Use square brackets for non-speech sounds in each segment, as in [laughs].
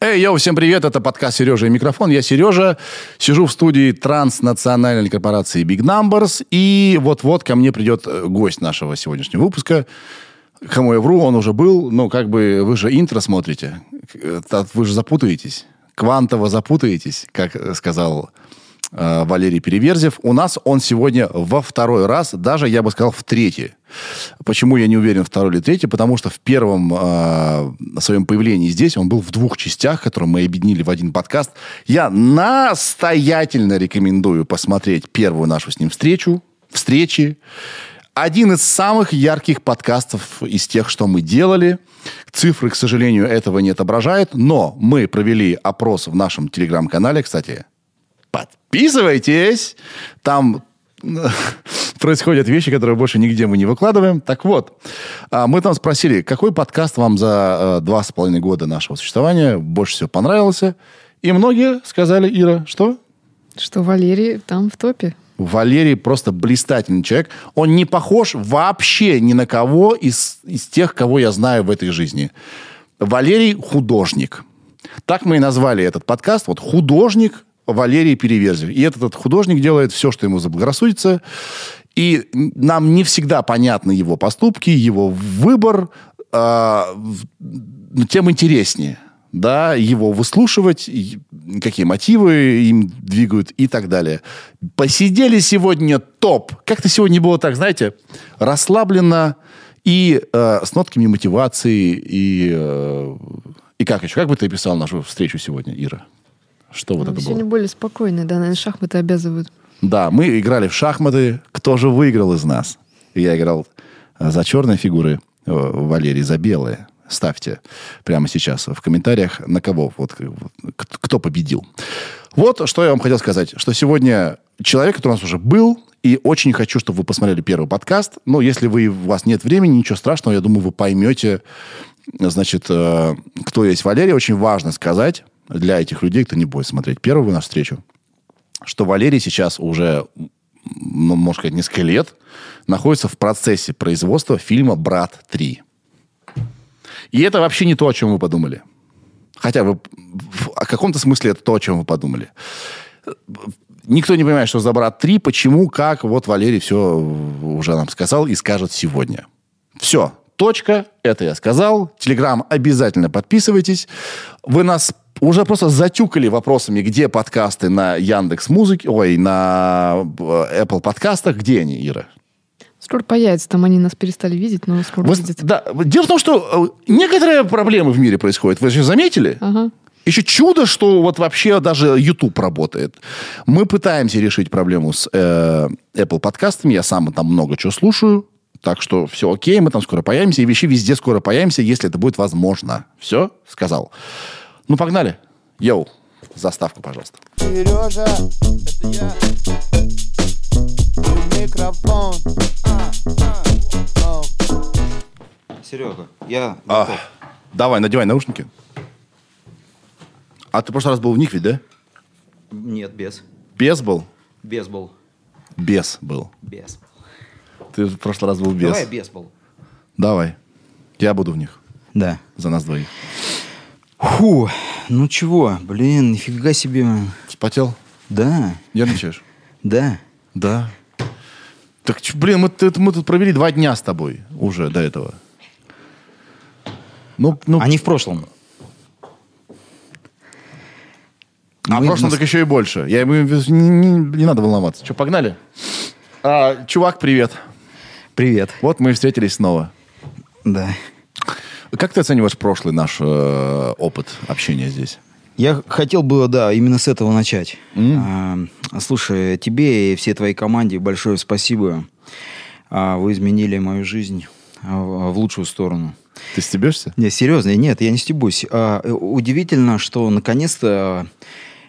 Эй, йоу, всем привет, это подкаст «Сережа и микрофон». Я Сережа, сижу в студии транснациональной корпорации Big Numbers, и вот-вот ко мне придет гость нашего сегодняшнего выпуска. Кому я вру, он уже был, но как бы вы же интро смотрите, вы же запутаетесь, квантово запутаетесь, как сказал э, Валерий Переверзев. У нас он сегодня во второй раз, даже, я бы сказал, в третий. Почему я не уверен, второй или третий? Потому что в первом э, своем появлении здесь он был в двух частях, которые мы объединили в один подкаст. Я настоятельно рекомендую посмотреть первую нашу с ним встречу, встречи. Один из самых ярких подкастов из тех, что мы делали. Цифры, к сожалению, этого не отображают, но мы провели опрос в нашем телеграм-канале, кстати, подписывайтесь. Там [laughs] происходят вещи, которые больше нигде мы не выкладываем. Так вот, а, мы там спросили, какой подкаст вам за э, два с половиной года нашего существования больше всего понравился? И многие сказали, Ира, что? Что Валерий там в топе. Валерий просто блистательный человек. Он не похож вообще ни на кого из, из тех, кого я знаю в этой жизни. Валерий художник. Так мы и назвали этот подкаст. Вот художник Валерий Переверзев. И этот, этот художник делает все, что ему заблагорассудится. И нам не всегда понятны его поступки, его выбор, э, тем интереснее да, его выслушивать, какие мотивы им двигают и так далее. Посидели сегодня топ. Как-то сегодня было так, знаете, расслабленно и э, с нотками мотивации и, э, и как еще? Как бы ты описал нашу встречу сегодня, Ира? Что вот ну, это сегодня было? более спокойно, да, наверное, шахматы обязывают. Да, мы играли в шахматы. Кто же выиграл из нас? Я играл за черные фигуры, э, Валерий за белые. Ставьте прямо сейчас в комментариях, на кого, вот, кто победил. Вот что я вам хотел сказать, что сегодня человек, который у нас уже был, и очень хочу, чтобы вы посмотрели первый подкаст. Но если вы, у вас нет времени, ничего страшного, я думаю, вы поймете, значит, э, кто есть Валерий. Очень важно сказать для этих людей, кто не будет смотреть первую нашу встречу, что Валерий сейчас уже, ну, можно сказать, несколько лет находится в процессе производства фильма «Брат 3». И это вообще не то, о чем вы подумали. Хотя вы в каком-то смысле это то, о чем вы подумали. Никто не понимает, что за «Брат 3», почему, как. Вот Валерий все уже нам сказал и скажет сегодня. Все, точка, это я сказал. Телеграм обязательно подписывайтесь. Вы нас уже просто затюкали вопросами, где подкасты на Яндекс Музыке, ой, на э, Apple подкастах. Где они, Ира? Скоро появится, там они нас перестали видеть, но скоро Вы, видят. Да, дело в том, что э, некоторые проблемы в мире происходят. Вы же заметили? Ага. Еще чудо, что вот вообще даже YouTube работает. Мы пытаемся решить проблему с э, Apple подкастами. Я сам там много чего слушаю. Так что все окей, мы там скоро появимся. И вещи везде скоро появимся, если это будет возможно. Все? Сказал. Ну, погнали. Йоу, заставку, пожалуйста. Сережа, это я. Микрофон. Серега, я а, Давай, надевай наушники. А ты в прошлый раз был в них ведь, да? Нет, без. Без был? Без был. Без был. Без. Ты в прошлый раз был без. Давай без был. Давай. Я буду в них. Да. За нас двоих. Фу, ну чего, блин, нифига себе. Спотел? Да. Нервничаешь? [laughs] Да. Да. Так, блин, мы, мы тут провели два дня с тобой уже до этого. Ну, ну... Они в прошлом. А в прошлом так еще и больше. Я, не, не, не надо волноваться. Что, погнали? А, чувак, привет. Привет. Вот мы встретились снова. Да. Как ты оцениваешь прошлый наш э, опыт общения здесь? Я хотел бы, да, именно с этого начать. Mm. А, слушай, тебе и всей твоей команде большое спасибо. А, вы изменили мою жизнь а, в лучшую сторону. Ты стебешься? Не, серьезно, нет, я не стебусь. А, удивительно, что наконец-то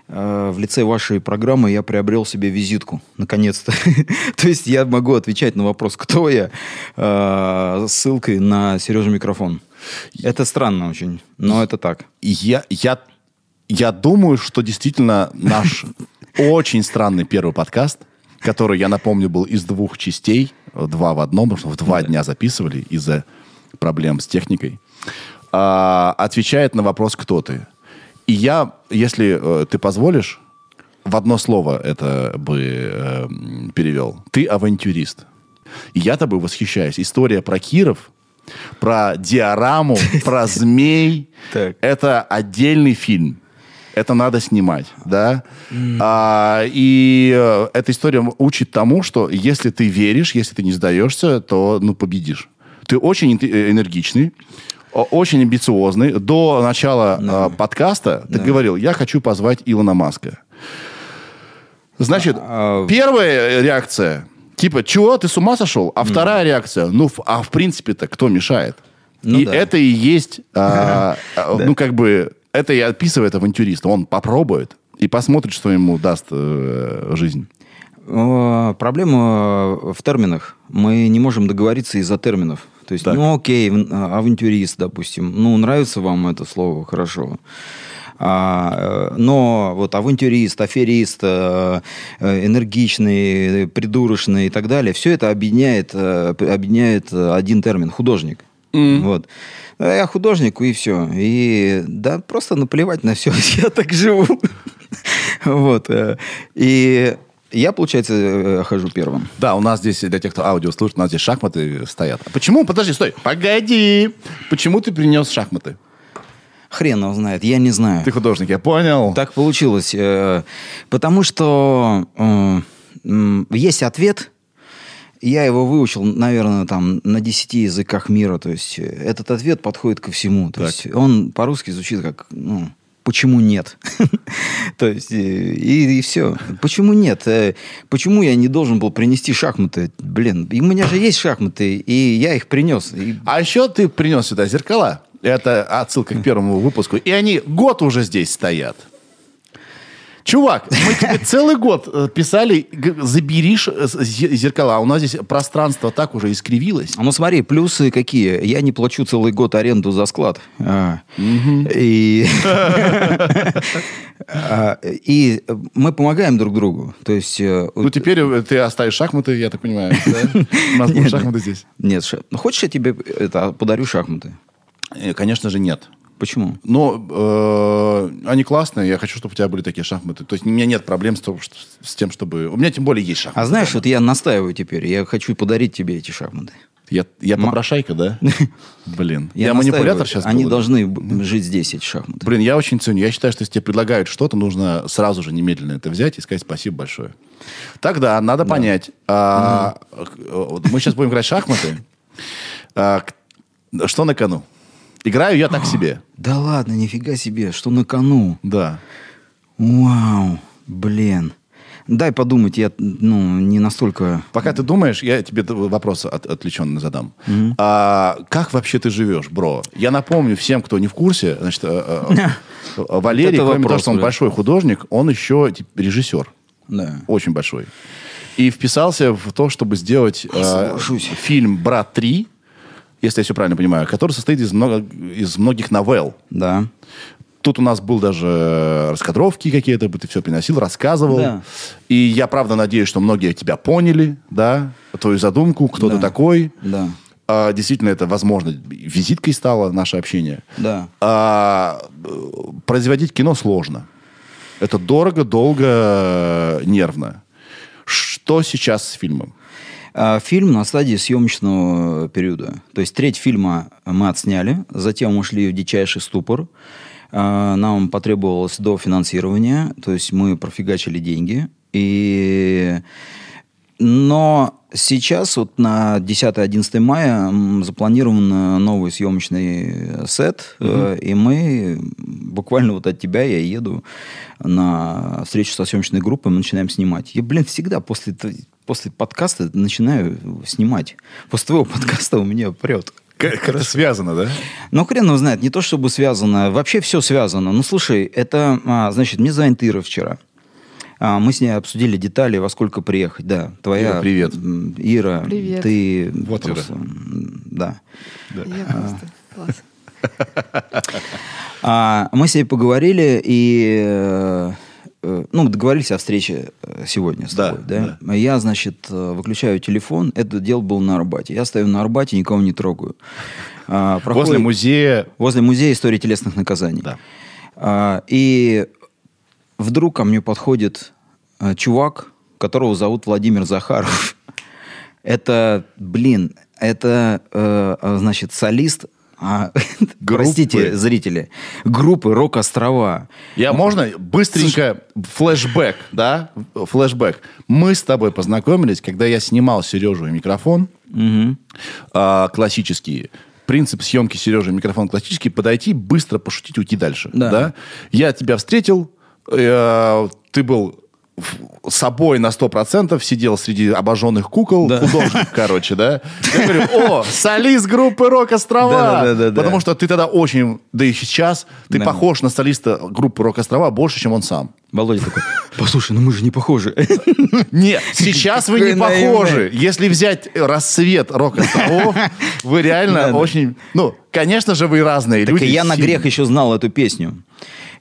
а, в лице вашей программы я приобрел себе визитку, наконец-то. [laughs] То есть я могу отвечать на вопрос, кто я, а, ссылкой на Сережа микрофон. Это странно очень, но это так. Я, я, я думаю, что действительно наш [laughs] очень странный первый подкаст, который, я напомню, был из двух частей, два в одном, потому что в два дня записывали из-за проблем с техникой. а, отвечает на вопрос, кто ты. И я, если э, ты позволишь, в одно слово это бы э, перевел. Ты авантюрист. И я тобой восхищаюсь. История про Киров, про диораму, [laughs] про змей. Это отдельный фильм. Это надо снимать, да. А, и э, эта история учит тому, что если ты веришь, если ты не сдаешься, то ну победишь. Ты очень э, энергичный, очень амбициозный. До начала Да. э, подкаста ты Да. говорил, я хочу позвать Илона Маска. Значит, А, первая реакция, типа, чего, ты с ума сошел? А вторая реакция, ну, а в принципе-то кто мешает? Ну и да. это и есть, а, [laughs] а, ну, как бы, это и описывает авантюриста. Он попробует и посмотрит, что ему даст э, жизнь. Проблема в терминах. Мы не можем договориться из-за терминов. То есть, Так. ну окей, в- авантюрист, допустим. Ну, нравится вам это слово, хорошо. А, э, но вот авантюрист, аферист, э, э, энергичный, придурочный и так далее, все это объединяет, объединяет один термин – художник. Вот. А Я художник, и все. И да, просто наплевать на все. [laughs] Я так живу. Вот. И я, получается, хожу первым. Да, у нас здесь, для тех, кто аудио слушает, у нас здесь шахматы стоят. А Почему? Подожди, стой. Погоди. Почему ты принес шахматы? Хрен его знает, я не знаю. Ты художник, я понял. Так получилось. э, Потому что э, есть ответ. Я его выучил, наверное, там на 10 языках мира. То есть э, этот ответ подходит ко всему. То Так. есть он по-русски звучит как ну, почему нет? [laughs] То есть э, и, все. Почему нет? Почему я не должен был принести шахматы? Блин, и у меня же есть шахматы, и я их принес. И А еще ты принес сюда зеркала. Это отсылка к первому выпуску. И они год уже здесь стоят. Чувак, мы тебе [laughs] целый год э, писали, забери э, зе- зеркала. А у нас здесь пространство так уже искривилось. А Ну смотри, плюсы какие. Я не плачу целый год аренду за склад. А, И [laughs] и мы помогаем друг другу. То есть... э, Ну, теперь ты оставишь шахматы, я так понимаю. У нас будут шахматы здесь. Нет, ну, хочешь, я тебе подарю шахматы? Э, Конечно же, нет. Почему? Но э, они классные, я хочу, чтобы у тебя были такие шахматы. То есть у меня нет проблем с, с тем, чтобы... У меня тем более есть шахматы. А знаешь, вот я настаиваю теперь. Я хочу подарить тебе эти шахматы. Я, я попрошайка, да? [laughs] Блин. Я, настаиваю. манипулятор сейчас Они был? должны жить здесь, эти шахматы. Блин, я очень ценю. Я считаю, что если тебе предлагают что-то, нужно сразу же немедленно это взять и сказать спасибо большое. Тогда надо понять. а, вот мы сейчас будем играть шахматы. А, что на кону? Играю я так себе. Да ладно, нифига себе, что на кону. Да. Вау, блин. Дай подумать, я ну, не настолько... Пока ты думаешь, я тебе вопрос от- отвлеченный задам. А, как вообще ты живешь, бро? Я напомню всем, кто не в курсе, значит, э, э, [laughs] Валерий, это кроме того, вопрос, что он большой художник, он еще режиссер. Да. Очень большой. И вписался в то, чтобы сделать э, фильм «Брат 3», если я все правильно понимаю, который состоит из, много, из многих новелл. Да. Тут у нас был даже раскадровки какие-то, ты все приносил, рассказывал. Да. И я, правда, надеюсь, что многие тебя поняли, да, твою задумку, кто ты Да. такой. Да. А, действительно, это, возможно, визиткой стало наше общение. Да. А, производить кино сложно. Это дорого, долго, нервно. Что сейчас с фильмом? А, Фильм на стадии съемочного периода. То есть треть фильма мы отсняли, затем ушли в дичайший ступор. А, Нам потребовалось до финансирования, то есть мы профигачили деньги. И... Но сейчас, вот на 10-11 мая, запланирован э, новый съемочный сет, э, и мы буквально вот от тебя я еду на встречу со съемочной группой, мы начинаем снимать. Я, блин, всегда после, после подкаста начинаю снимать. После твоего подкаста у меня прет. Как это связано, да? Ну, хрен его знает, не то чтобы связано, вообще все связано. Ну, слушай, это, а, значит, мне звонит Ира вчера. А, мы с ней обсудили детали, во сколько приехать. Да, твоя... Ира, привет. Ира, Привет. ты Вот просто... м, Да. Я просто... Класс. А, мы с ней поговорили, и э, ну, договорились о встрече э, сегодня с Да, тобой, да? Я, значит, э, выключаю телефон. Это дело было на Арбате. Я стою на Арбате, никого не трогаю. А, проходит- Возле музея... Возле музея истории телесных наказаний. Да. А, и вдруг ко мне подходит а, чувак, которого зовут Владимир Захаров. [laughs] Это, блин, это, э, а, значит, солист, а, [laughs] простите, зрители, группы «Рок-острова». Я можно быстренько флешбэк, да? Флешбэк. Мы с тобой познакомились, когда я снимал Сережу и микрофон Мгм. а, классический. Принцип съемки Сережи и микрофон классический. Подойти, быстро пошутить, уйти дальше. Да. Я тебя встретил, э, ты был собой на 100%, сидел среди обожженных кукол, Да. художник, [laughs] короче, да? Я говорю, о, солист группы «Рок-острова». Да-да-да-да-да. Потому что ты тогда очень, да и сейчас, ты Да. похож на солиста группы «Рок-острова» больше, чем он сам. Володя такой, послушай, ну мы же не похожи. [laughs] Нет, сейчас вы не похожи. Если взять рассвет рок-островов, [laughs] вы реально очень... Ну, конечно же, вы разные Так люди. и я на грех еще знал эту песню.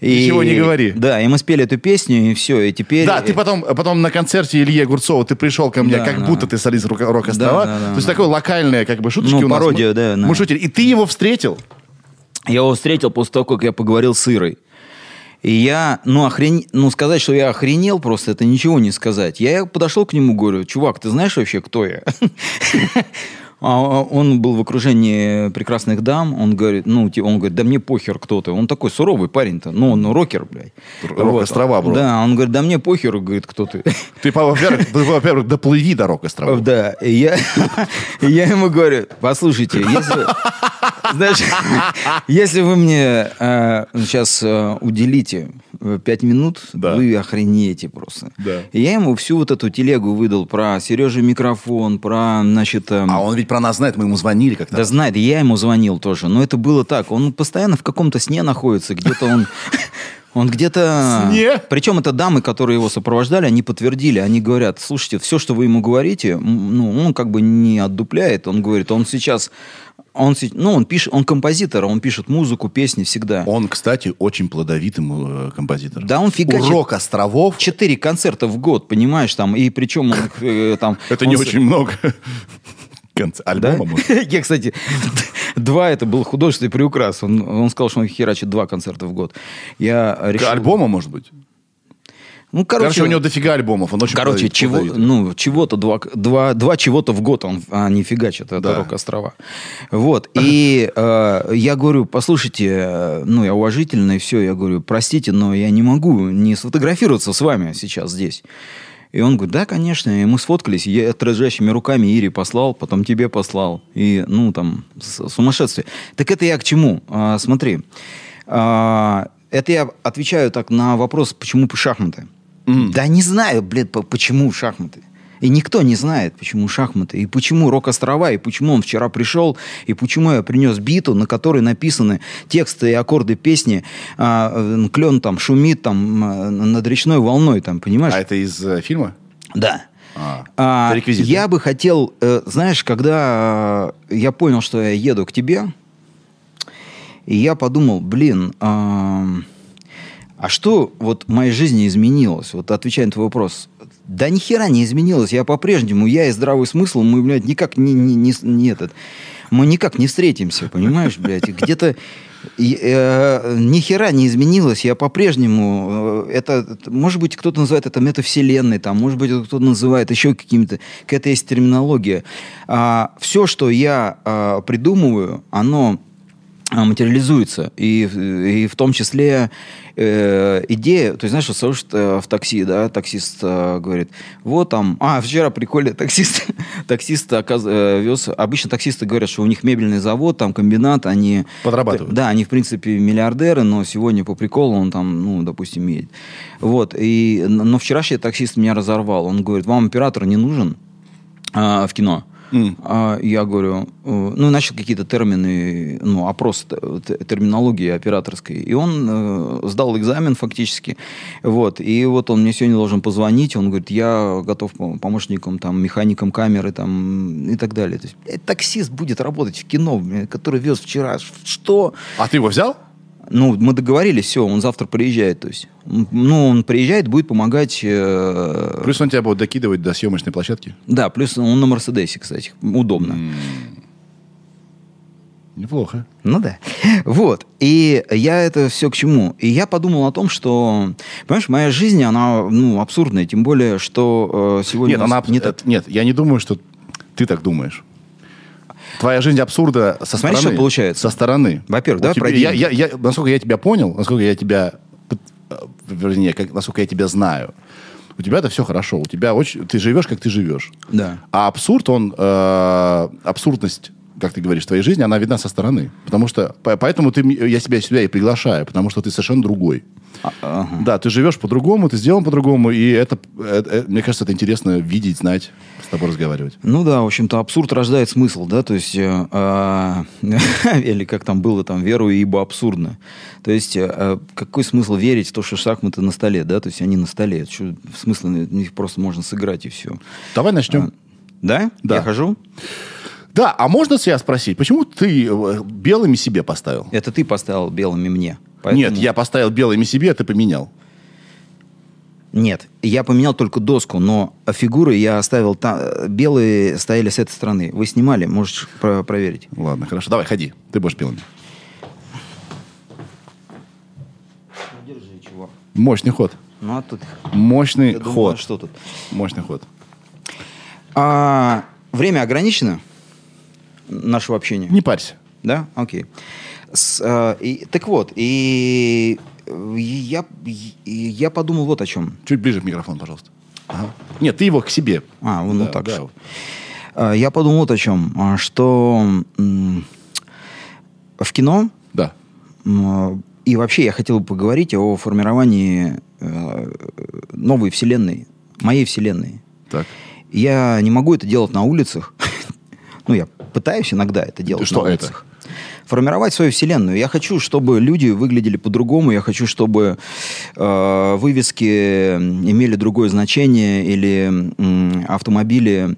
И- Ничего не говори. Да, и мы спели эту песню, и все, и теперь... Да, ты потом, потом на концерте Ильи Огурцова ты пришел ко мне, Да, как да. будто ты солист рок- рок-острова. Да, да, да, То есть да. такое локальное, как бы, шуточки Ну, у нас. пародия, Мы- да, да. Мы шутили. И ты его встретил? Я его встретил после того, как я поговорил с Ирой. И я, ну, охрен... ну, сказать, что я охренел просто, это ничего не сказать. Я подошел к нему, говорю, чувак, ты знаешь вообще, кто я? [laughs] А он был в окружении прекрасных дам, он говорит, ну, он говорит, да мне похер кто ты. Он такой суровый парень-то, ну, он рокер, блядь. Рок-острова, бро. Да, он говорит, да мне похер, говорит, кто ты. [laughs] Ты, во-первых, во-первых, доплыви до рок-островов. Да, я, [laughs] я ему говорю, послушайте, если, знаешь, [laughs] если вы мне э, сейчас э, уделите э, пять минут, Да. вы охренеете просто. Да. И я ему всю вот эту телегу выдал про Сережу микрофон, про, значит... эм, А он ведь про нас знает, мы ему звонили как-то. да знает, и я ему звонил тоже. Но это было так. Он постоянно в каком-то сне находится. Где-то он... [laughs] Он где-то... Сне? Причем это дамы, которые его сопровождали, они подтвердили. Они говорят, слушайте, все, что вы ему говорите, ну, он как бы не отдупляет. Он говорит, он сейчас... Он, ну, он пишет, он композитор, он пишет музыку, песни всегда. Он, кстати, очень плодовитый э, композитор. Да, он фигачит. Урок островов. Четыре концерта в год, понимаешь, там, и причем он э, там... [laughs] Это он не с- очень много. [laughs] Конц- Да? Альбома, может? [laughs] Я, кстати, два это был художественный приукрас. Он, он сказал, что он херачит два концерта в год. Я решил... Альбома, может быть? Ну, Короче, короче, у него дофига альбомов. Он очень короче плодовит- чего, плодовитый. ну, чего-то два, два, два чего-то в год он а, не фигачит, это Да. рок-острова. Вот. И [laughs] э, я говорю, послушайте, э, ну, я уважительно, и все, я говорю, простите, но я не могу не сфотографироваться с вами сейчас здесь. И он говорит, да, конечно. И мы сфоткались. Я дрожащими руками Ире послал, потом тебе послал. И, ну, там, сумасшествие. Так это я к чему? А, смотри. А, это я отвечаю так на вопрос, почему шахматы. Да не знаю, по- почему шахматы. И никто не знает, почему шахматы, и почему рок-острова, и почему он вчера пришел, и почему я принес биту, на которой написаны тексты и аккорды песни а, «Клен там шумит там а, над речной волной», там, понимаешь? А это из э, фильма? Да. А, А, я бы хотел, э, знаешь, когда э, я понял, что я еду к тебе, и я подумал, блин, а, а что вот в моей жизни изменилось? Вот отвечая на твой вопрос. Да ни хера не изменилось. Я по-прежнему, я и здравый смысл, мы, блядь, никак не, не, не, не этот, мы никак не встретимся, понимаешь, блядь? Где-то э, ни хера не изменилось. Я по-прежнему, э, это, может быть, кто-то называет это метавселенной, там, может быть, кто-то называет еще какими-то, какая-то есть терминология. А, все, что я а, придумываю, оно материализуется. И, и в том числе э, идея, то есть, знаешь, вот слушаешь э, в такси, да, таксист э, говорит, вот там, а, вчера прикольно, таксист, [laughs] таксист оказ- э, вез, обычно таксисты говорят, что у них мебельный завод, там комбинат, они... Подрабатывают. Да, они, в принципе, миллиардеры, но сегодня по приколу он там, ну, допустим, едет. Вот, и, но вчерашний таксист меня разорвал, он говорит, вам оператор не нужен а, в кино? М. А я говорю, э, ну, начал какие-то термины, ну, опрос т- терминологии операторской. И он э, сдал экзамен фактически. Вот. И вот он мне сегодня должен позвонить. Он говорит, я готов пом- помощником, там, механиком камеры, там, и так далее. То есть, блядь, таксист будет работать в кино, который вез вчера. Что? А ты его взял? Ну, мы договорились, все, он завтра приезжает, то есть. Ну, он приезжает, будет помогать... э, Плюс он тебя будет докидывать до съемочной площадки. Да, плюс он на Мерседесе, кстати, удобно. Неплохо. Ну да. Вот. И я это все к чему? И я подумал о том, что, понимаешь, моя жизнь, она, ну, абсурдная. Тем более, что э, сегодня... Нет, она, не так- это- нет, я не думаю, что ты так думаешь. Твоя жизнь абсурда со Смотри, стороны. что получается. Со стороны. Во-первых, тебя- про я, я- я- насколько я тебя понял, насколько я тебя, э, вернее, как, насколько я тебя знаю, у тебя это все хорошо. У тебя очень, ты живешь, как ты живешь. Да. А абсурд, он, э, абсурдность, как ты говоришь, твоей жизни, она видна со стороны. Потому что, по- поэтому ты, я тебя сюда и приглашаю, потому что ты совершенно другой. А- ага. Да, ты живешь по-другому, ты сделан по-другому, и это, э- э, мне кажется, это интересно видеть, знать, с тобой разговаривать. Ну да, в общем-то, абсурд рождает смысл, да, то есть, э, а, [laughs] или как там было, там, верую, ибо абсурдно. То есть, э, какой смысл верить в то, что шахматы на столе, да, то есть, они на столе, смысл, в них просто можно сыграть и все. Давай начнем. Да? Да. Я хожу? Да, а можно себя спросить, почему ты э, белыми себе поставил? Это ты поставил белыми мне. поэтому- Нет, я поставил белыми себе, а ты поменял. Нет, я поменял только доску, но фигуры я оставил там. Белые стояли с этой стороны. Вы снимали, можешь про- проверить. Ладно, хорошо. Давай, ходи. Ты будешь белыми. Держи, чувак. Мощный ход. Ну а тут... Мощный Я думаю, ход. а что тут? Мощный ход. А, время ограничено нашего общения? Не парься. Да? Окей. С, а, и- так вот, и э, я, я подумал вот о чем. Чуть ближе к микрофону, пожалуйста. Ага. Нет, ты его к себе. А, вон Да, вот так да. же. А, Я подумал вот о чем. а, Что в кино Да. м, и вообще я хотел бы поговорить о формировании э, новой вселенной, моей вселенной. Так. Я не могу это делать на улицах. [laughs] Ну, я пытаюсь иногда это делать что это? Формировать свою вселенную. Я хочу, чтобы люди выглядели по-другому. Я хочу, чтобы э, вывески имели другое значение или м, автомобили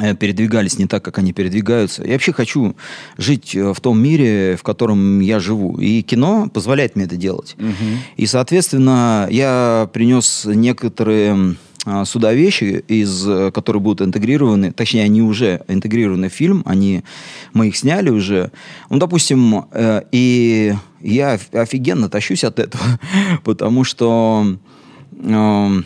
э, передвигались не так, как они передвигаются. Я вообще хочу жить э, в том мире, в котором я живу. И кино позволяет мне это делать. И, соответственно, я принес некоторые а, сюда вещи, из, э, которые будут интегрированы, точнее, они уже интегрированы в фильм, они, мы их сняли уже. Ну, допустим, э, и я оф- офигенно тащусь от этого, [laughs] потому что М,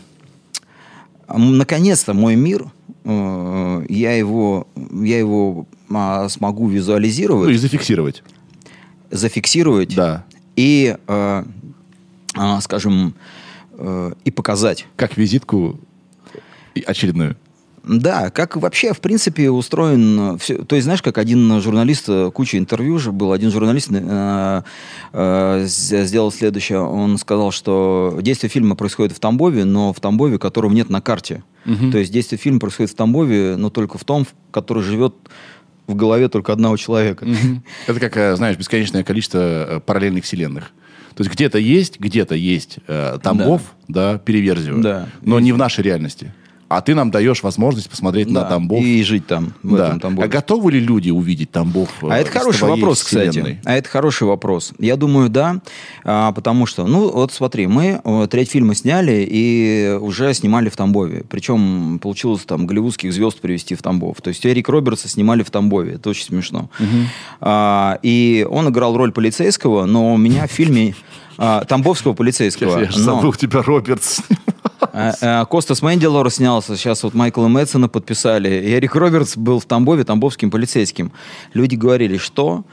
Наконец-то мой мир, э, я его, я его а, смогу Ну, визуализировать, и зафиксировать. зафиксировать Да. и, э, а, скажем, э, и показать. Как визитку очередную. Да, как вообще, в принципе, устроен... Все, то есть, знаешь, как один журналист, э, куча интервью же был, один журналист э, э, сделал следующее. Он сказал, что действие фильма происходит в Тамбове, но в Тамбове, которого нет на карте. То есть действие фильма происходит в Тамбове, но только в том, в- который живет в голове только одного человека. Это как, э, знаешь, бесконечное количество э, параллельных вселенных. То есть где-то есть, где-то есть э, Тамбов, да, переверзию, Да. но не в нашей реальности. А ты нам даешь возможность посмотреть на Да, Тамбов. И жить там, в да. этом Тамбове. А готовы ли люди увидеть Тамбов? э, А это хороший вопрос, кстати. вселенной? А это хороший вопрос. Я думаю, да, а, потому что, ну, вот смотри, мы э, треть фильма сняли и уже снимали в Тамбове. Причем получилось там голливудских звезд привести в Тамбов. То есть Эрик Робертса снимали в Тамбове. Это очень смешно. А, и он играл роль полицейского, но у меня в фильме а, тамбовского полицейского. Я же но- забыл тебя, Робертс. а, а, Костас Мэнделор снялся, сейчас вот Майкла Мэтсона подписали. И Эрик Робертс был в Тамбове тамбовским полицейским. Люди говорили, что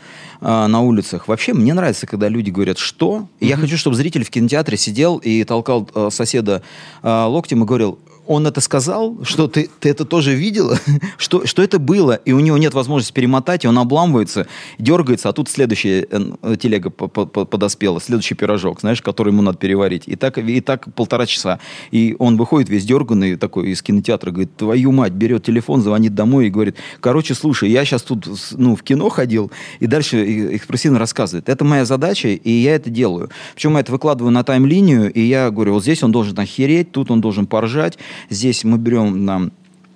а, на улицах. Вообще, мне нравится, когда люди говорят, что. И я хочу, чтобы зритель в кинотеатре сидел и толкал а, соседа а, локтем и говорил, он это сказал, что ты, ты это тоже видела, [laughs] что, что это было, и у него нет возможности перемотать, и он обламывается, дергается, а тут следующая э, телега по- по- по- подоспела, следующий пирожок, знаешь, который ему надо переварить. И так, и так полтора часа. И он выходит весь дерганный такой из кинотеатра, говорит, твою мать, берет телефон, звонит домой и говорит, короче, слушай, я сейчас тут ну, в кино ходил, и дальше экспрессивно рассказывает. Это моя задача, и я это делаю. Причем я это выкладываю на тайм-линию, и я говорю, вот здесь он должен охереть, тут он должен поржать, здесь мы берем нам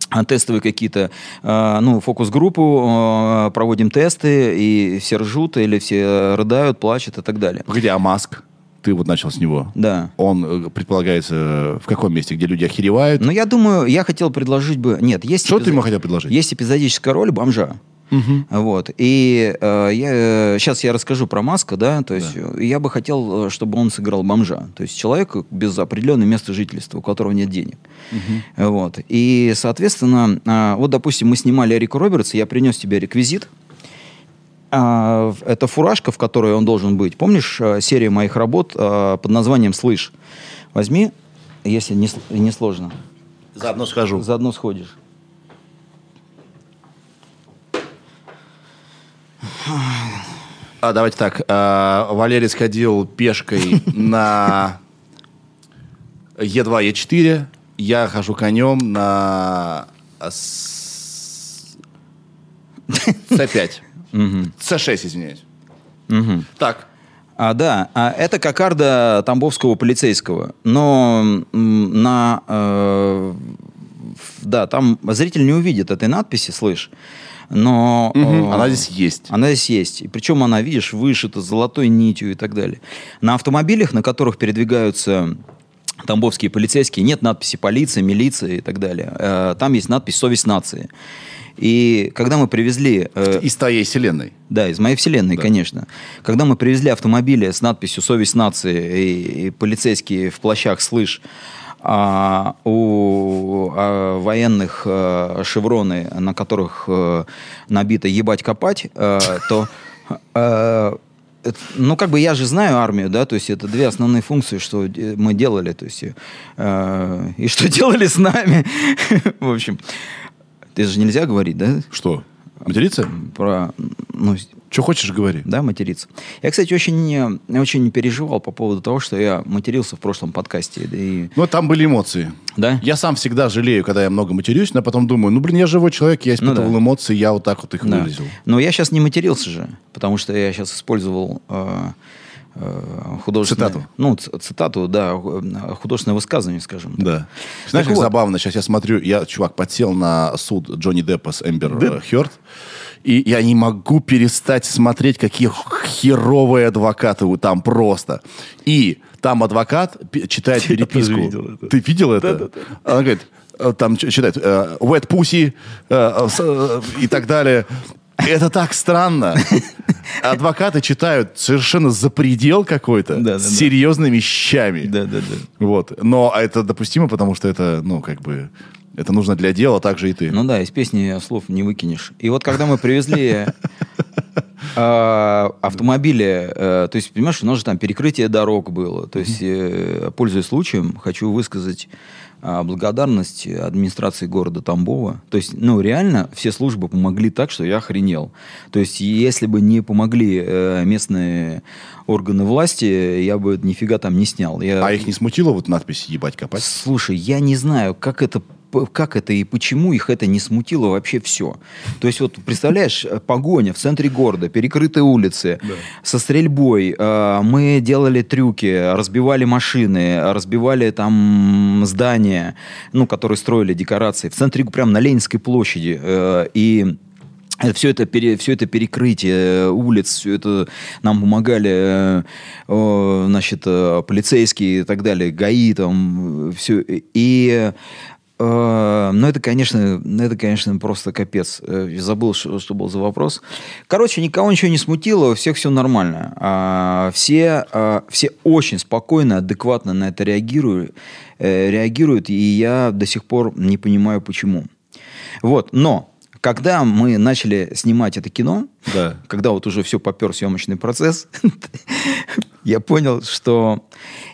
а, тестовые какие-то, э, ну, фокус-группу, э, проводим тесты, и все ржут, или все рыдают, плачут и так далее. Погоди, а Маск? Ты вот начал с него. Да. Он э, предполагается в каком месте, где люди охеревают? Но я думаю, я хотел предложить бы... Нет, есть... Что ты эпизод- ему хотел предложить? Есть эпизодическая роль бомжа. Вот. И э, я, сейчас я расскажу про Маска, да, то есть э, я бы хотел, э, чтобы он сыграл бомжа. То есть человека без определенного места жительства, у которого нет денег. Вот. И, соответственно, э, вот, допустим, мы снимали Эрика Робертса, я принес тебе реквизит. А, это фуражка, в которой он должен быть. Помнишь э, серию моих работ э, под названием «Слышь»? Возьми, если не, не сложно. Заодно схожу. Заодно сходишь. А, давайте так. а, Валерий сходил пешкой [laughs] на Е2, Е4. Я хожу конем на с- С5. С6, извиняюсь. Так. А, да, а это кокарда тамбовского полицейского. Но на... э, да, там зритель не увидит этой надписи, слышь. Но... Мгм, э, Она здесь есть. Она здесь есть. И причем она, видишь, вышита золотой нитью и так далее. На автомобилях, на которых передвигаются тамбовские полицейские, нет надписи полиция, милиция и так далее. Э, Там есть надпись «Совесть нации». И когда мы привезли... э, Из твоей вселенной. да, из моей вселенной, Да. конечно. Когда мы привезли автомобили с надписью «Совесть нации» и, и полицейские в плащах «Слышь», а у а, военных а, шевроны, на которых а, набито «Ебать копать», а, то... а, ну, как бы я же знаю армию, да, то есть это две основные функции, что э, мы делали, то есть э, и что делали с нами. В общем, это же нельзя говорить, да, Что? Материться? про, ну, Что хочешь, говори. да, материться. Я, кстати, очень, очень переживал по поводу того, что я матерился в прошлом подкасте. Да, и, Ну, там были эмоции. да? Я сам всегда жалею, когда я много матерюсь, но потом думаю, ну, блин, я живой человек, я испытывал да. эмоции, я вот так вот их Да. выразил. Но я сейчас не матерился же, потому что я сейчас использовал э, э, художественное... Цитату. Ну, цитату, да, э, художественное высказывание, скажем. так. Да. Знаешь, Так как вот. забавно, сейчас я смотрю, я, чувак, подсел на суд Джонни Деппа с Эмбер Хёрд, и я не могу перестать смотреть, какие херовые адвокаты вы там просто. И там адвокат читает Я переписку. видел это. Ты видел это? Она говорит, э, там читает э, wet pussy э, и так далее. Это так странно. Адвокаты читают совершенно за предел какой-то, Да, да, с да. серьезными вещами. Да, да, да. Вот. Но это допустимо, потому что это, ну, как бы, это нужно для дела, так же и ты. Ну да, из песни слов не выкинешь. И вот когда мы привезли [laughs] э, автомобили, э, то есть, понимаешь, у нас же там перекрытие дорог было. То есть, э, пользуясь случаем, хочу высказать благодарность администрации города Тамбова. То есть, ну, реально, все службы помогли так, что я охренел. То есть, если бы не помогли э, местные органы власти, я бы нифига там не снял. Я... А их не смутила вот надпись «ебать копать»? Слушай, я не знаю, как это как это и почему их это не смутило вообще все. То есть вот представляешь, э, погоня в центре города, перекрытые улицы, со стрельбой. э, Мы делали трюки, разбивали машины, разбивали там здания, ну, которые строили декорации. В центре, прям на Ленинской площади. э, И все это, пере- все это перекрытие улиц, все это нам помогали значит, полицейские и так далее, ГАИ там, все. И ну, это, конечно, это, конечно, просто капец. Э, я Забыл, что, что был за вопрос. Короче, никого ничего не смутило, у всех все нормально. А, все, а, все очень спокойно, адекватно на это реагируют, э, реагируют, и я до сих пор не понимаю, почему. Вот, но когда мы начали снимать это кино, Да. когда вот уже все попер съемочный процесс, [laughs] я понял, что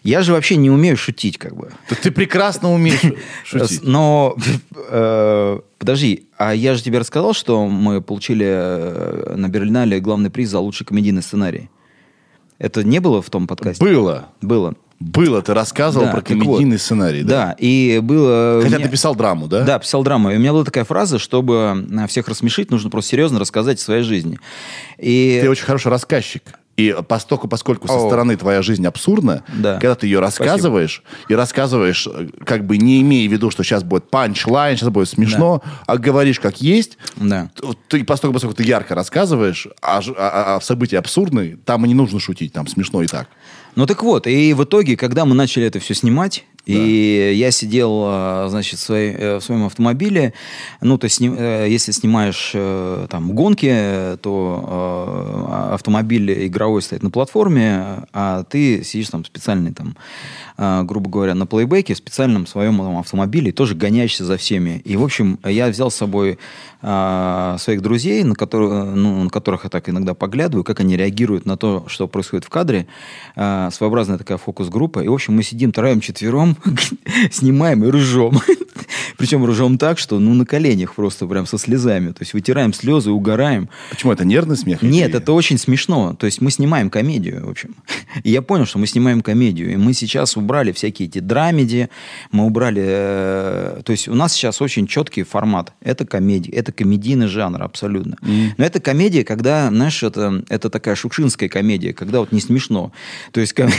я же вообще не умею шутить, как бы. Да ты прекрасно умеешь [laughs] шутить. Но э, подожди, а я же тебе рассказал, что мы получили э, на Берлинале главный приз за лучший комедийный сценарий. Это не было в том подкасте? Было. Было. Было. Ты рассказывал Да, про так вот. комедийный сценарий, да? Да, и было... Хотя меня- ты писал драму, да? Да, писал драму. И у меня была такая фраза, чтобы э, всех рассмешить, нужно просто серьезно рассказать о своей жизни. И... Ты очень хороший рассказчик. И поскольку, поскольку со О. стороны твоя жизнь абсурдна, Да. когда ты ее рассказываешь, и рассказываешь, как бы не имея в виду, что сейчас будет punchline, сейчас будет смешно, а говоришь как есть, Да. ты, поскольку, поскольку ты ярко рассказываешь, а, ж- а- а события абсурдные, там и не нужно шутить, там смешно и так. Ну так вот, и в итоге, когда мы начали это все снимать, и я сидел, а, значит, в, своей- э, в своем автомобиле, ну, то есть, э, если снимаешь э, там гонки, то э, автомобиль игровой стоит на платформе, а ты сидишь там специальный там, э, грубо говоря, на плейбеке, в специальном своем там, автомобиле, тоже гоняешься за всеми. И, в общем, я взял с собой а, своих друзей, на, которые, ну, на которых я так иногда поглядываю, как они реагируют на то, что происходит в кадре. А, своеобразная такая фокус-группа. И, в общем, мы сидим троем четвером, [laughs] снимаем и ржем. [laughs] Причем ржем так, что ну на коленях просто прям со слезами. То есть вытираем слезы, угораем. Почему это нервный смех? Нет, Или- это очень смешно. То есть мы снимаем комедию, в общем. [laughs] И я понял, что мы снимаем комедию. И мы сейчас убрали всякие эти драмеди, мы убрали... э, То есть у нас сейчас очень четкий формат. Это комедия, это комедийный жанр абсолютно. Но это комедия, когда, знаешь, это, это такая шукшинская комедия, когда вот не смешно. То есть, ком-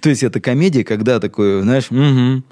то есть это комедия, когда такой, знаешь, «Мгм».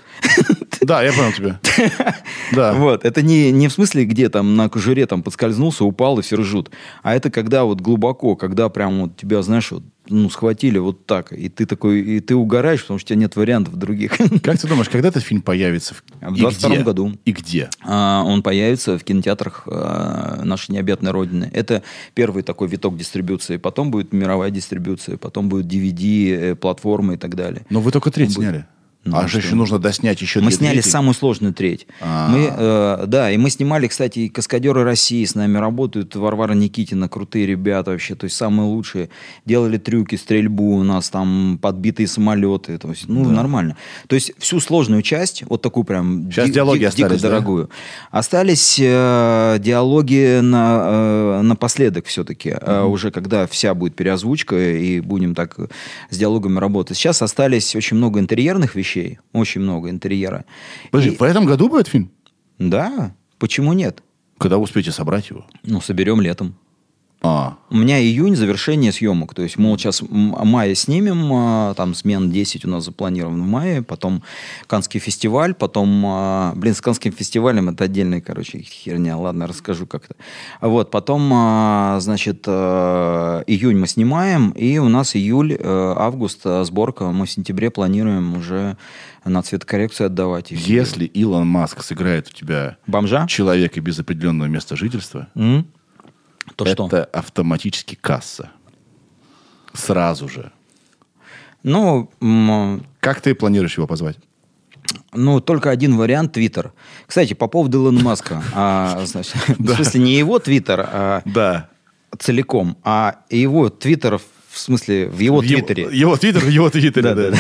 Да, я понял тебя. [laughs] Да. Вот, это не, не в смысле, где там на кожуре там подскользнулся, упал и все ржут. А это когда вот глубоко, когда прям вот тебя, знаешь, вот, ну, схватили вот так, и ты такой, и ты угораешь, потому что у тебя нет вариантов других. [laughs] Как ты думаешь, когда этот фильм появится? В И 22 где? году. И где? А, Он появится в кинотеатрах а, нашей необъятной родины. Это первый такой виток дистрибуции. Потом будет мировая дистрибуция, потом будет DVD, э, платформы и так далее. Но вы только треть сняли. Ну, а же что? еще нужно доснять еще Мы сняли трети. самую сложную треть. А. Мы, э, да, и мы снимали, кстати, и «Каскадеры России» с нами работают, Варвара Никитина, крутые ребята вообще, то есть самые лучшие. Делали трюки, стрельбу у нас, там подбитые самолеты, то есть, ну, нормально. То есть всю сложную часть, вот такую прям Сейчас ди- диалоги ди- дико остались, да? дорогую. Остались э, диалоги на, э, напоследок все-таки, э, уже когда вся будет переозвучка, и будем так с диалогами работать. Сейчас остались очень много интерьерных вещей, очень много интерьера. Подожди, И- в этом году будет фильм? да, почему нет? Когда успеете собрать его? Ну, соберем летом. А, У меня июнь завершение съемок. То есть, мы вот сейчас мая снимем, а, там смен 10 у нас запланирован в мае, потом Канский фестиваль, потом, а, блин, с Канским фестивалем это отдельная, короче, херня, ладно, расскажу как-то. Вот, потом, а, значит, а, июнь мы снимаем, и у нас июль, э, август а, сборка, мы в сентябре планируем уже на цветокоррекцию отдавать. Если Илон Маск сыграет у тебя Бомжа? человека без определенного места жительства, М? То это что? автоматически касса. Сразу же. Ну, Как ты планируешь его позвать? Ну, только один вариант Твиттер. Кстати, по поводу Илона Маска. [laughs] а, значит, [laughs] В смысле, не его Твиттер а Да. целиком, а его Твиттер, в смысле, в его Твиттере. Его твиттер в его твиттере, [laughs] Да, да.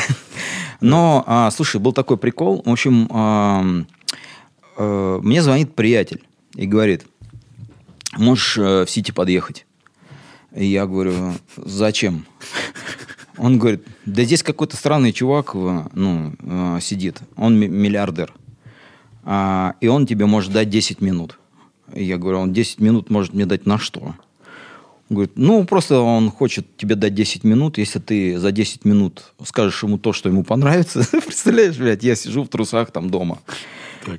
Но, а, слушай, был такой прикол. В общем, э, мне звонит приятель и говорит, можешь э, в Сити подъехать? И я говорю, зачем? Он говорит, да здесь какой-то странный чувак э, ну, э, сидит, он ми- миллиардер, А, и он тебе может дать 10 минут. И я говорю, он 10 минут может мне дать на что? Он говорит, ну, просто он хочет тебе дать 10 минут, если ты за 10 минут скажешь ему то, что ему понравится. [laughs] Представляешь, блядь, я сижу в трусах там дома.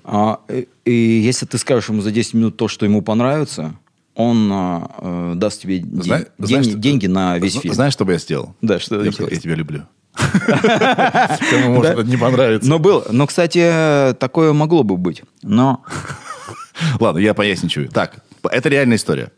А, и, и если ты скажешь ему за 10 минут то, что ему понравится, он а, э, даст тебе де- Зна- день- знаешь, деньги на весь фильм. Знаешь, что бы я сделал? Да, что я, я тебя люблю. [laughs] Кому может это не понравится. Но был, но, кстати, такое могло бы быть. Но [laughs] Ладно, я поясничаю. Так, это реальная история.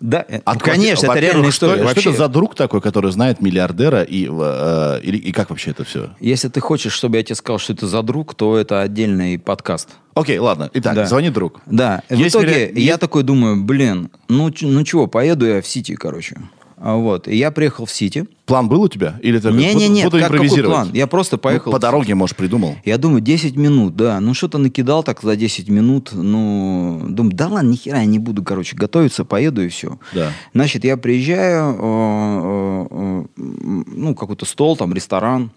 Да, э, От- конечно, это реальная что- история. Что, Вообще, это за друг такой, который знает миллиардера и, э, или- и как вообще это все? Если ты хочешь, чтобы я тебе сказал, что это за друг, то это отдельный подкаст. Окей, ладно. Итак, Да. звони друг. Да, в Есть итоге веро- я такой думаю, блин, ну, ну чего, поеду я в Сити, короче. А Вот, и я приехал в Сити. План был у тебя? Или ты Не-не-не, буду как, какой план? Я просто Ну, поехал. по дороге, может, придумал. Я думаю, 10 минут, да. Ну, что-то накидал так за 10 минут. Ну, думаю, да ладно, нихера я не буду, короче, готовиться, поеду и все. Да. Значит, я приезжаю, э, э, э, ну, какой-то стол, там, ресторан.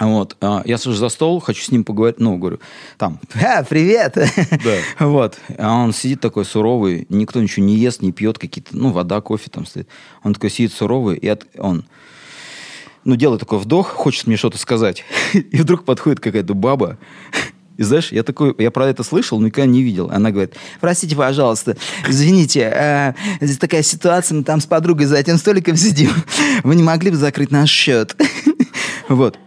Вот, а, я сажусь за стол, хочу с ним поговорить, ну, говорю, там, «А, привет! Да. [laughs] Вот, а он сидит такой суровый, никто ничего не ест, не пьет, какие-то, ну, вода, кофе там стоит. Он такой сидит суровый, и от- он, ну, делает такой вдох, хочет мне что-то сказать. [laughs] И вдруг подходит какая-то баба. И знаешь, я такой, я про это слышал, но никогда не видел. Она говорит, простите, пожалуйста, извините, э, здесь такая ситуация, мы там с подругой за этим столиком сидим. Вы не могли бы закрыть наш счет? [laughs] Вот.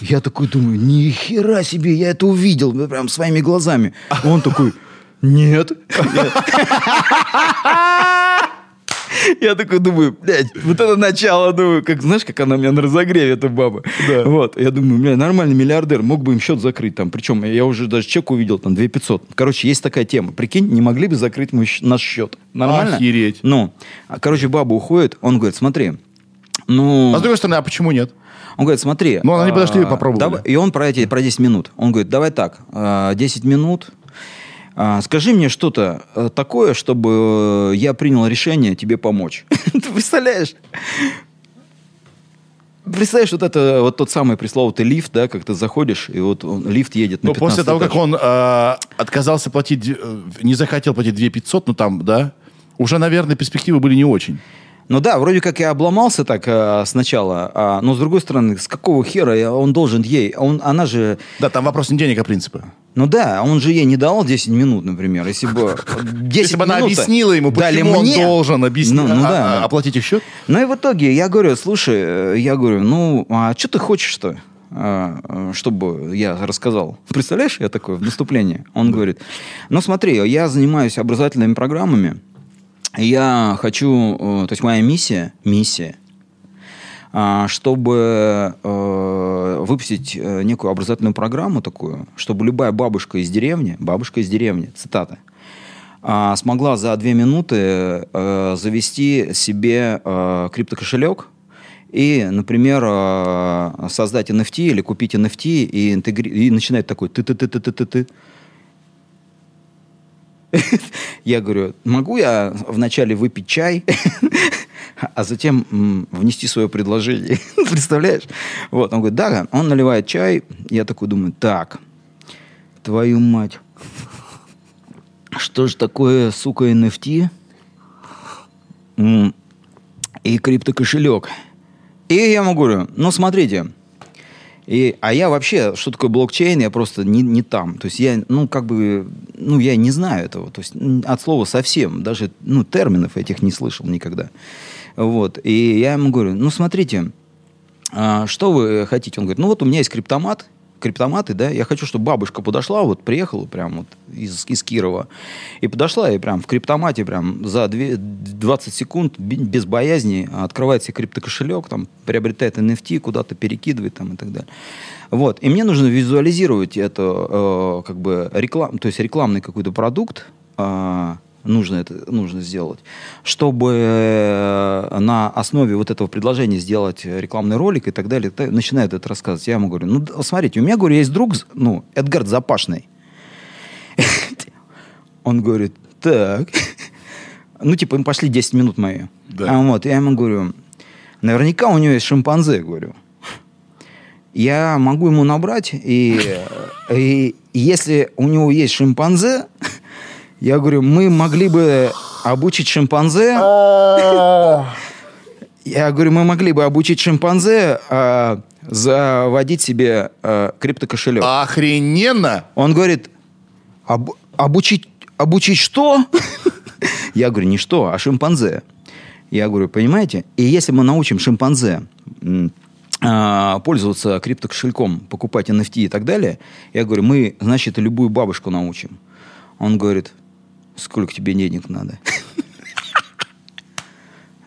Я такой думаю, ни хера себе, я это увидел прям своими глазами. Он такой, нет. Я такой думаю, блядь, вот это начало, думаю, как, знаешь, как она меня на разогреве, эта баба. Да. Вот, я думаю, бля, нормальный миллиардер, мог бы им счет закрыть там. Причем я уже даже чек увидел, там, 2500. Короче, есть такая тема. Прикинь, не могли бы закрыть мой наш счет. Нормально? Охереть. Ну, а, короче, баба уходит, он говорит, смотри, ну... А с другой стороны, а почему нет? Он говорит, смотри. Ну, они подошли и а, попробовали. И он про, эти, про 10 минут. Он говорит, давай так, а, 10 минут. а, Скажи мне что-то э, такое, чтобы э, я принял решение тебе помочь. [laughs] Ты представляешь? Представляешь, вот это вот тот самый пресловутый лифт, да, как ты заходишь, и вот он- лифт едет на Ну, после 15 того, как этаж. он э, отказался платить, э, не захотел платить 2 500, ну там, да, уже, наверное, перспективы были не очень. Ну да, вроде как я обломался так э, сначала, а, но с другой стороны, с какого хера я- он должен ей? Он, она же Да, там вопрос не денег, а принципа. Ну да, он же ей не дал 10 минут, например. Если бы [laughs] 10 Если бы она объяснила ему, почему он мне. должен объяснить, Ну, ну а- да. а- оплатить их счет. Ну и в итоге я говорю, слушай, э, я говорю, ну, а что ты хочешь-то? а, э, чтобы я рассказал. Представляешь, я такое в наступлении. Он говорит, ну смотри, я занимаюсь образовательными программами, я хочу, э, то есть моя миссия, миссия, а, чтобы э, выпустить э, некую образовательную программу такую, чтобы любая бабушка из деревни, бабушка из деревни, цитата, а, смогла за две минуты завести себе криптокошелек и, например, создать NFT или купить NFT и, интегри... и начинать такой ты я говорю, могу я вначале выпить чай, [laughs] а затем внести свое предложение? [laughs] Представляешь? Вот, он говорит, да, он наливает чай. Я такой думаю, так, твою мать, что же такое, сука, NFT М, и криптокошелек? И я ему говорю, ну, смотрите, и, а я вообще, что такое блокчейн, я просто не, не там. То есть я, ну, как бы, ну, я не знаю этого. То есть от слова совсем, даже, ну, терминов этих не слышал никогда. Вот. И я ему говорю, ну, смотрите, а, что вы хотите? Он говорит, ну, вот у меня есть криптомат, криптоматы, да, я хочу, чтобы бабушка подошла, вот приехала прям вот из, из Кирова, и подошла и прям в криптомате прям за две- 20 секунд без боязни открывает себе криптокошелек, там, приобретает NFT, куда-то перекидывает там и так далее. Вот. И мне нужно визуализировать это, э, как бы, реклам, то есть рекламный какой-то продукт, а, нужно это нужно сделать, чтобы э, на основе вот этого предложения сделать рекламный ролик и так далее. Т- Начинает это рассказывать. Я ему говорю, ну, смотрите, у меня, говорю, есть друг, ну, Эдгард Запашный. [laughs] Он говорит, так. [laughs] Ну, типа, им пошли 10 минут мои. Да. А вот, я ему говорю, наверняка у него есть шимпанзе, говорю. Я могу ему набрать, и, и если у него есть шимпанзе, [laughs] я говорю, мы могли бы обучить шимпанзе. Я говорю, мы могли бы обучить шимпанзе а, заводить себе а, криптокошелек. Охрененно! Он говорит, «Об- обучить, обучить что? [laughs] Я говорю, не что, а шимпанзе. Я говорю, понимаете? И если мы научим шимпанзе а, пользоваться криптокошельком, покупать NFT и так далее, я говорю, мы, значит, любую бабушку научим. Он говорит, сколько тебе денег надо?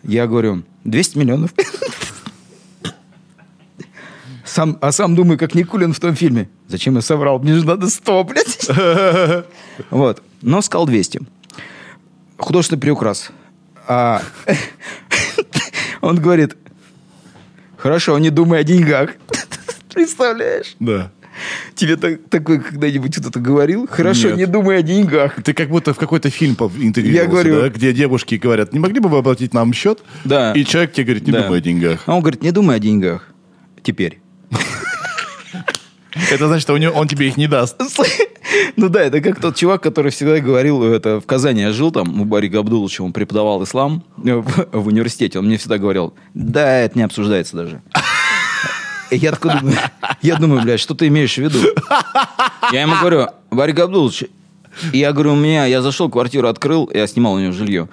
Я говорю, 200 миллионов. Сам, а сам думаю, как Никулин в том фильме. Зачем я соврал? Мне же надо 100, блядь. Вот. Но сказал 200. Художественный приукрас. А, Он говорит, хорошо, не думай о деньгах. Представляешь? Да. Тебе так- такой когда-нибудь кто-то говорил? Хорошо, Нет. не думай о деньгах. Ты как будто в какой-то фильм интегрировался, Я говорю- да, где девушки говорят, не могли бы вы оплатить нам счет? Да. И человек тебе говорит, не Да. думай о деньгах. А он говорит, не думай о деньгах. Теперь. Это значит, что у него, он тебе их не даст. [laughs] Ну да, это как тот чувак, который всегда говорил, это в Казани я жил, там, у Барика Абдуловича, он преподавал ислам э, в, в университете, он мне всегда говорил, да, это не обсуждается даже. Я такой думаю, я думаю, блядь, что ты имеешь в виду? Я ему говорю, Барик Абдулович, я говорю, у меня, я зашел, квартиру открыл, я снимал у него жилье.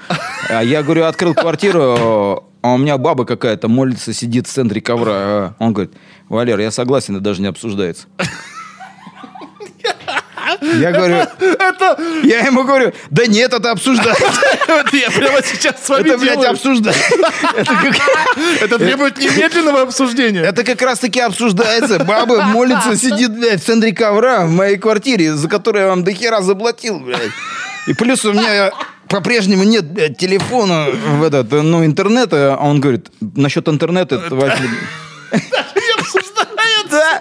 А я говорю, открыл квартиру, а у меня баба какая-то молится, сидит в центре ковра. Он говорит, Валер, я согласен, это даже не обсуждается. Я говорю, Это, я ему говорю, да нет, это обсуждается. это я прямо сейчас с вами Это, блядь, обсуждается. Это требует немедленного обсуждения. Это как раз таки обсуждается. Баба молится, сидит, блядь, в центре ковра в моей квартире, за которую я вам до хера заплатил, блядь. И плюс у меня по-прежнему нет, блядь, телефона в этот, ну, интернета. А он говорит, насчет интернета, это возьми». [laughs]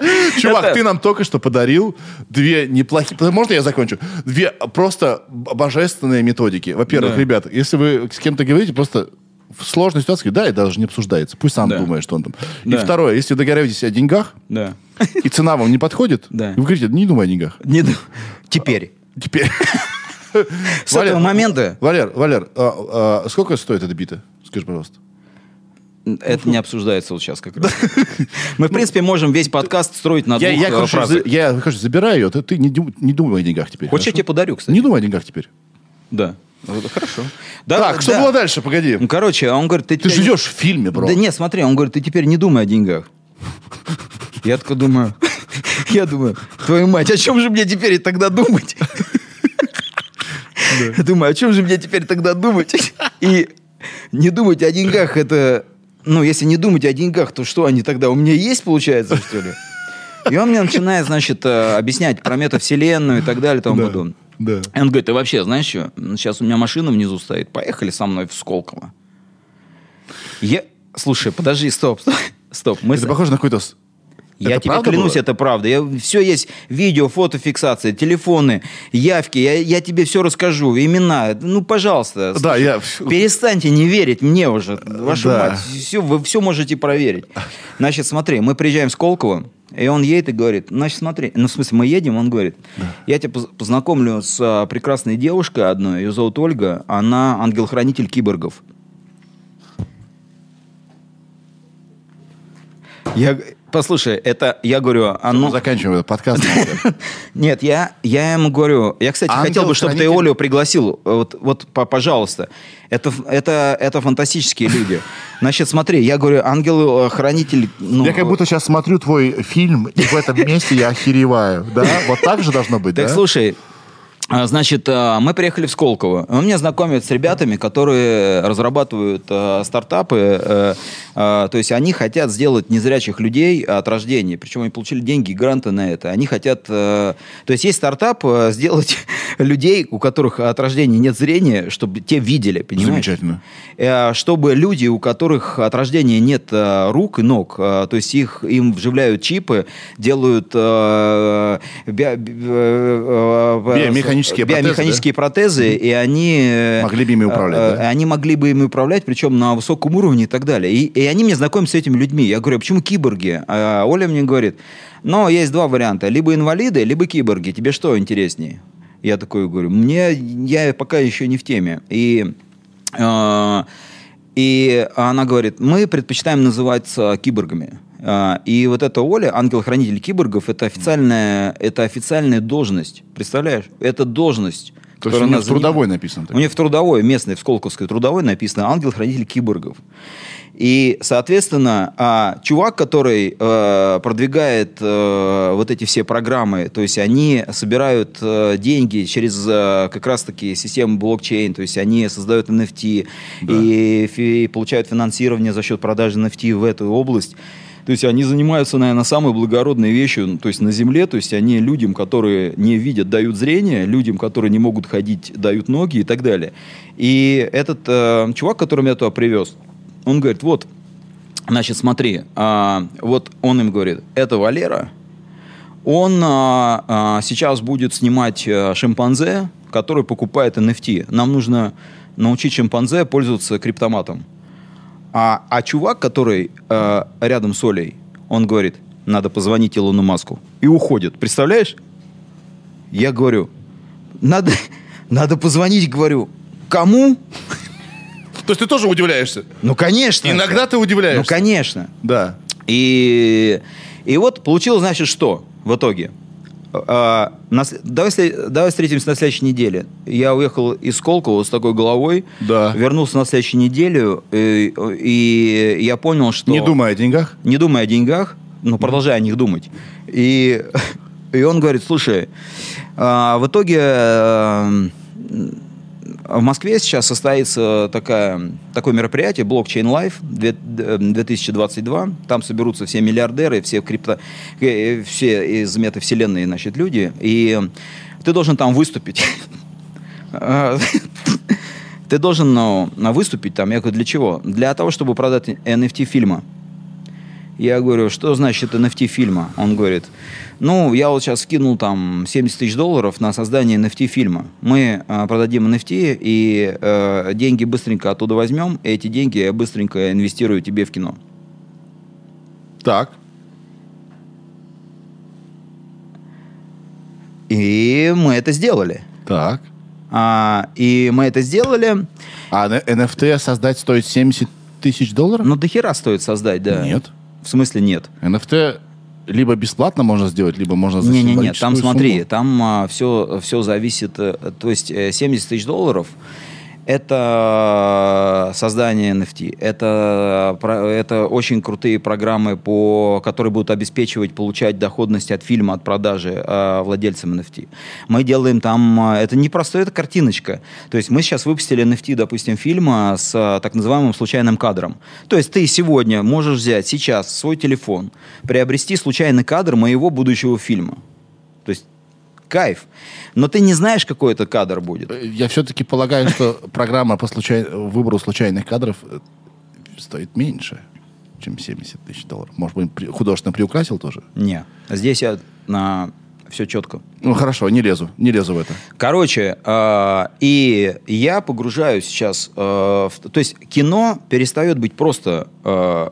[laughs] Чувак, ты нам только что подарил две неплохие... Можно я закончу? Две просто божественные методики. Во-первых, Да. ребята, если вы с кем-то говорите, просто в сложной ситуации, да, это даже не обсуждается. Пусть сам Да. думает, что он там. И Да. второе, если договариваетесь о деньгах, Да. и цена вам не подходит, Да. вы говорите, не думай о деньгах. Не ду- Теперь. Теперь... С этого момента Валер, Валер, а, а, сколько стоит эта бита? Скажи, пожалуйста. Это не обсуждается вот сейчас как раз. Мы, в принципе, можем весь подкаст строить на Я, двух я, э, короче, фразах. за- я, короче, забираю ее, ты, ты не, дум- не думай о деньгах теперь. Хочешь, я хорошо? тебе подарю, кстати? Не думай о деньгах теперь. Да. Вот, Хорошо. Да, так, что да. было дальше? Погоди. Ну, короче, а он говорит, ты, Ты теперь- живешь в фильме, бро. Да нет, смотри, он говорит, ты теперь не думай о деньгах. Я такой думаю, [laughs] я думаю, твою мать, о чем же мне теперь тогда думать? Я думаю, о чем же мне теперь тогда думать? И не думать о деньгах, это... Ну, если не думать о деньгах, то что они тогда у меня есть, получается, что ли? И он мне начинает, значит, э, объяснять про метавселенную и так далее и тому Да, подобное. да. И он говорит, ты вообще, знаешь что, сейчас у меня машина внизу стоит, поехали со мной в Сколково. Я... Слушай, подожди, стоп, стоп, стоп. Мы Это похоже на какой-то... с- Я тебе клянусь, было? это правда. Я... Все есть видео, фотофиксация, телефоны, явки. Я, я тебе все расскажу, имена. Ну, пожалуйста. Да, я... Перестаньте не верить мне уже, вашу Да. мать. Все, вы все можете проверить. Значит, смотри, мы приезжаем в Сколково, и он едет и говорит, значит, смотри, ну, в смысле, мы едем, он говорит, я тебя поз- познакомлю с а, прекрасной девушкой одной, ее зовут Ольга, она ангел-хранитель киборгов. Я, послушай, это, я говорю, Мы оно... заканчиваем этот подкаст. [laughs] Нет, я, я ему говорю, я, кстати, хотел бы, чтобы ты Ангел-хранитель. Олю пригласил, вот, вот по- пожалуйста. Это, это, это фантастические люди. Значит, смотри, я говорю, ангел-хранитель... Ну, Я как будто сейчас смотрю твой фильм, и в этом [laughs] месте я охереваю. Да? Вот так же должно быть, Так, слушай, а, Значит, а, мы приехали в Сколково. Он меня знакомит с ребятами, которые разрабатывают а, стартапы. э, а, То есть они хотят сделать незрячих людей от рождения. Причем они получили деньги и гранты на это. Они хотят... э, То есть есть стартап э, сделать [laughs] людей, у которых от рождения нет зрения, чтобы те видели, понимаешь? Замечательно. Э, чтобы люди, у которых от рождения нет э, рук и ног, э, то есть их, им вживляют чипы, делают э, био- би- э, э, Биомеханические протезы, биомеханические протезы, и они... э, Могли бы ими управлять, э, да? Они могли бы ими управлять, причем на высоком уровне и так далее. И, и они меня знакомят с этими людьми. Я говорю, а почему киборги? А Оля мне говорит, но есть два варианта. Либо инвалиды, либо киборги. Тебе что интереснее? Я такой говорю, мне, я пока еще не в теме. И, э, и она говорит, мы предпочитаем называться киборгами. А, И вот эта Оля, ангел-хранитель киборгов, это официальная, это официальная должность. Представляешь? Это должность. То есть у она в трудовой написано. У нее в трудовой, местной, в Сколковской трудовой написано «Ангел-хранитель киборгов». И, соответственно, а, чувак, который э, продвигает э, вот эти все программы, то есть они собирают э, деньги через э, как раз-таки систему блокчейн, то есть они создают NFT и, фи- получают финансирование за счет продажи NFT в эту область. То есть они занимаются, наверное, самой благородной вещью, ну, то есть на Земле, то есть они людям, которые не видят, дают зрение, людям, которые не могут ходить, дают ноги и так далее. И этот э, чувак, который меня туда привез, он говорит, вот, значит, смотри, а, вот он им говорит, это Валера, он а, а, сейчас будет снимать а, шимпанзе, который покупает NFT. Нам нужно научить шимпанзе пользоваться криптоматом. А, а чувак, который э, рядом с Олей, он говорит, надо позвонить Илону Маску. И уходит. Представляешь? Я говорю, надо, надо позвонить, говорю, кому? То есть ты тоже удивляешься? Ну, конечно. Иногда ты Ну, удивляешься. конечно. Да. И, и вот получилось, значит, что в итоге? А, на давай, давай встретимся на следующей неделе. Я уехал из Сколково с такой головой, Да. вернулся на следующую неделю, и, и я понял, что... Не думай о деньгах. не думая о деньгах, но продолжая о них думать. И, [laughs] и он говорит, слушай, а, в итоге э, в Москве сейчас состоится такая, такое мероприятие Blockchain Life две- д- 2022. Там соберутся все миллиардеры, все крипто, э, все из метавселенной, значит, люди. И ты должен там выступить. [laughs] Ты должен ну, выступить там. Я говорю, для чего? Для того, чтобы продать NFT фильма. Я говорю, что значит NFT фильма? Он говорит, ну, я вот сейчас скинул там 70 тысяч долларов на создание NFT фильма. Мы э, продадим NFT, и э, деньги быстренько оттуда возьмем, и эти деньги я быстренько инвестирую тебе в кино. Так. И мы это сделали. Так. А, и мы это сделали. А NFT создать стоит 70 тысяч долларов? Ну, до хера стоит создать, да. Нет. В смысле нет? NFT либо бесплатно можно сделать, либо можно за Не-не-не, там символическую смотри, сумму. там все, все зависит, э, то есть э, 70 тысяч долларов это создание NFT, это, это очень крутые программы, по, которые будут обеспечивать получать доходность от фильма, от продажи э, владельцам NFT. Мы делаем там, э, это не просто это картиночка, то есть мы сейчас выпустили NFT, допустим, фильма с э, так называемым случайным кадром. То есть ты сегодня можешь взять сейчас свой телефон, приобрести случайный кадр моего будущего фильма. То есть кайф. Но ты не знаешь, какой это кадр будет. Я все-таки полагаю, что программа по случай- выбору случайных кадров э, стоит меньше, чем 70 тысяч долларов. Может быть, художественно приукрасил тоже? Не. Здесь я на все четко. Ну, хорошо, не лезу, не лезу в это. Короче, э, и я погружаюсь сейчас, э, в- то есть кино перестает быть просто э,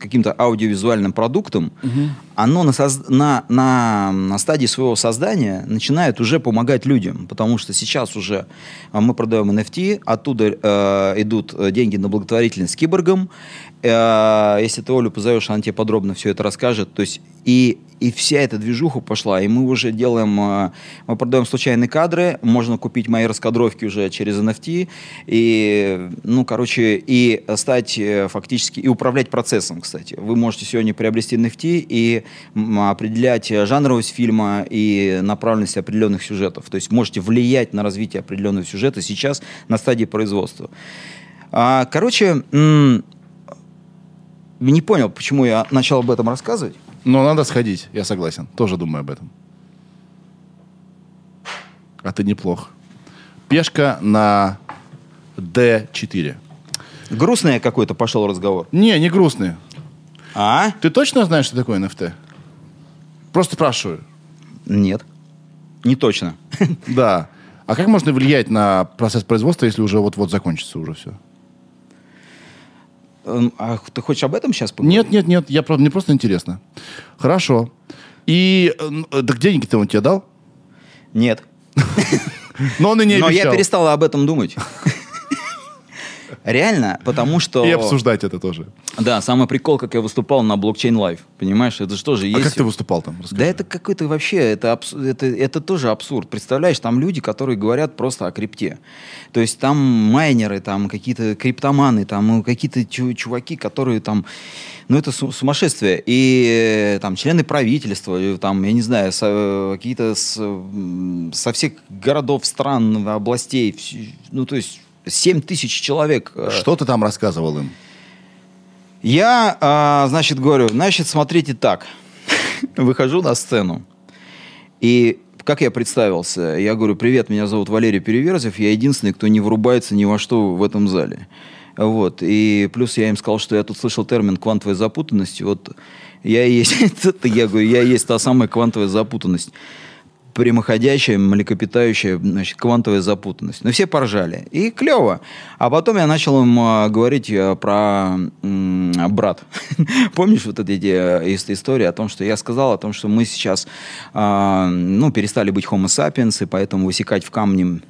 каким-то аудиовизуальным продуктом, оно на, соз- на, на, на стадии своего создания начинает уже помогать людям, потому что сейчас уже мы продаем NFT, оттуда э, идут деньги на благотворительность. Э, если ты Олю позовешь, она тебе подробно все это расскажет. То есть и, и вся эта движуха пошла, и мы уже делаем, э, мы продаем случайные кадры, можно купить мои раскадровки уже через NFT, и, ну, короче, и стать э, фактически, и управлять процессом, кстати. Вы можете сегодня приобрести NFT и определять э, жанровость фильма и направленность определенных сюжетов. То есть можете влиять на развитие определенного сюжета сейчас на стадии производства. А, короче, не понял, почему я начал об этом рассказывать. Но надо сходить, я согласен. Тоже думаю об этом. А ты неплох. Пешка на D4. Грустный какой-то пошел разговор. Не, не грустный. А? Ты точно знаешь, что такое NFT? Просто спрашиваю. Нет. Не точно. [laughs] Да. А как можно влиять на процесс производства, если уже вот-вот закончится уже все? Эм, А ты хочешь об этом сейчас поговорить? Нет, нет, нет, я, правда, мне просто интересно. Хорошо. И, э, так деньги-то он тебе дал? Нет. [laughs] Но он и не Но я обещал. перестал об этом думать. Реально, потому что... И обсуждать это тоже. Да, самый прикол, как я выступал на Blockchain Life. Понимаешь, это же тоже А есть... как ты выступал там? Расскажи. Да это какой-то вообще, это, абс- это, это тоже абсурд. Представляешь, там люди, которые говорят просто о крипте. То есть там майнеры, там какие-то криптоманы, там ну, какие-то чу- чуваки, которые там... Ну, это су- сумасшествие. И э, там члены правительства, и, там, я не знаю, со- э, какие-то со всех городов, стран, областей. Ну, то есть 7 тысяч человек. э, Что ты там рассказывал им? я, а, значит, говорю, значит, смотрите так. [laughs] Выхожу на сцену. И как я представился? Я говорю, привет, меня зовут Валерий Переверзев, я единственный, кто не врубается ни во что в этом зале. Вот. И плюс я им сказал, что я тут слышал термин квантовая запутанность. Вот я и есть, [laughs] я говорю, я и есть та самая квантовая запутанность. Прямоходящая, млекопитающая, значит, квантовая запутанность. Но все поржали. И клево. А потом я начал им а, говорить а, про брат. [laughs] Помнишь вот эти э, истории о том, что я сказал о том, что мы сейчас а, ну, перестали быть homo sapiens, и поэтому высекать в камне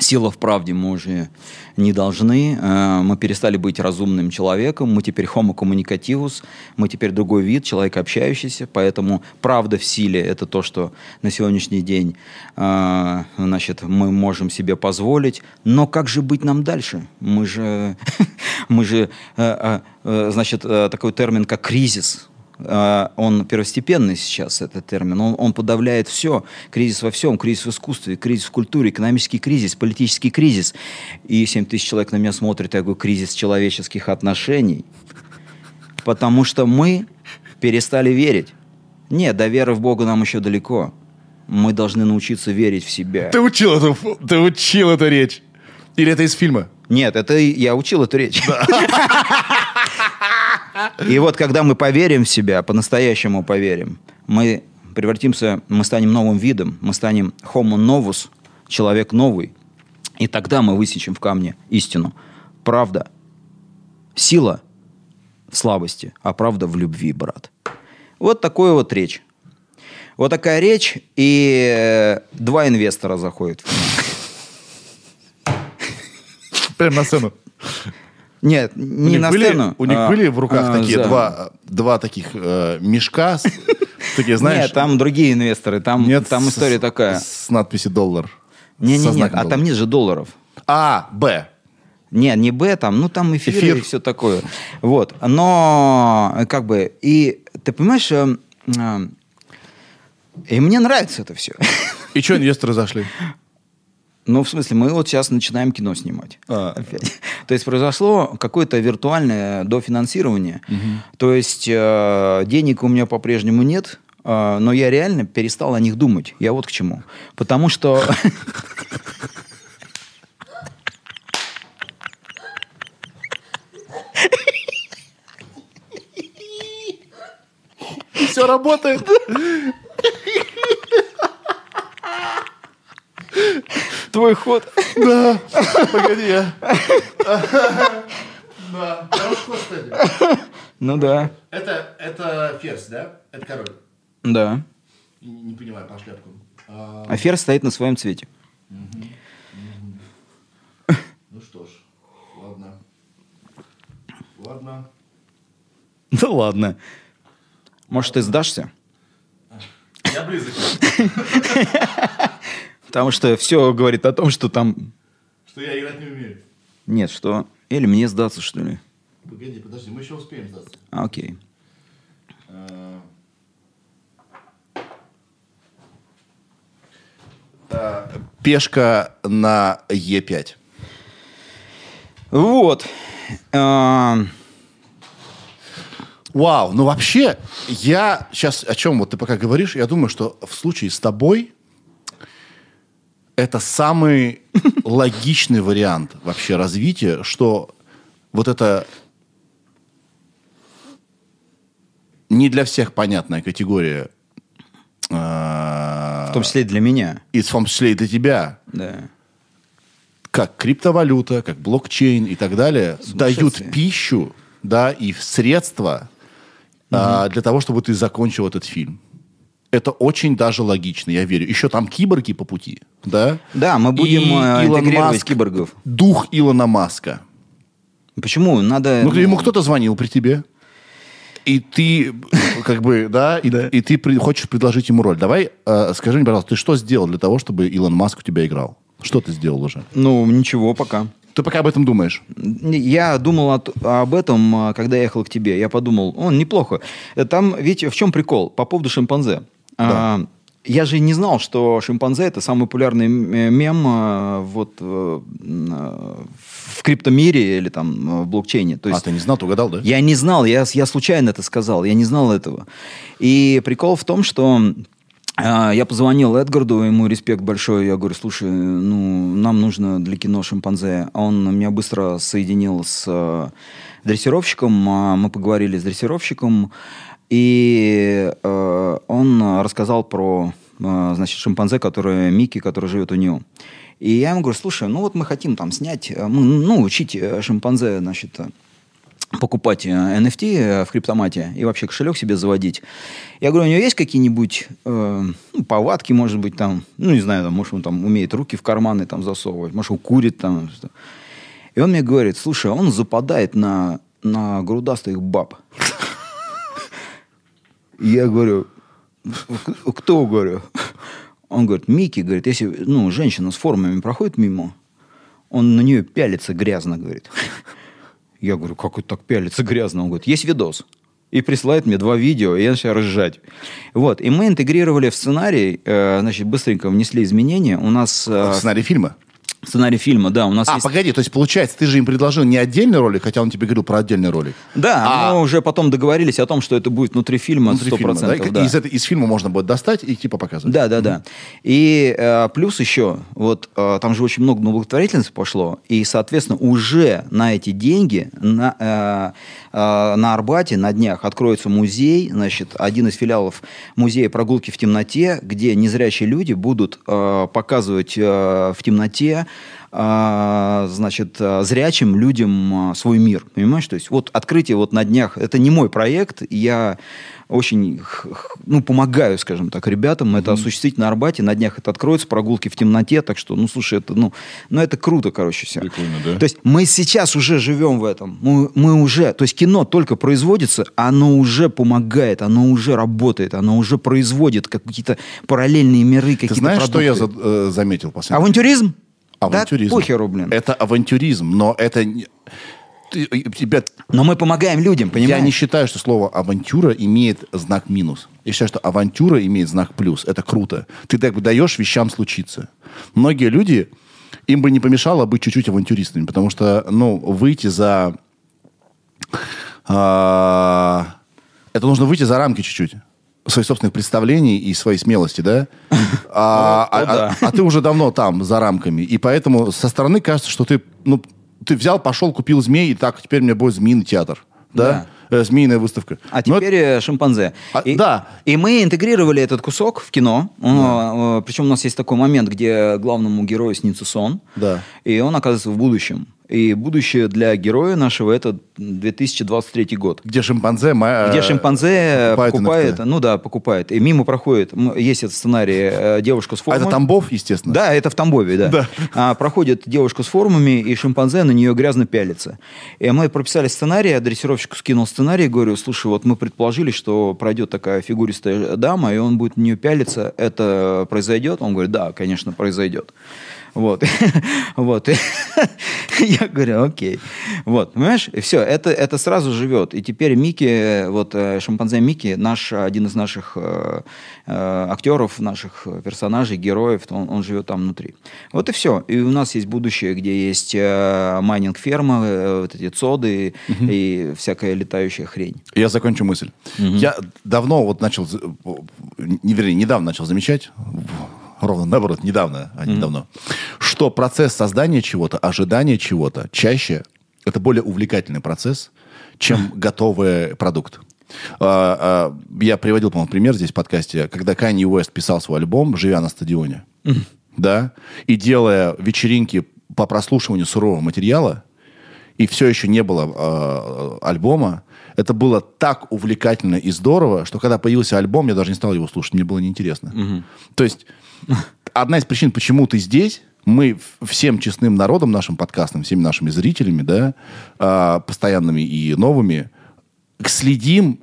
Сила в правде мы уже не должны. Э, мы перестали быть разумным человеком. Мы теперь homo communicativus. Мы теперь другой вид, человек общающийся. Поэтому правда в силе – это то, что на сегодняшний день э, значит, мы можем себе позволить. Но как же быть нам дальше? Мы же, [laughs] мы же э, значит, такой термин, как кризис – он первостепенный сейчас, этот термин. Он, он подавляет все. Кризис во всем. Кризис в искусстве, кризис в культуре, экономический кризис, политический кризис. И 7 тысяч человек на меня смотрят, я говорю, кризис человеческих отношений. Потому что мы перестали верить. Нет, до веры в Бога нам еще далеко. Мы должны научиться верить в себя. Ты учил эту, ты учил эту речь? Или это из фильма? Нет, это я учил эту речь. [laughs] И вот когда мы поверим в себя, по-настоящему поверим, мы превратимся, мы станем новым видом, мы станем homo novus, человек новый. И тогда мы высечем в камне истину. Правда. Сила в слабости, а правда в любви, брат. Вот такой вот речь. Вот такая речь, и э, два инвестора заходят. Прямо на сцену. Нет, не на были, сцену. У них а, были в руках а, такие за... два, два таких э, мешка, такие, знаешь... Нет, там другие инвесторы, там, нет, там история с, такая. С надписью «доллар». Не-не-не, а там нет же долларов. А, Б. Не, не Б, там, ну там эфир, Эфир. и все такое. Вот. Но, как бы, и ты понимаешь, э, э, и мне нравится это все. И что инвесторы зашли? [laughs] Ну, в смысле, мы вот сейчас начинаем кино снимать. А. Опять. [laughs] То есть произошло какое-то виртуальное дофинансирование. То есть э, денег у меня по-прежнему нет, э, но я реально перестал о них думать. Я вот к чему. Потому что... Все работает. [laughs] Твой ход. Да. Погоди, я. Да. Ну да. Это, это ферзь, да? Это король. Да. Не, понимаю по шляпку. А ферзь стоит на своем цвете. Ну что ж, ладно. Ладно. Ну ладно. Может, ты сдашься? Я близок. [laughs] Потому что все говорит о том, что там... Что я играть не умею. Нет, что... Или мне сдаться, что ли? Погоди, подожди, мы еще успеем сдаться. А, окей. Пешка на Е5. Вот. А, Вау, ну вообще, я сейчас о чем вот ты пока говоришь, я думаю, что в случае с тобой это самый логичный вариант вообще развития, что вот это не для всех понятная категория, а, В том числе и для меня. и в том числе и для тебя, Да. как криптовалюта, как блокчейн и так далее, дают пищу, да, и средства а, для того, чтобы ты закончил этот фильм. Это очень даже логично, я верю. Еще там киборги по пути, да? Да, мы будем И э, Илон интегрировать Маск, киборгов. Дух Илона Маска. Почему? Надо... Ну, ему кто-то звонил при тебе. И ты, как бы, да, и, и ты при- хочешь предложить ему роль. Давай, э, скажи мне, пожалуйста, ты что сделал для того, чтобы Илон Маск у тебя играл? Что ты сделал уже? Ну, ничего пока. Ты пока об этом думаешь? Я думал от- об этом, а, когда я ехал к тебе. Я подумал, он неплохо. Э, Там, ведь в чем прикол? По поводу шимпанзе. А, Я же не знал, что шимпанзе это самый популярный э, мем а, вот э, а, в криптомире или там э, в блокчейне. То а, есть ты не знал, ты угадал, да? я не знал, я, я случайно это сказал, я не знал этого. И прикол в том, что а, я позвонил Эдгарду, ему респект большой, я говорю, слушай, ну, нам нужно для кино шимпанзе. А Он меня быстро соединил с э, дрессировщиком, а, мы поговорили с дрессировщиком, и э, он рассказал про а, значит, шимпанзе, который Микки, который живет у него. И я ему говорю, слушай, ну вот мы хотим там снять, э, мы, ну, учить э, шимпанзе, значит, э, покупать э, NFT э, в криптомате и вообще кошелек себе заводить. Я говорю, у него есть какие-нибудь э, ну, повадки, может быть, там, ну, не знаю, там, может, он там умеет руки в карманы там засовывать, может, он курит там. И он мне говорит, слушай, он западает на, на грудастых баб. Я говорю, «К- кто, говорю? Он говорит, Микки, говорит, если ну, женщина с формами проходит мимо, он на нее пялится грязно, говорит. Я говорю, как это так пялится грязно? Он говорит, есть видос. И присылает мне два видео, и я начал ржать. Вот. И мы интегрировали в сценарий, э, значит, быстренько внесли изменения. У нас э, Сценарий фильма. Сценарий фильма, да, у нас А, есть... погоди, то есть получается, ты же им предложил не отдельный ролик, хотя он тебе говорил про отдельный ролик. Да, А. мы уже потом договорились о том, что это будет внутри фильма Внутри 100%. фильма, да? И да. Из, этой- из фильма можно будет достать и типа показывать. Да, да, да. И э, плюс еще, вот э, там же очень много на благотворительности пошло, и, соответственно, уже на эти деньги на, э, на Арбате на днях откроется музей, значит, один из филиалов музея прогулки в темноте, где незрячие люди будут э, показывать э, в темноте значит, э, зрячим людям э, свой мир. Понимаешь? То есть вот открытие вот на днях, это не мой проект, я очень ну, помогаю, скажем так, ребятам это осуществить на Арбате. На днях это откроется, прогулки в темноте. Так что, ну, слушай, это, ну, ну, это круто, короче, все. Прикольно, да? То есть мы сейчас уже живем в этом. Мы, мы уже, то есть кино только производится, оно уже помогает, оно уже работает, оно уже производит какие-то параллельные миры, Ты какие-то знаешь, что я продукты. за- э, заметил последний? Авантюризм? Авантюризм. Да похеру, блин. Это авантюризм, но это... Ты, ребят, Но мы помогаем людям, понимаешь? я не считаю, что слово авантюра имеет знак минус. Я считаю, что авантюра имеет знак плюс. Это круто. Ты так бы даешь вещам случиться. Многие люди, им бы не помешало быть чуть-чуть авантюристами, потому что, ну, выйти за... а, это нужно выйти за рамки чуть-чуть своих собственных представлений и своей смелости, да? [laughs] А, Ну, а- да. а- а ты уже давно там, за рамками. И поэтому со стороны кажется, что ты, ну, ты взял, пошел, купил змей, и так, теперь у меня будет змеиный театр. Да? Э, змеиная выставка. А Но теперь э, шимпанзе. А, и, да. И мы интегрировали этот кусок в кино. Он, э, Причем у нас есть такой момент, где главному герою снится сон. Да. И он оказывается в будущем. И будущее для героя нашего это 2023 год. Где шимпанзе... Где э, шимпанзе покупает покупает, NFT. ну да, покупает. И мимо проходит, есть этот сценарий, э, девушка с А формой. это Тамбов, естественно. Да, это в Тамбове, да. Да. А, проходит девушка с формами, и шимпанзе на нее грязно пялится. И мы прописали сценарий, я дрессировщику скинул сценарий, говорю, слушай, вот мы предположили, что пройдет такая фигуристая дама, и он будет на нее пялиться. Это произойдет? Он говорит, да, конечно, произойдет. Вот. [laughs] вот. [laughs] Я говорю, окей. Вот, понимаешь? И все, это, это сразу живет. И теперь Микки, вот э, шимпанзе Микки, наш, один из наших э, э, актеров, наших персонажей, героев, он, он живет там внутри. Вот и все. И у нас есть будущее, где есть э, майнинг-ферма, э, вот эти цоды и всякая летающая хрень. Я закончу мысль. Я давно вот начал, не, вернее, недавно начал замечать, ровно наоборот, недавно, а не давно, что процесс создания чего-то, ожидания чего-то чаще это более увлекательный процесс, чем [laughs] готовый продукт. А, а, Я приводил, по-моему, пример здесь в подкасте, когда Канье Уэст писал свой альбом, живя на стадионе, да, и делая вечеринки по прослушиванию сурового материала, и все еще не было э, альбома, это было так увлекательно и здорово, что когда появился альбом, я даже не стал его слушать, мне было неинтересно. То есть одна из причин, почему ты здесь, мы всем честным народом, нашим подкастом, всеми нашими зрителями, да, а, постоянными и новыми, следим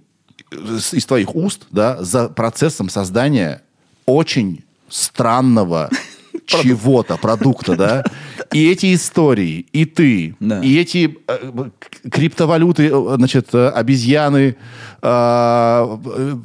э, из твоих уст, да, за процессом создания очень странного [laughs] чего-то, продукта, да. И эти истории, и ты, Да. и эти э, криптовалюты, э, значит, э, обезьяны, э, э,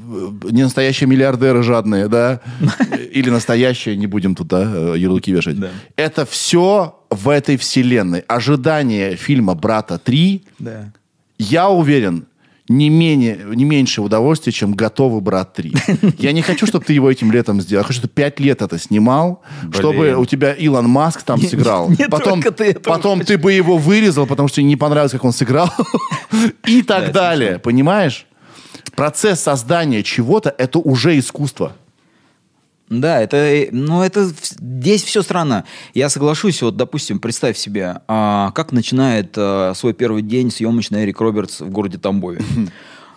не настоящие миллиардеры жадные, да, [laughs] или настоящие, не будем тут, да, э, ярлыки вешать. Да. Это все в этой вселенной. Ожидание фильма «Брата 3» Да. я уверен, не, менее, не меньше удовольствия, чем готовый брат 3. [laughs] Я не хочу, чтобы ты его этим летом сделал. Я хочу, чтобы пять лет это снимал, чтобы у тебя Илон Маск там сыграл. не потом ты потом ты бы его вырезал, потому что тебе не понравилось, как он сыграл. [laughs] И так Да, далее. Понимаешь? Процесс создания чего-то – это уже искусство. Да, это, э, ну, это здесь все странно. Я соглашусь, вот, допустим, представь себе, а, как начинает а, свой первый день съемочный Эрик Робертс в городе Тамбове. [laughs]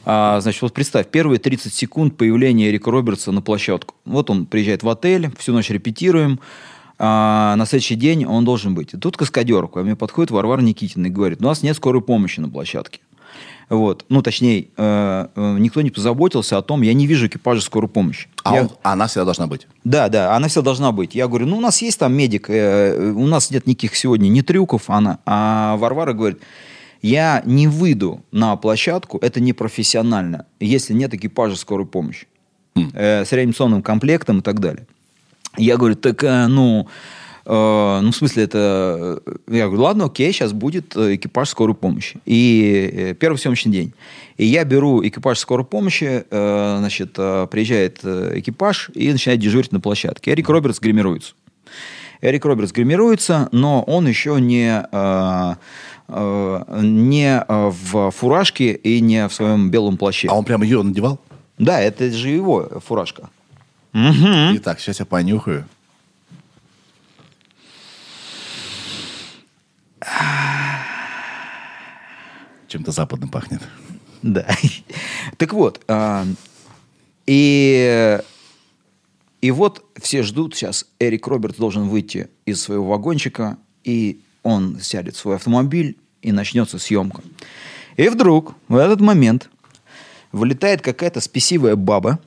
А, значит, вот представь, первые 30 секунд появления Эрика Робертса на площадку. Вот он приезжает в отель, всю ночь репетируем, а, на следующий день он должен быть. И тут каскадер ко мне подходит Варвара Никитина и говорит, у нас нет скорой помощи на площадке. Вот. Ну, точнее, э, э, никто не позаботился о том, я не вижу экипажа скорой помощи. А Я- он- она всегда должна быть. да, да, она всегда должна быть. Я говорю, ну, у нас есть там медик, э, у нас нет никаких сегодня ни трюков, она. А Варвара говорит, я не выйду на площадку, это непрофессионально, если нет экипажа скорой помощи. Э, с реанимационным комплектом и так далее. Я говорю, так, э, ну, э, ну, в смысле, это... э, Я говорю, ладно, окей, сейчас будет э, экипаж скорой помощи. И э, первый съемочный день. И я беру экипаж скорой помощи, э, значит, э, приезжает э, экипаж и начинает дежурить на площадке. Эрик Робертс гримируется. Эрик Робертс гримируется, но он еще не, э, э, не э, в фуражке и не в своем белом плаще. А он прямо ее надевал? Да, это же его фуражка. Итак, сейчас я понюхаю. [sighs] Чем-то западным пахнет. Да. Так вот, а, и, и вот все ждут сейчас, Эрик Роберт должен выйти из своего вагончика, и он сядет в свой автомобиль, и начнется съемка. И вдруг в этот момент вылетает какая-то спесивая баба.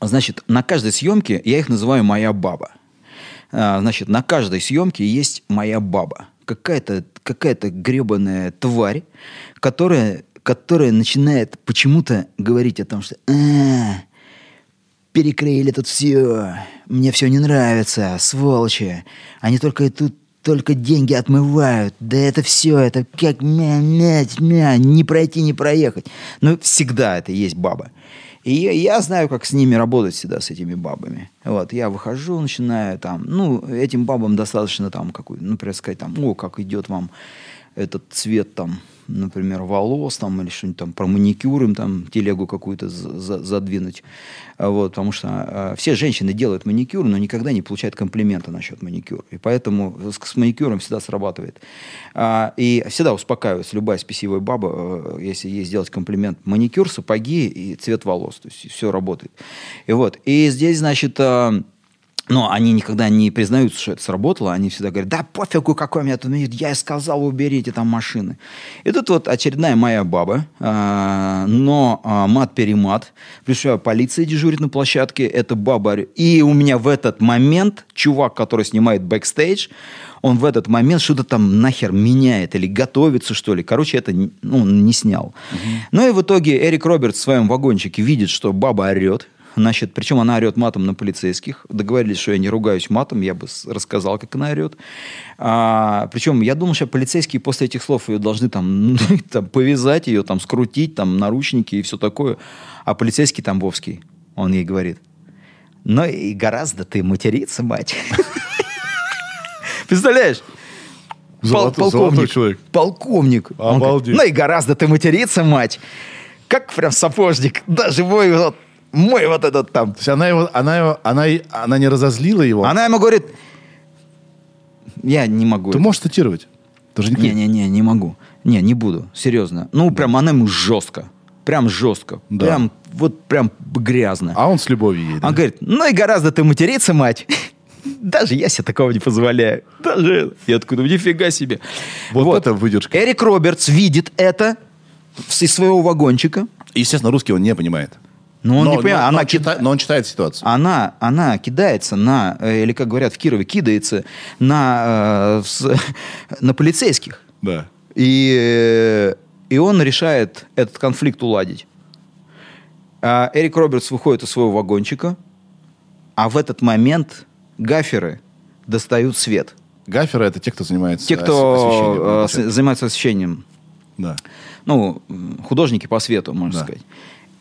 Значит, на каждой съемке, я их называю «моя баба». А, Значит, на каждой съемке есть моя баба. Какая-то какая гребаная тварь, которая, которая начинает почему-то говорить о том, что «А, перекрыли тут все, мне все не нравится, сволочи, они только тут только деньги отмывают, да это все, это как мя, мя, мя, не пройти, не проехать. Ну, всегда это есть баба. И я, я знаю, как с ними работать всегда, с этими бабами. Вот, я выхожу, начинаю там, ну, этим бабам достаточно там, какой, например, сказать там, о, как идет вам этот цвет там, например, волос там или что-нибудь там про маникюр им там телегу какую-то за- за- задвинуть. А Вот, потому что а, все женщины делают маникюр, но никогда не получают комплимента насчет маникюра. И поэтому с, с маникюром всегда срабатывает. А, и всегда успокаивается любая спесивая баба, э, если ей сделать комплимент. Маникюр, сапоги и цвет волос. То есть все работает. И вот. И здесь, значит, а, но они никогда не признаются, что это сработало. Они всегда говорят, да пофигу, какой у меня тут вид, я и сказал, уберите там машины. И тут вот очередная моя баба, а, но а, мат-перемат. Пришла полиция дежурит на площадке, это баба. И у меня в этот момент чувак, который снимает бэкстейдж, он в этот момент что-то там нахер меняет или готовится, что ли. Короче, это ну, он не снял. Ну и в итоге Эрик Робертс в своем вагончике видит, что баба орет. Значит, причем она орет матом на полицейских. Договорились, что я не ругаюсь матом, я бы рассказал, как она орет. А, причем я думал, что полицейские после этих слов ее должны там, [laughs] ну, там повязать ее, там скрутить, там наручники и все такое. А полицейский Тамбовский, он ей говорит, ну и гораздо ты материться, мать. [laughs] Представляешь? Золотой- Пол- золотой человек. Полковник. Он говорит, Обалдеть. ну и гораздо ты материться, мать. Как прям сапожник. Даже мой вот, мой вот этот там. То есть она его, она его, она, она не разозлила его. Она ему говорит, я не могу. Ты можешь цитировать? Не крик. Не-не-не, не могу. Не, не буду, серьезно. Ну, прям она ему жестко. Прям жестко. Да. Прям, вот прям грязно. А он с любовью да? Он говорит, ну и гораздо ты материться, мать. [laughs] Даже я себе такого не позволяю. Даже я ну нифига себе. Вот это выдержка. Эрик Робертс видит это из своего вагончика. Естественно, русский он не понимает. Но он но, не понимает. но- она, но ки- чита- но он читает ситуацию. она, она кидается на, э, или как говорят в Кирове, кидается на, э, с- [laughs] на полицейских. Да. И, э, и он решает этот конфликт уладить. А Эрик Робертс выходит из своего вагончика, а в этот момент гаферы достают свет. Гаферы это те, кто занимается Те, кто освещением э, занимается освещением, Да. ну, художники по свету, можно Да. сказать,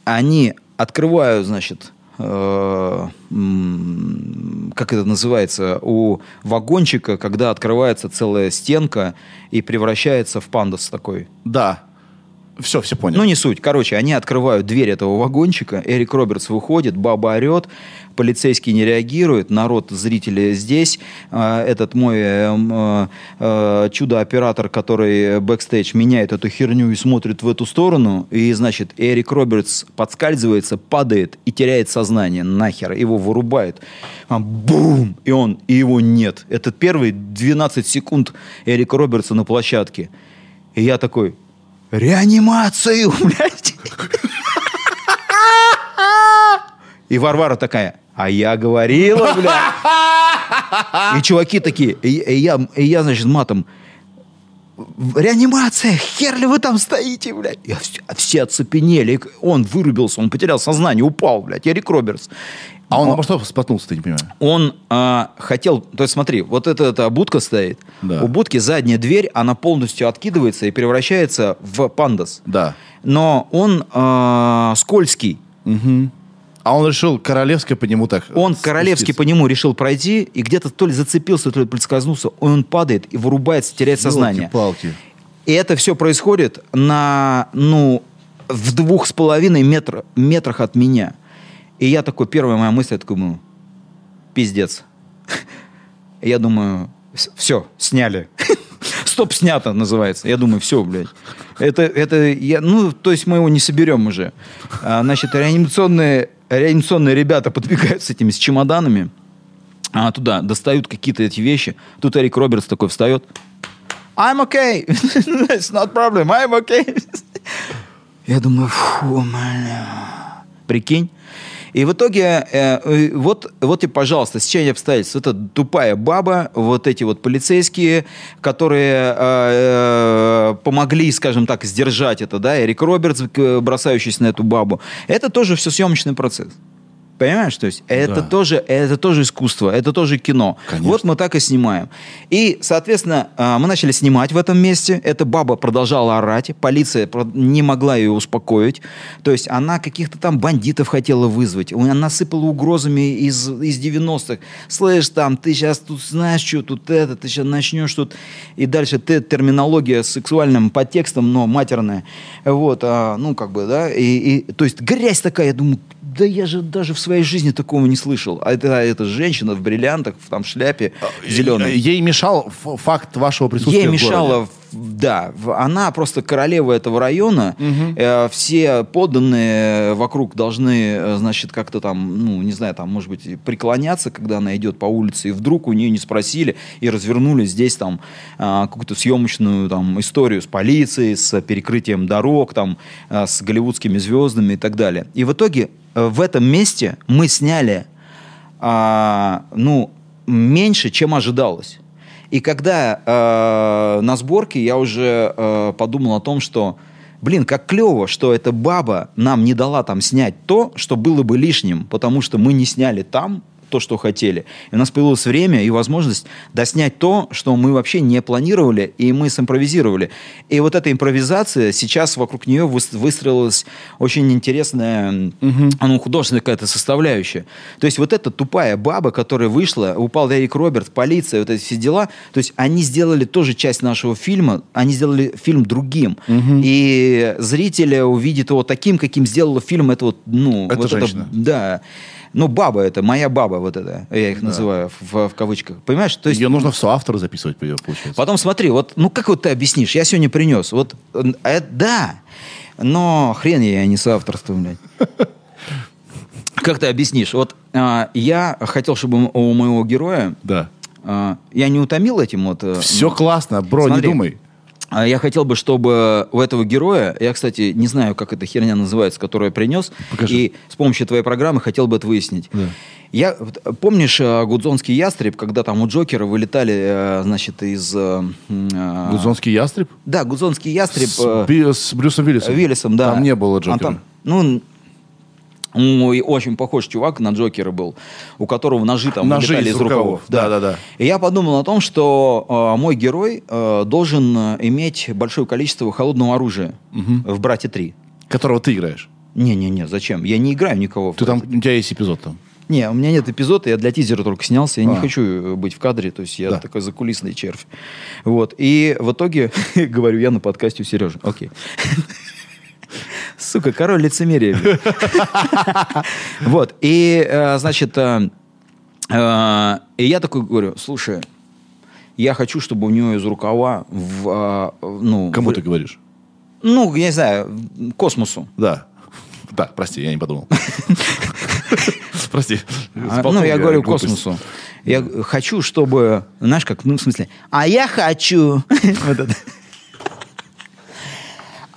они открывают, значит, э, как это называется, у вагончика, когда открывается целая стенка и превращается в пандус такой. Да. Все, все поняли. Ну, не суть. Короче, они открывают дверь этого вагончика, Эрик Робертс выходит, баба орет, полицейский не реагирует, народ, зрители здесь. А, Этот мой э, э, чудо-оператор, который бэкстейдж меняет эту херню и смотрит в эту сторону, и, значит, Эрик Робертс подскальзывается, падает и теряет сознание. Нахер. Его вырубает. А, Бум! И он, и его нет. Это первые 12 секунд Эрика Робертса на площадке. И я такой, реанимацию, [laughs] блядь. И Варвара такая, а я говорила, бля. И чуваки такие, и, и я, и я, значит, матом, реанимация, хер ли вы там стоите, блядь. И все, все оцепенели. Он вырубился, он потерял сознание, упал, блядь. Эрик Робертс. а он обо что споткнулся, ты не понимаю? Он а, хотел, то есть смотри, вот эта, эта будка стоит. Да. У будки задняя дверь, она полностью откидывается и превращается в пандас. Да. Но он а, скользкий. А он решил королевской по нему так Он спуститься. королевский по нему решил пройти, и где-то то ли зацепился, то ли предскользнулся, и он падает и вырубается, теряет сознание. Ёлки-палки. И это все происходит на, ну, в двух с половиной метр, метрах от меня. И я такой, первая моя мысль, я такой, ну, пиздец. [laughs] Я думаю, все, сняли. [laughs] Стоп, снято называется. Я думаю, все, блядь. Это, это, я, ну, то есть мы его не соберем уже. А, значит, реанимационные, реанимационные ребята подбегают с этими, с чемоданами а, туда, достают какие-то эти вещи. Тут Эрик Робертс такой встает. I'm okay. [laughs] It's not problem. I'm okay. [laughs] Я думаю, фу, бля. Прикинь. И в итоге, э, э, вот, вот тебе, пожалуйста, стечение обстоятельств. Это тупая баба, вот эти вот полицейские, которые э, помогли, скажем так, сдержать это, да, Эрик Робертс, бросающийся на эту бабу. Это тоже все съемочный процесс. Понимаешь, то есть это Да. тоже, это тоже искусство, это тоже кино. Конечно. Вот мы так и снимаем. И, соответственно, а, мы начали снимать в этом месте. Эта баба продолжала орать. Полиция не могла ее успокоить. То есть она каких-то там бандитов хотела вызвать. Она сыпала угрозами из, из 90-х. Слышь, там, ты сейчас тут знаешь, что тут это, ты сейчас начнешь тут... И дальше ты, терминология с сексуальным подтекстом, но матерная. Вот, а, ну, как бы, да. И, и, то есть грязь такая, я думаю, да я же даже в своей жизни такого не слышал. А это, это женщина в бриллиантах, в там шляпе зеленой. Ей мешал факт вашего присутствия Ей мешало, в- да, она просто королева этого района. Э, все подданные вокруг должны, э, значит, как-то там, ну, не знаю, там, может быть, преклоняться, когда она идет по улице, и вдруг у нее не спросили и развернули здесь там а, какую-то съемочную там историю с полицией, с перекрытием дорог, там, а, с голливудскими звездами и так далее. И в итоге э, в этом месте мы сняли а, ну, меньше, чем ожидалось. И когда э, на сборке я уже э, подумал о том, что, блин, как клево, что эта баба нам не дала там снять то, что было бы лишним, потому что мы не сняли там то, что хотели. И у нас появилось время и возможность доснять то, что мы вообще не планировали, и мы симпровизировали. И вот эта импровизация, сейчас вокруг нее выс- выстроилась очень интересная ну, художественная какая-то составляющая. То есть вот эта тупая баба, которая вышла, упал Эрик Роберт, полиция, вот эти все дела, то есть они сделали тоже часть нашего фильма, они сделали фильм другим. И зрители увидят его таким, каким сделала фильм это вот, ну, Это вот женщина. да. Ну, баба это, моя баба вот это, я их называю в, в кавычках. Понимаешь? То есть Ее нужно в соавтор записывать, по- получается. Потом смотри, вот, ну как вот ты объяснишь? Я сегодня принес. Вот, э, э, да, но хрен я не соавторствую, блядь. [laughs] Как ты объяснишь? Вот а, я хотел, чтобы у моего героя, Да. а, я не утомил этим вот... э, Все ну, классно, бро, смотри. не думай. А Я хотел бы, чтобы у этого героя, я, кстати, не знаю, как эта херня называется, которую я принес, Покажи. и с помощью твоей программы хотел бы это выяснить. Да. Я, помнишь э, Гудзонский ястреб, когда там у Джокера вылетали, э, значит, из... э, Гудзонский ястреб? Да, Гудзонский ястреб С, Би- с Брюсом Виллисом. Виллисом, да. Там не было А Джокера. там, ну, мой очень похож чувак на Джокера был, у которого ножи там Ножи из из рукавов. рукавов. Да-да-да. И я подумал о том, что э, мой герой э, должен иметь большое количество холодного оружия в «Брате 3». Которого ты играешь. Не-не-не, зачем? Я не играю никого. Ты там, у тебя есть эпизод там. Не, у меня нет эпизода, я для тизера только снялся, я не А. хочу э, быть в кадре, то есть я Да. такой закулисный червь. Вот. И в итоге, [laughs] говорю я на подкасте у Сережи, окей. Сука, король лицемерия. [laughs] Вот, и, э, значит, э, э, и я такой говорю, слушай, я хочу, чтобы у нее из рукава в, ну... Кому ты говоришь? Ну, я не знаю, космосу. Да. Да, прости, я не подумал. [laughs] Прости. А, ну, я говорю космосу. Я хочу, чтобы, знаешь, как, ну, в смысле, а я хочу. [laughs] Вот это.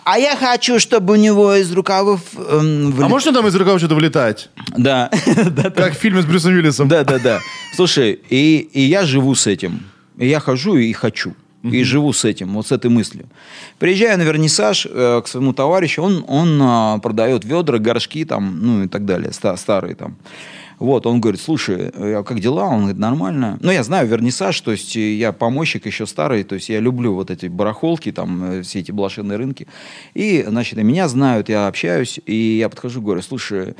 А я хочу, чтобы у него из рукавов... эм, А вылет- можно там из рукава что-то вылетать? [laughs] Да. Как в фильме с Брюсом Уиллисом. Да, да, да. Слушай, и, и я живу с этим. И я хожу и хочу. И живу с этим, вот с этой мыслью. Приезжаю на вернисаж э, к своему товарищу, он, он а, продает ведра, горшки там, ну и так далее, ста- старые там. Вот, он говорит, слушай, э, а как дела? Он говорит, нормально. Ну, я знаю вернисаж, то есть э, я помощник еще старый, то есть я люблю вот эти барахолки, там, э, все эти блошиные рынки. И, значит, меня знают, я общаюсь, и я подхожу, говорю, слушай,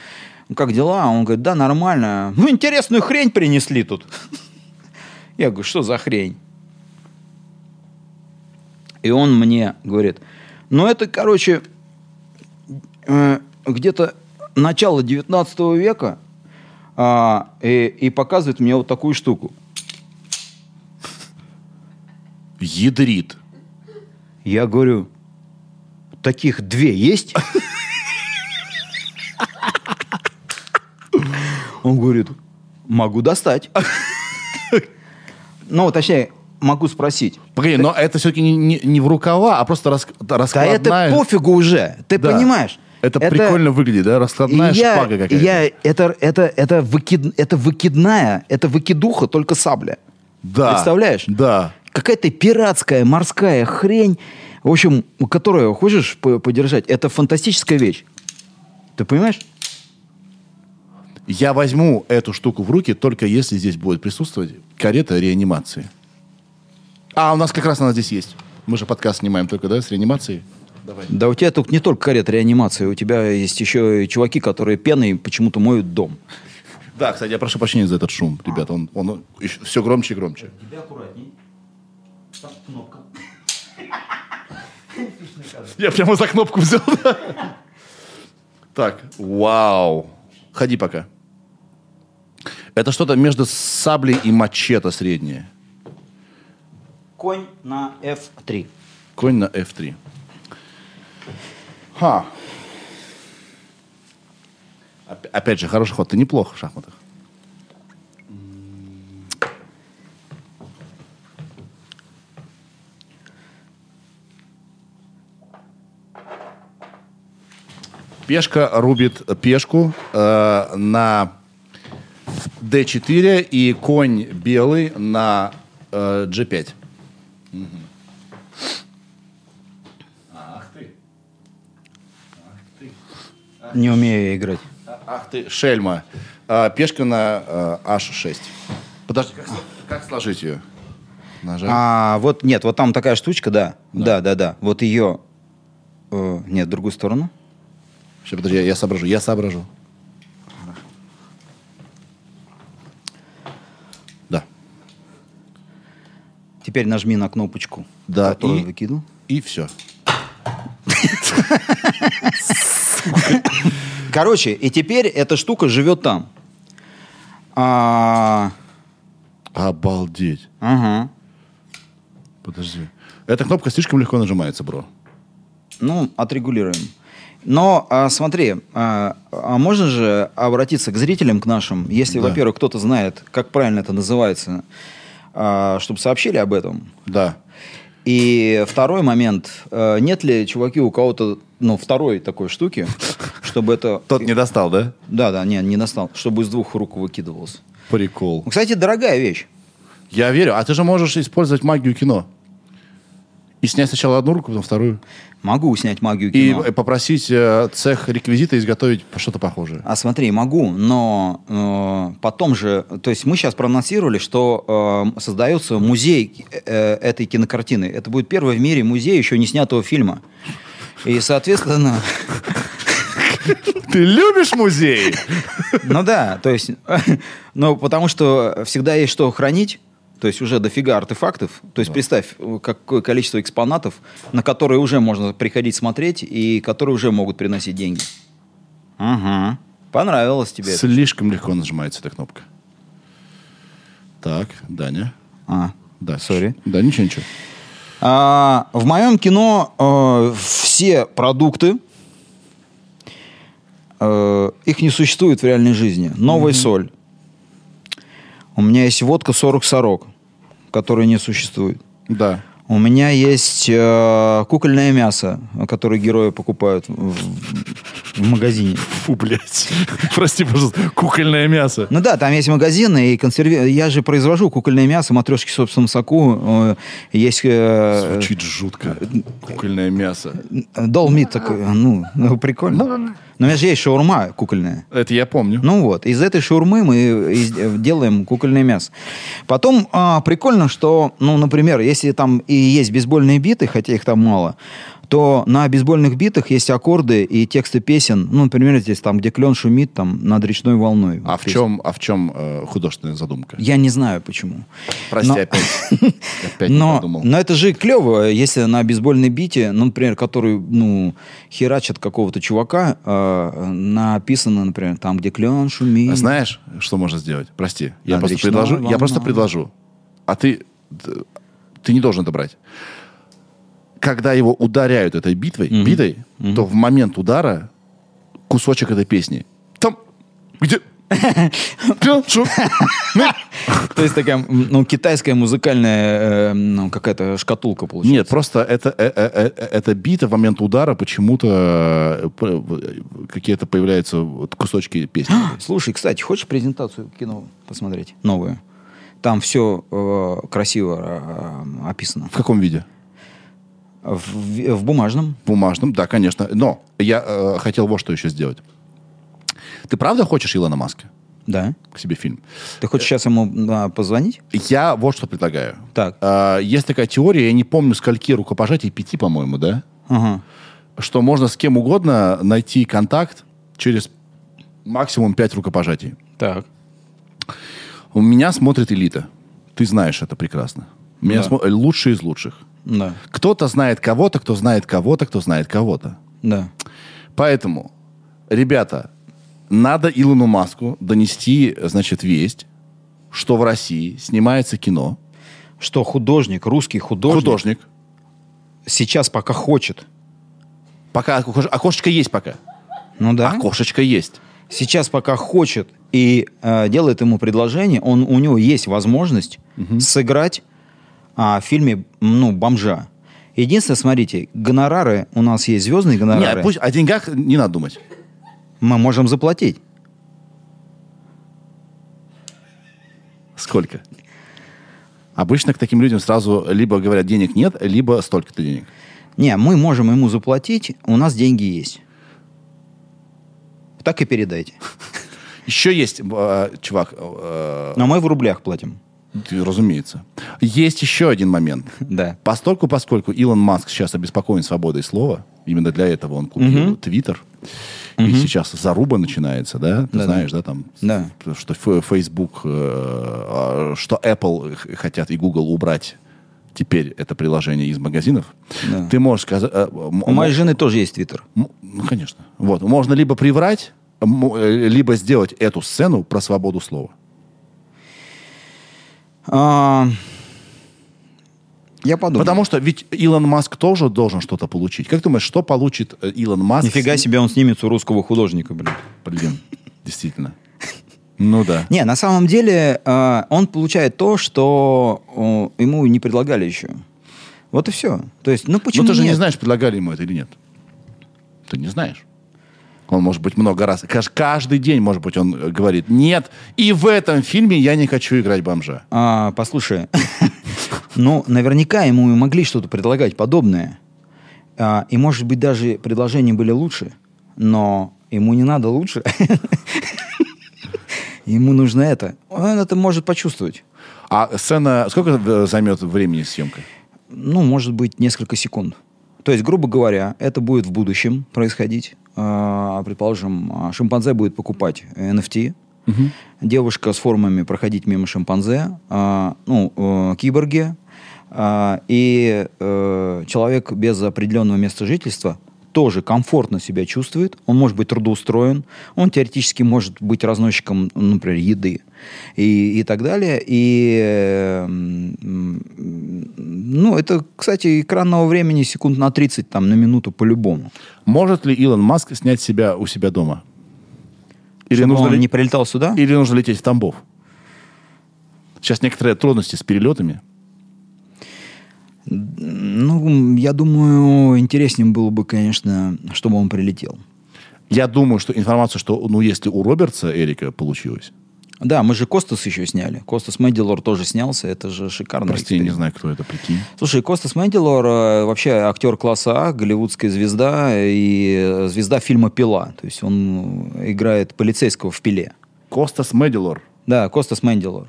ну как дела? Он говорит, да, нормально. Ну, интересную хрень принесли тут. [laughs] Я говорю, что за хрень? И он мне говорит, ну это, короче, где-то начало 19 века, а, и, и показывает мне вот такую штуку. Ядрит. Я говорю, таких две есть? Он говорит, могу достать. Ну, точнее, могу спросить. Погоди, но это все-таки не, не- не в рукава, а просто рас, Да раскладная... это пофигу уже, ты Да. понимаешь? Это, прикольно выглядит, да? Раскладная я, шпага какая-то. я- это, это, это, выкид, это выкидная, это выкидуха, только сабля. Да. Представляешь? Да. Какая-то пиратская морская хрень, в общем, которую хочешь по- подержать, это фантастическая вещь. Ты понимаешь? Я возьму эту штуку в руки, только если здесь будет присутствовать карета реанимации. А, у нас как раз она здесь есть. Мы же подкаст снимаем только, да, с реанимацией? Давай. Да у тебя тут не только карета реанимации, у тебя есть еще и чуваки, которые пеной почему-то моют дом. Да, кстати, я прошу прощения за этот шум, ребята. Он, он все громче и громче. Тебя аккуратней. Там кнопка. Я прямо за кнопку взял. Так, вау. Ходи пока. Это что-то между саблей и мачете среднее. Конь на F3. Конь на F3. Ха. Оп- Опять же, хороший ход. Ты неплохо в шахматах. Пешка рубит пешку э, на d4 и конь белый на э, g5. Ах Не умею я играть. Ах ты, шельма. А, пешка на э, h6. Подожди, как, как сложить ее? Нажать. А, вот, нет, вот там такая штучка, да. Да, да, да. Вот ее... э, нет, в другую сторону. Сейчас, подожди, я, я соображу. Я соображу. Да. Теперь нажми на кнопочку, Да, которую и- выкинул. И все. [laughs] [laughs] Короче, и теперь эта штука живет там. А, Обалдеть. ага. Подожди. Эта кнопка слишком легко нажимается, бро. Ну, отрегулируем. Но а, смотри, а, а можно же обратиться к зрителям, к нашим, если, Да. во-первых, кто-то знает, как правильно это называется, а, чтобы сообщили об этом. Да. И второй момент, а, нет ли, чуваки, у кого-то, ну, второй такой штуки, [laughs] чтобы это... Тот не достал, да? Да, да, не, не настал, чтобы из двух рук выкидывалось. Прикол. Ну, Кстати, дорогая вещь. Я верю. А ты же можешь использовать магию кино. И снять сначала одну руку, потом вторую. Могу снять магию И кино. э, попросить э, цех реквизита изготовить что-то похожее. А смотри, могу, но э, потом же, то есть мы сейчас проанонсировали, что э, создается музей э, этой кинокартины. Это будет первый в мире музей еще не снятого фильма. И, соответственно, Ты любишь музей? ну да, то есть, [laughs] ну потому что всегда есть что хранить, То есть уже дофига артефактов. То есть представь, э, какое количество экспонатов, на которые уже можно приходить смотреть и которые уже могут приносить деньги. Ага. Понравилось тебе? Слишком легко нажимается эта кнопка. Так, Даня. А, Да, Сори. Да, ничего, ничего. А, в моем кино э, все продукты, э, их не существует в реальной жизни. Новая соль. У меня есть водка 40 сорок, которая не существует. Да. У меня есть э, кукольное мясо, которое герои покупают в, в магазине. Фу, блядь. [laughs] Прости, пожалуйста. Кукольное мясо. Ну да, там есть магазины и консерви... Я же произвожу кукольное мясо, матрешки в собственном соку. Э, Есть э, Звучит жутко. Кукольное мясо. долмит такой, [laughs] ну, ну, прикольно. Но у меня же есть шаурма кукольная. Это я помню. Ну вот, из этой шаурмы мы из- э, делаем кукольное мясо. Потом а, прикольно, что, ну, например, если там и есть бейсбольные биты, хотя их там мало, то на бейсбольных битах есть аккорды и тексты песен. Ну, например, здесь там, где клен шумит, там, над речной волной. А в чем, а в чем э, художественная задумка? Я не знаю, почему. Прости, Но- опять. [laughs] Опять не Но, подумал. но это же клево, если на бейсбольной бите, ну, например, который, ну, херачит какого-то чувака, э, написано, например, там, где клен шумит. А Знаешь, что можно сделать? Прости, я Над просто предложу, я просто предложу, а ты, ты не должен это брать. Когда его ударяют этой битвой, битой, то в момент удара кусочек этой песни. Там, где? [laughs] Шо? То есть такая, ну, китайская музыкальная, э, ну, какая-то шкатулка получается. Нет, просто это, э, э, э, эта бита в момент удара почему-то какие-то появляются кусочки песни. [gasps] Слушай, кстати, хочешь презентацию кино посмотреть? Новую. Там все красиво э, описано. В каком виде? В, в- в бумажном. бумажном, да, конечно. Но я э, хотел вот что еще сделать. Ты правда хочешь Илона Маска Да. к себе фильм? Ты хочешь сейчас ему а, позвонить? Я вот что предлагаю. Так. А, есть такая теория, я не помню, скольки рукопожатий, пяти, по-моему, да? Ага. Что можно с кем угодно найти контакт через максимум пять рукопожатий. Так. У меня смотрит элита. Ты знаешь это прекрасно. Меня Да. смо- лучшие из лучших. Да. Кто-то знает кого-то, кто знает кого-то, кто знает кого-то. Да. Поэтому, ребята, надо Илону Маску донести, значит, весть, что в России снимается кино. Что художник, русский художник, Художник. сейчас пока хочет. Пока окош- окошечко есть пока. Ну да. Окошечко есть. Сейчас пока хочет и э, делает ему предложение, он, у него есть возможность сыграть а, в фильме ну, бомжа. Единственное, смотрите, гонорары, у нас есть звездные гонорары, Не, пусть о деньгах не надо думать. мы можем заплатить. Сколько? Обычно к таким людям сразу либо говорят, денег нет, либо столько-то денег. Не, мы можем ему заплатить, у нас деньги есть. Так и передайте. [laughs] Еще есть, э, чувак, э, Но мы в рублях платим. ты, разумеется. Есть еще один момент. Да. Постольку, поскольку Илон Маск сейчас обеспокоен свободой слова, именно для этого он купил Твиттер, и сейчас заруба начинается, да? Ты знаешь, да, там, Да. что Facebook, э, а, что Apple хотят и Google убрать теперь это приложение из магазинов. Да. Ты можешь сказать... э, У моей жены тоже есть твиттер. Ну, конечно. Вот. Можно либо приврать, либо сделать эту сцену про свободу слова. А, Я подумал. Потому что ведь Илон Маск тоже должен что-то получить. Как думаешь, что получит э, Илон Маск? Нифига себе он снимет у русского художника, блин. Блин, действительно. Ну да. Не, на самом деле э, он получает то, что э, ему не предлагали еще. Вот и все. То есть, ну почему Но ты же не нет? знаешь, предлагали ему это или нет. Ты не знаешь. Он, может быть, много раз, каж- каждый день, может быть, он э, говорит, нет, и в этом фильме я не хочу играть бомжа. А, послушай, [laughs] ну, наверняка ему и могли что-то предлагать подобное. А, и, может быть, даже предложения были лучше, но ему не надо лучше. [laughs] Ему нужно это. Он это может почувствовать. А сцена, сколько э, займет времени съемка? Ну, может быть, несколько секунд. То есть, грубо говоря, это будет в будущем происходить. А, Предположим, а, шимпанзе будет покупать NFT, девушка с формами проходить мимо шимпанзе, а, ну, э, киборги, и э, человек без определенного места жительства тоже комфортно себя чувствует, он может быть трудоустроен, он теоретически может быть разносчиком, например, еды и, и так далее. И, ну, это, кстати, экранного времени секунд на 30, там, на минуту по-любому. Может ли Илон Маск снять себя у себя дома? Или Чтобы нужно, он ли- не прилетал сюда? или нужно лететь в Тамбов? Сейчас некоторые трудности с перелетами. Ну, я думаю, интереснее было бы, конечно, чтобы он прилетел. Я думаю, что информация, что, ну, если у Робертса Эрика получилось, Да, мы же Костас еще сняли. Костас Мэдилор тоже снялся. Это же шикарно. прости, я не знаю, кто это, прикинь. Слушай, Костас Мэдилор э, вообще актер класса А, голливудская звезда и э, звезда фильма «Пила». То есть он играет полицейского в «Пиле». Костас Медилор. Да, Костас Мэдилор.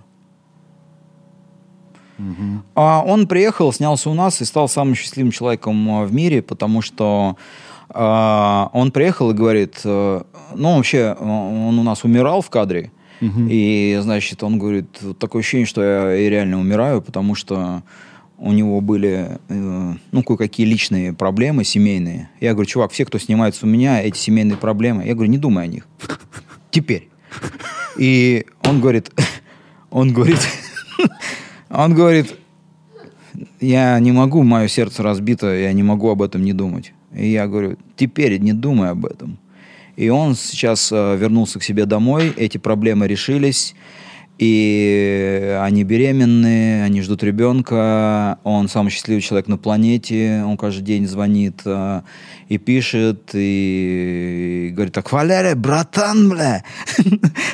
А он приехал, снялся у нас и стал самым счастливым человеком э, в мире, потому что а, он приехал и говорит, ну вообще он у нас умирал в кадре, и значит он говорит, «Вот такое ощущение, что я и реально умираю, потому что у него были э, ну кое-какие личные проблемы семейные. Я говорю, чувак, все, кто снимается у меня, эти семейные проблемы, я говорю, не думай о них. Теперь. И он говорит, [laughs] он говорит, [laughs] он говорит, я не могу, мое сердце разбито, я не могу об этом не думать. И я говорю, теперь не думай об этом. И он сейчас э, вернулся к себе домой, эти проблемы решились, и они беременны, они ждут ребенка, он самый счастливый человек на планете, он каждый день звонит э, и пишет, и говорит так, Валерия, братан, бля. [laughs]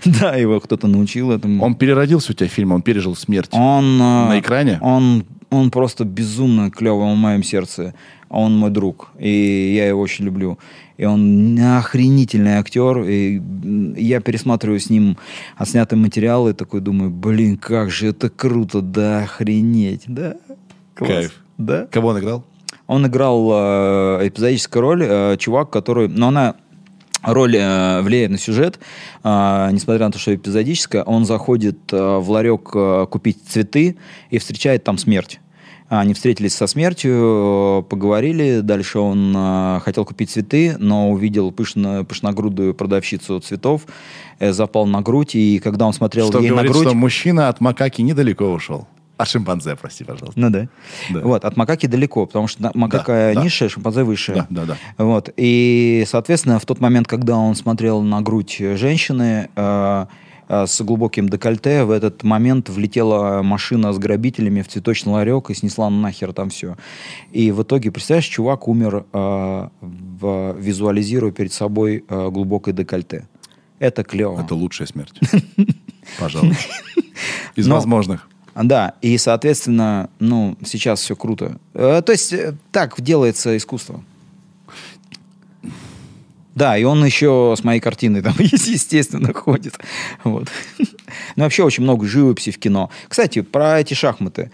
Да, его кто-то научил этому. Он переродился у тебя в фильме, он пережил смерть. Он, э, На экране? Он, он просто безумно клевый в моем сердце. Он мой друг, и я его очень люблю. И он охренительный актер. И я пересматриваю с ним отснятые материалы и такой думаю, блин, как же это круто, да охренеть, да? Класс. Кайф. Да? Кого он играл? Он играл э, эпизодическую роль, э, чувак, который... Но она роль э, влияет на сюжет, э, несмотря на то, что эпизодическая, он заходит э, в ларек э, купить цветы и встречает там смерть. Они встретились со смертью, э, поговорили. Дальше он э, хотел купить цветы, но увидел пышно, пышногрудую продавщицу цветов, э, запал на грудь, и когда он смотрел Что ей на говорит, грудь... что мужчина от макаки недалеко ушел. От шимпанзе, прости, пожалуйста. Ну да. Да. Вот, от макаки далеко, потому что макака Да, да. низшая, шимпанзе высшая. Да, да, да. Вот. И, соответственно, в тот момент, когда он смотрел на грудь женщины э, э, с глубоким декольте, в этот момент влетела машина с грабителями в цветочный ларек и снесла нахер там все. И в итоге, представляешь, чувак умер, э, в- визуализируя перед собой э, глубокое декольте. Это клево. Это лучшая смерть. [laughs] Пожалуй. [laughs] Из возможных. Да, и, соответственно, ну, сейчас все круто. Э, то есть, э, так делается искусство. Да, и он еще с моей картиной там, [laughs] естественно, ходит. Вот. [laughs] Ну, вообще очень много живописи в кино. Кстати, про эти шахматы.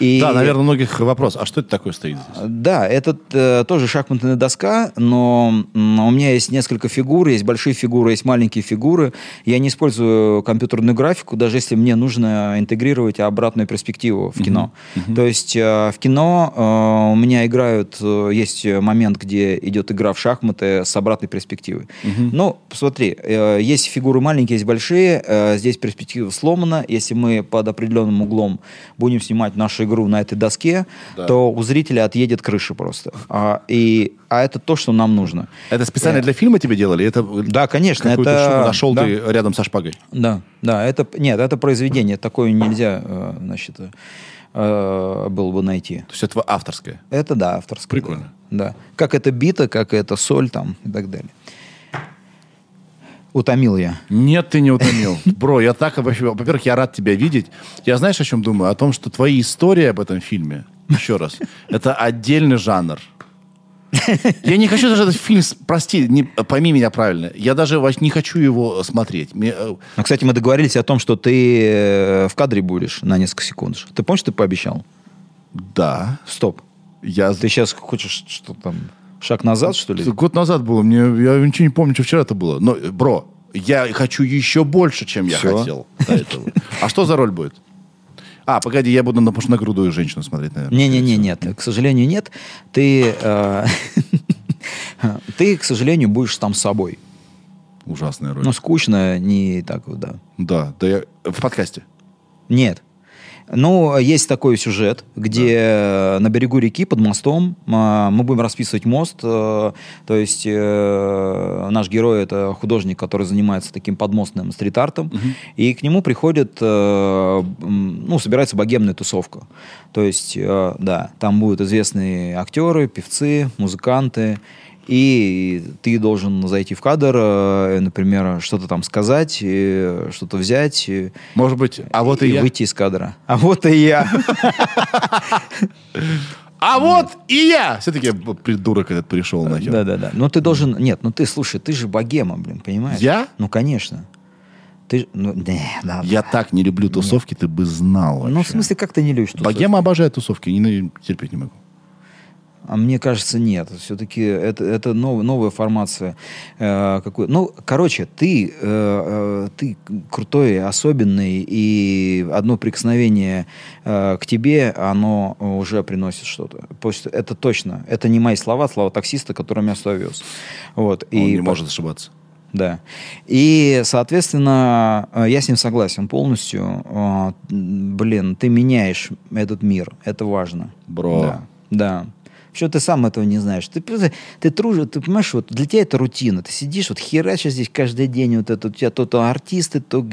И... Да, наверное, многих вопрос. А что это такое стоит здесь? Да, это э, тоже шахматная доска, но м, у меня есть несколько фигур, есть большие фигуры, есть маленькие фигуры. Я не использую компьютерную графику, даже если мне нужно интегрировать обратную перспективу в кино. То есть э, в кино э, у меня играют, э, есть момент, где идет игра в шахматы с обратной перспективой. Ну, посмотри, э, есть фигуры маленькие, есть большие, э, здесь перспектива сломана. Если мы под определенным углом будем снимать нашу игру на этой доске, Да. то у зрителя отъедет крыша просто. А, и, а это то, что нам нужно. Это специально для фильма тебе делали? Это Да, конечно, это- штуку нашел да. ты рядом со шпагой? Да, да, это нет, это произведение, такое нельзя, э, значит, э, было бы найти. То есть это авторское. Это да, авторское. Прикольно. Да. да. Как это бита, как это соль там и так далее. Утомил я. Нет, ты не утомил. [laughs] Бро, я так, вообще- во-первых, я рад тебя видеть. Я знаешь, о чем думаю? О том, что твои истории об этом фильме, еще раз, [laughs] это отдельный жанр. [laughs] Я не хочу даже этот фильм, прости, не, пойми меня правильно, я даже не хочу его смотреть. Мне, Ну, кстати, мы договорились о том, что ты э, в кадре будешь на несколько секунд. Ты помнишь, ты пообещал? да, Стоп. я... Ты сейчас хочешь что там, шаг назад, что ли? Год назад было, мне, я ничего не помню, что вчера это было. Но, бро, я хочу еще больше, чем я Всё. хотел до этого. А что за роль будет? А, погоди, я буду на пушногрудую женщину смотреть, наверное. Не-не-не, нет, к сожалению, нет. Ты, э, [laughs] ты, к сожалению, будешь там собой. Ужасная роль. Ну, скучно, не так вот, да. Да, да я... В подкасте. Нет. Ну, есть такой сюжет, где э, на берегу реки под мостом а, мы будем расписывать мост. э, То есть э, наш герой это художник, который занимается таким подмостным стрит-артом. И к нему приходит, э, ну, собирается богемная тусовка. То есть, э, да, там будут известные актеры, певцы, музыканты. И ты должен зайти в кадр, э, например, что-то там сказать, что-то взять. Может быть, а вот и, я. выйти из кадра. А вот и я. А [laughs] вот и я! Все-таки придурок этот пришел нахер. Да-да-да. Но ты должен... Нет, ну ты, слушай, ты же богема, блин, понимаешь? Я? Ну, конечно. Ты ну, не, да, Я так не люблю тусовки, ты бы знал вообще. Ну, в смысле, как ты не любишь тусовки? Богема обожает тусовки, не, терпеть не могу. А мне кажется, нет. Все-таки это, это нов- новая формация. Э, какой... Ну, короче, ты, э, э, ты крутой, особенный, и одно прикосновение э, к тебе, оно уже приносит что-то. Пусть- Это точно. Это не мои слова, слова таксиста, который меня сюда вез. Вот. Он и не может ошибаться. Да. И, соответственно, э, я с ним согласен полностью. Э, Блин, ты меняешь этот мир. Это важно. Бро. Да. да. Что ты сам этого не знаешь? Ты, ты тружен, ты понимаешь, вот для тебя это рутина. Ты сидишь, вот херачишь здесь каждый день, вот это, у тебя то, то артисты, то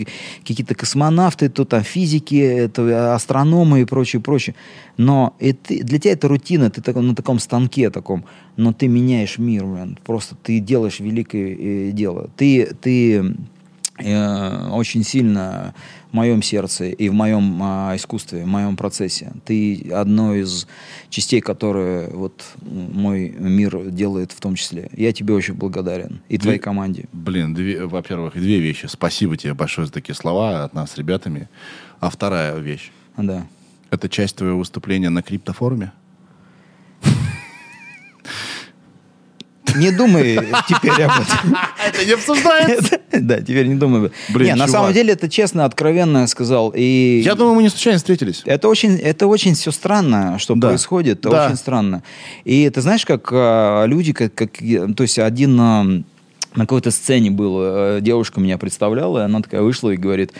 какие-то космонавты, то там физики, это астрономы и прочее, прочее. Но это, для тебя это рутина, ты такой, на таком станке таком, но ты меняешь мир, блин. Просто ты делаешь великое э, дело. Ты, ты э, очень сильно в моем сердце и в моем а, искусстве, в моем процессе. Ты одно из частей, которые вот мой мир делает в том числе. Я тебе очень благодарен. И твоей команде. Блин, две- во-первых, две вещи. Спасибо тебе большое за такие слова от нас с ребятами. А вторая вещь. Да. Это часть твоего выступления на криптофоруме? Не думай теперь об этом. [laughs] Это не обсуждается. Да, теперь не думай. Блин, Не, на самом деле это честно, откровенно сказал. И Я думаю, мы не случайно встретились. Это очень, это очень все странно, что происходит. Это Да. очень странно. И ты знаешь, как а, люди, как, как то есть один а, на какой-то сцене был, а, девушка меня представляла, и она такая вышла и говорит.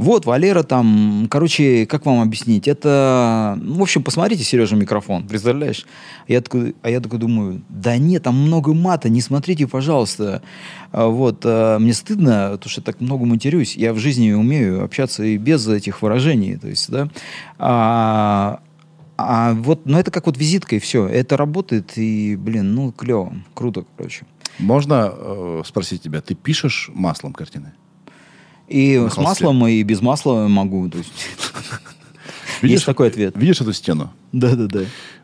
Вот, Валера там, короче, как вам объяснить? Это, ну, в общем, посмотрите, Сережа, микрофон, представляешь? Я такой, а я такой думаю, да нет, там много мата, не смотрите, пожалуйста. А Вот, а, мне стыдно, потому что так много матерюсь. Я в жизни умею общаться и без этих выражений, то есть, да. А, а вот, ну это как вот визитка и все. Это работает и, блин, ну клево, круто, короче. Можно э, спросить тебя, ты пишешь маслом картины? И На с холсте. маслом, и без масла могу. То есть. [laughs] Есть такой ответ. Видишь эту стену? Да-да-да.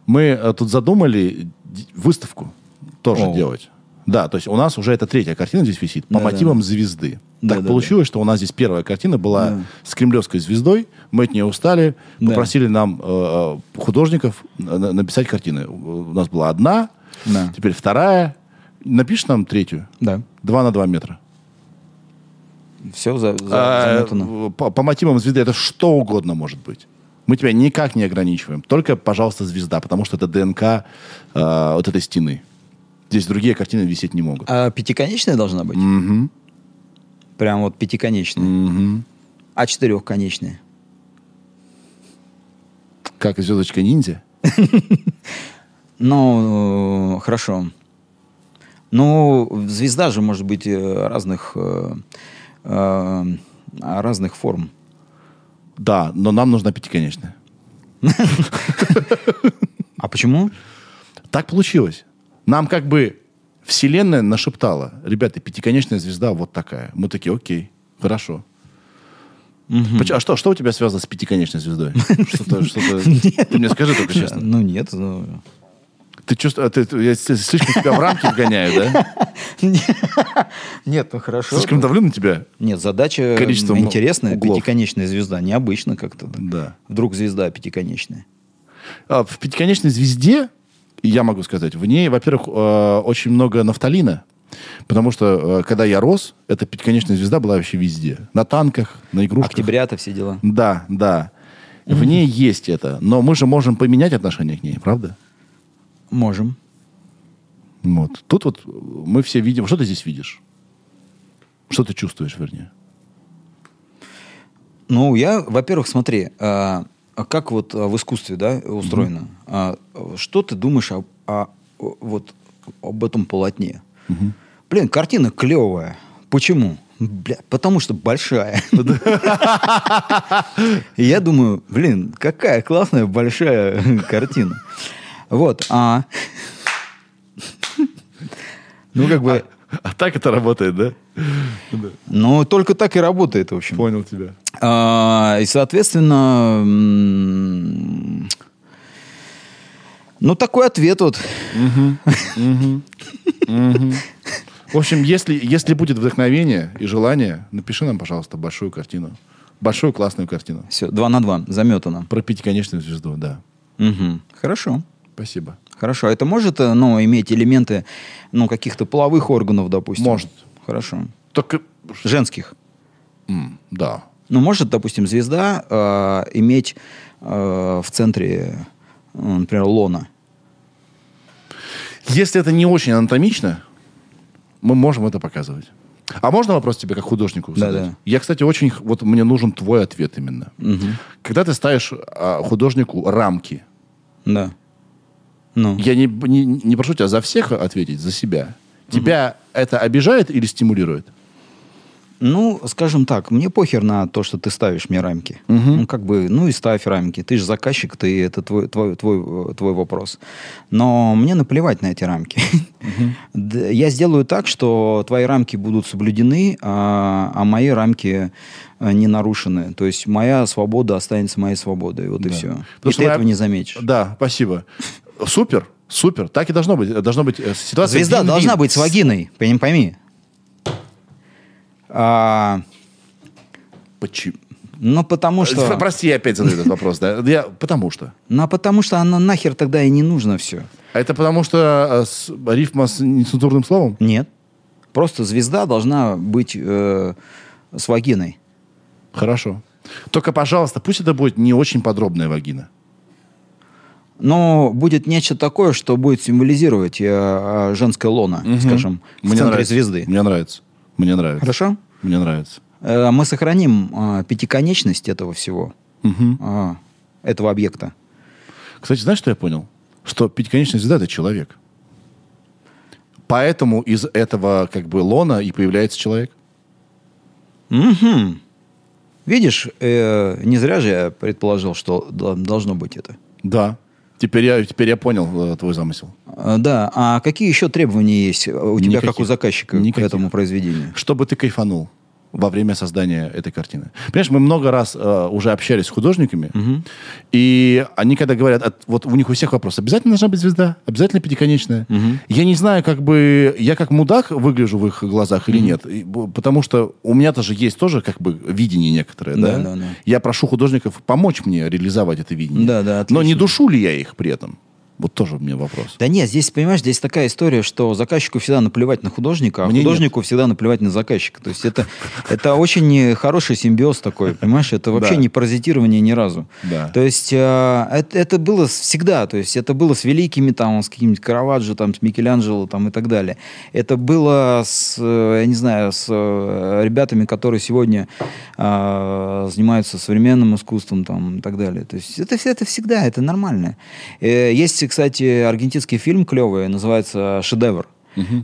Мы э, тут задумали выставку тоже О. делать. Да, то есть у нас уже это третья картина здесь висит по Да-да. мотивам звезды. Да, так да, получилось, что у нас здесь первая картина была Да. с кремлевской звездой. Мы от нее устали, Да. попросили нам э, э, художников на- на- написать картины. У нас была одна, Да. теперь вторая. Напишешь нам третью? Да. Два на два метра. Все за, за- А, заметано. по, по мотивам звезды это что угодно может быть. Мы тебя никак не ограничиваем. Только, пожалуйста, звезда, потому что это ДНК э, вот этой стены. Здесь другие картины висеть не могут. А пятиконечная должна быть? Мгм. Прям вот пятиконечная. Мгм. А четырехконечная? Как звездочка ниндзя. [laughs] Ну, э, хорошо. Ну, звезда же может быть э, разных, э, разных форм. Да, но нам нужна пятиконечная. [laughs] А почему? Так получилось. Нам как бы вселенная нашептала. Ребята, пятиконечная звезда вот такая. Мы такие, окей, хорошо. Поч- А что, что у тебя связано с пятиконечной звездой? [laughs] Что-то, что-то... Ты мне скажи только честно. Ну, нет. ну, Ты чувствуешь, ты, ты- я слишком тебя в рамки вгоняю, да? Нет, ну хорошо. Слишком давлю на тебя? Нет, задача Количество интересная. углов. Пятиконечная звезда. Необычно как-то. Да. Вдруг звезда пятиконечная. А, В пятиконечной звезде, я могу сказать, в ней, во-первых, э, очень много нафталина, Потому что, э, когда я рос, эта пятиконечная звезда была вообще везде. На танках, на игрушках. Октября-то все дела. Да, да. В ней есть это. Но мы же можем поменять отношение к ней, правда? Можем. Вот. Тут вот мы все видим... Что ты здесь видишь? Что ты чувствуешь, вернее? Ну, я, во-первых, смотри, а как вот а, в искусстве, да, устроено? А, что ты думаешь о, о- вот об этом полотне? Блин, картина клевая. Почему? Бля, потому что большая. [laughs] Я думаю, блин, какая классная большая картина. Вот, а... Ну, как бы... А так это работает, да? Ну, только так и работает, в общем. Понял тебя. А, и, соответственно, ну, такой ответ вот. В общем, если, если будет вдохновение и желание, напиши нам, пожалуйста, большую картину. Большую классную картину. Все, два на два, заметано. Про пятиконечную звезду, да. Мгм. Хорошо. Спасибо. Хорошо. А Это может, э, ну, иметь элементы, ну, каких-то половых органов, допустим? Может. Хорошо. Только... Женских. М, Да. Ну, может, допустим, звезда э, иметь э, в центре, э, например, лона. Если это не очень анатомично, мы можем это показывать. А можно вопрос тебе как художнику Да, задать? да. Я, кстати, очень... Вот мне нужен твой ответ именно. Мгм. Когда ты ставишь а, художнику рамки, Да. Ну. я не, не, не прошу тебя за всех ответить, за себя. Тебя это обижает или стимулирует? Ну, скажем так, мне похер на то, что ты ставишь мне рамки. Ну, как бы, ну и ставь рамки. Ты же заказчик, ты, это твой, твой, твой, твой вопрос. Но мне наплевать на эти рамки. [laughs] Д- Я сделаю так, что твои рамки будут соблюдены, а, а мои рамки э, не нарушены. То есть моя свобода останется моей свободой. Вот и все. И Потому что ты моя- этого не заметишь. Да, спасибо. Супер, супер. Так и должно быть. Должно быть э, ситуация... Звезда win-win. должна быть с вагиной, пойми. пойми. А, Почему? ну, потому что... Э, Прости, я опять задаю этот вопрос. Да? Я, потому что. Ну, а потому что оно нахер тогда и не нужно все. А это потому что э, с- рифма с нецензурным словом? Нет. Просто звезда должна быть э, с вагиной. Хорошо. Только, пожалуйста, пусть это будет не очень подробная вагина. Но будет нечто такое, что будет символизировать э, э, женское лоно, скажем, в центре нравится. звезды. Мне нравится. Мне нравится. Хорошо? Мне нравится. Э, мы сохраним э, пятиконечность этого всего, Мгм. э, этого объекта. Кстати, знаешь, что я понял? Что пятиконечная звезда — это человек. Поэтому из этого как бы лона и появляется человек. Мгм. Видишь, э, не зря же я предположил, что до- должно быть это. Да. Теперь я, теперь я понял э, твой замысел. Э, Да, а какие еще требования есть у тебя, как у Никаких. заказчика, Никаких. к этому произведению? Чтобы ты кайфанул во время создания этой картины. Понимаешь, мы много раз э, уже общались с художниками, и они когда говорят, от- вот у них у всех вопрос, обязательно должна быть звезда, обязательно пятиконечная. Я не знаю, как бы, я как мудак выгляжу в их глазах или нет, И потому что у меня тоже есть тоже как бы видение некоторое, да? Да, да, да. Я прошу художников помочь мне реализовать это видение. Да, да, Но не отлично. душу ли я их при этом? Вот тоже у меня вопрос. Да нет, здесь, понимаешь, здесь такая история, что заказчику всегда наплевать на художника, а Мне художнику всегда наплевать на заказчика. То есть это, [laughs] это очень хороший симбиоз такой, понимаешь? Это вообще Да. не паразитирование ни разу. Да. То есть э, это, это было всегда, то есть это было с великими, там, с каким-нибудь Караваджо, там, с Микеланджело, там, и так далее. Это было с, э, я не знаю, с э, ребятами, которые сегодня э, занимаются современным искусством, там, и так далее. То есть это, это всегда, это нормально. Э, Есть, кстати, аргентинский фильм клевый, называется «Шедевр».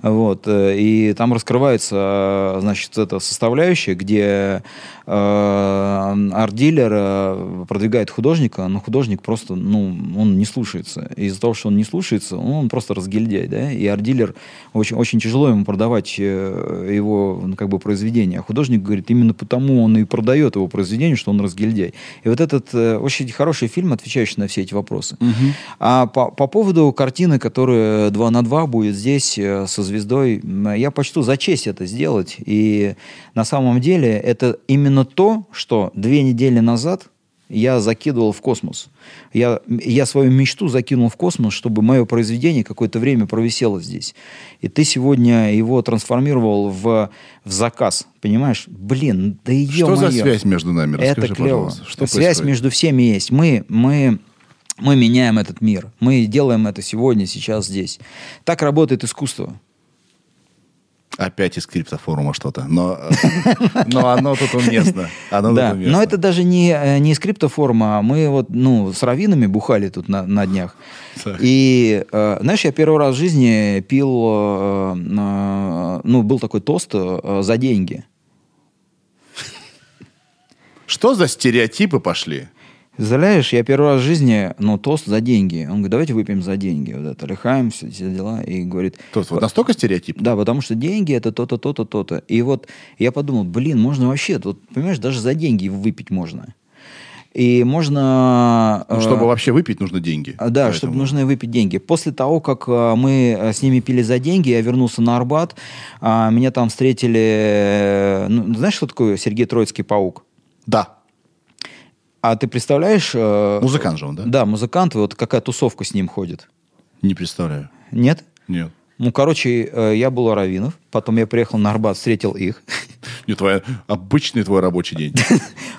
Вот, э, и там раскрывается, э, значит, эта составляющая, где арт-дилер э, продвигает художника, но художник просто, ну, он не слушается. Из-за того, что он не слушается, он просто разгильдяй, да, и арт-дилер очень, очень тяжело ему продавать э, его, ну, как бы, произведение. А художник говорит, именно потому он и продает его произведение, что он разгильдяй. И вот этот э, очень хороший фильм, отвечающий на все эти вопросы. А по, по поводу картины, которая 2 на 2 будет здесь э, со звездой, я почту за честь это сделать. И на самом деле это именно то, что две недели назад я закидывал в космос. Я, я свою мечту закинул в космос, чтобы мое произведение какое-то время провисело здесь. И ты сегодня его трансформировал в, в заказ. Понимаешь? Блин, да ё Что за связь между нами? Это Расскажи, клево. пожалуйста. Что Связь происходит? между всеми есть. Мы, мы, мы меняем этот мир. Мы делаем это сегодня, сейчас, здесь. Так работает искусство. Опять из криптофорума что-то. Но, но оно тут уместно. Оно да, тут уместно. но это даже не, э, не из криптоформа, а мы вот, ну, с раввинами бухали тут на, на днях. Так. И, э, знаешь, я первый раз в жизни пил, э, э, ну, был такой тост э, за деньги. Что за стереотипы пошли? Представляешь, я первый раз в жизни, ну, тост за деньги. Он говорит, давайте выпьем за деньги. Вот это, лихаем, все эти дела. И говорит, Тут вот настолько стереотип? да, потому что деньги это то-то, то-то, то-то. И вот я подумал, блин, можно вообще, тут, понимаешь, даже за деньги выпить можно. И можно... Ну, э, чтобы вообще выпить, нужно деньги. Да, Поэтому- чтобы нужно выпить деньги. После того, как э, мы э, с ними пили за деньги, я вернулся на Арбат. а, Меня там встретили... ну, знаешь, что такое Сергей Троицкий паук? Да. А ты представляешь... э, Музыкант же он, да? Да, музыкант. Вот какая тусовка с ним ходит. Не представляю. Нет? Нет. Ну, короче, э, я был у Равинов. Потом я приехал на Арбат, встретил их. [laughs] Не твой, обычный твой рабочий день. [laughs]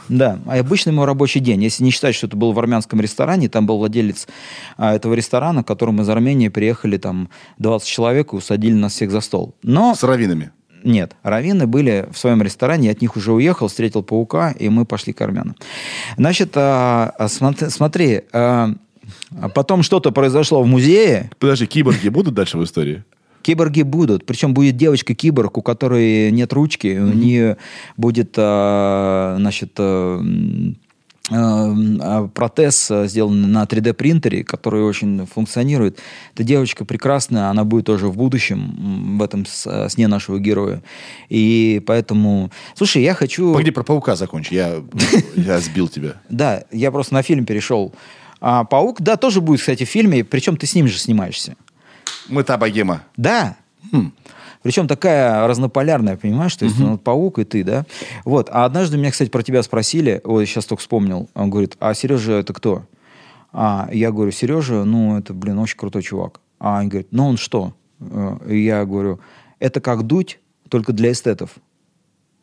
Да, обычный мой рабочий день. Если не считать, что это был в армянском ресторане, там был владелец а, этого ресторана, к которому из Армении приехали там 20 человек и усадили нас всех за стол. Но С раввинами. Нет, раввины были в своем ресторане, я от них уже уехал, встретил паука, и мы пошли к армянам. Значит, а, а, смотри, смотри, а, а потом что-то произошло в музее, Подожди, киборги будут дальше в истории? Киборги будут. Причем будет девочка-киборг, у которой нет ручки. У нее будет, а, значит, а, протез а, сделан на 3D принтере, который очень функционирует. Эта девочка прекрасная, она будет тоже в будущем в этом с- сне нашего героя. И поэтому, слушай, я хочу. Погоди, про паука закончи. Я, [laughs] я сбил тебя. Да, я просто на фильм перешел. А Паук, да, тоже будет, кстати, в фильме. Причем ты с ним же снимаешься. Мы та богема. Да. Хм. Причем такая разнополярная, понимаешь? То есть ну, паук и ты, да? Вот. А однажды меня, кстати, про тебя спросили, ой, сейчас только вспомнил. Он говорит, а Сережа это кто? А я говорю, Сережа, ну, это, блин, очень крутой чувак. А он говорит, ну, он что? Э, И я говорю, это как дуть, только для эстетов.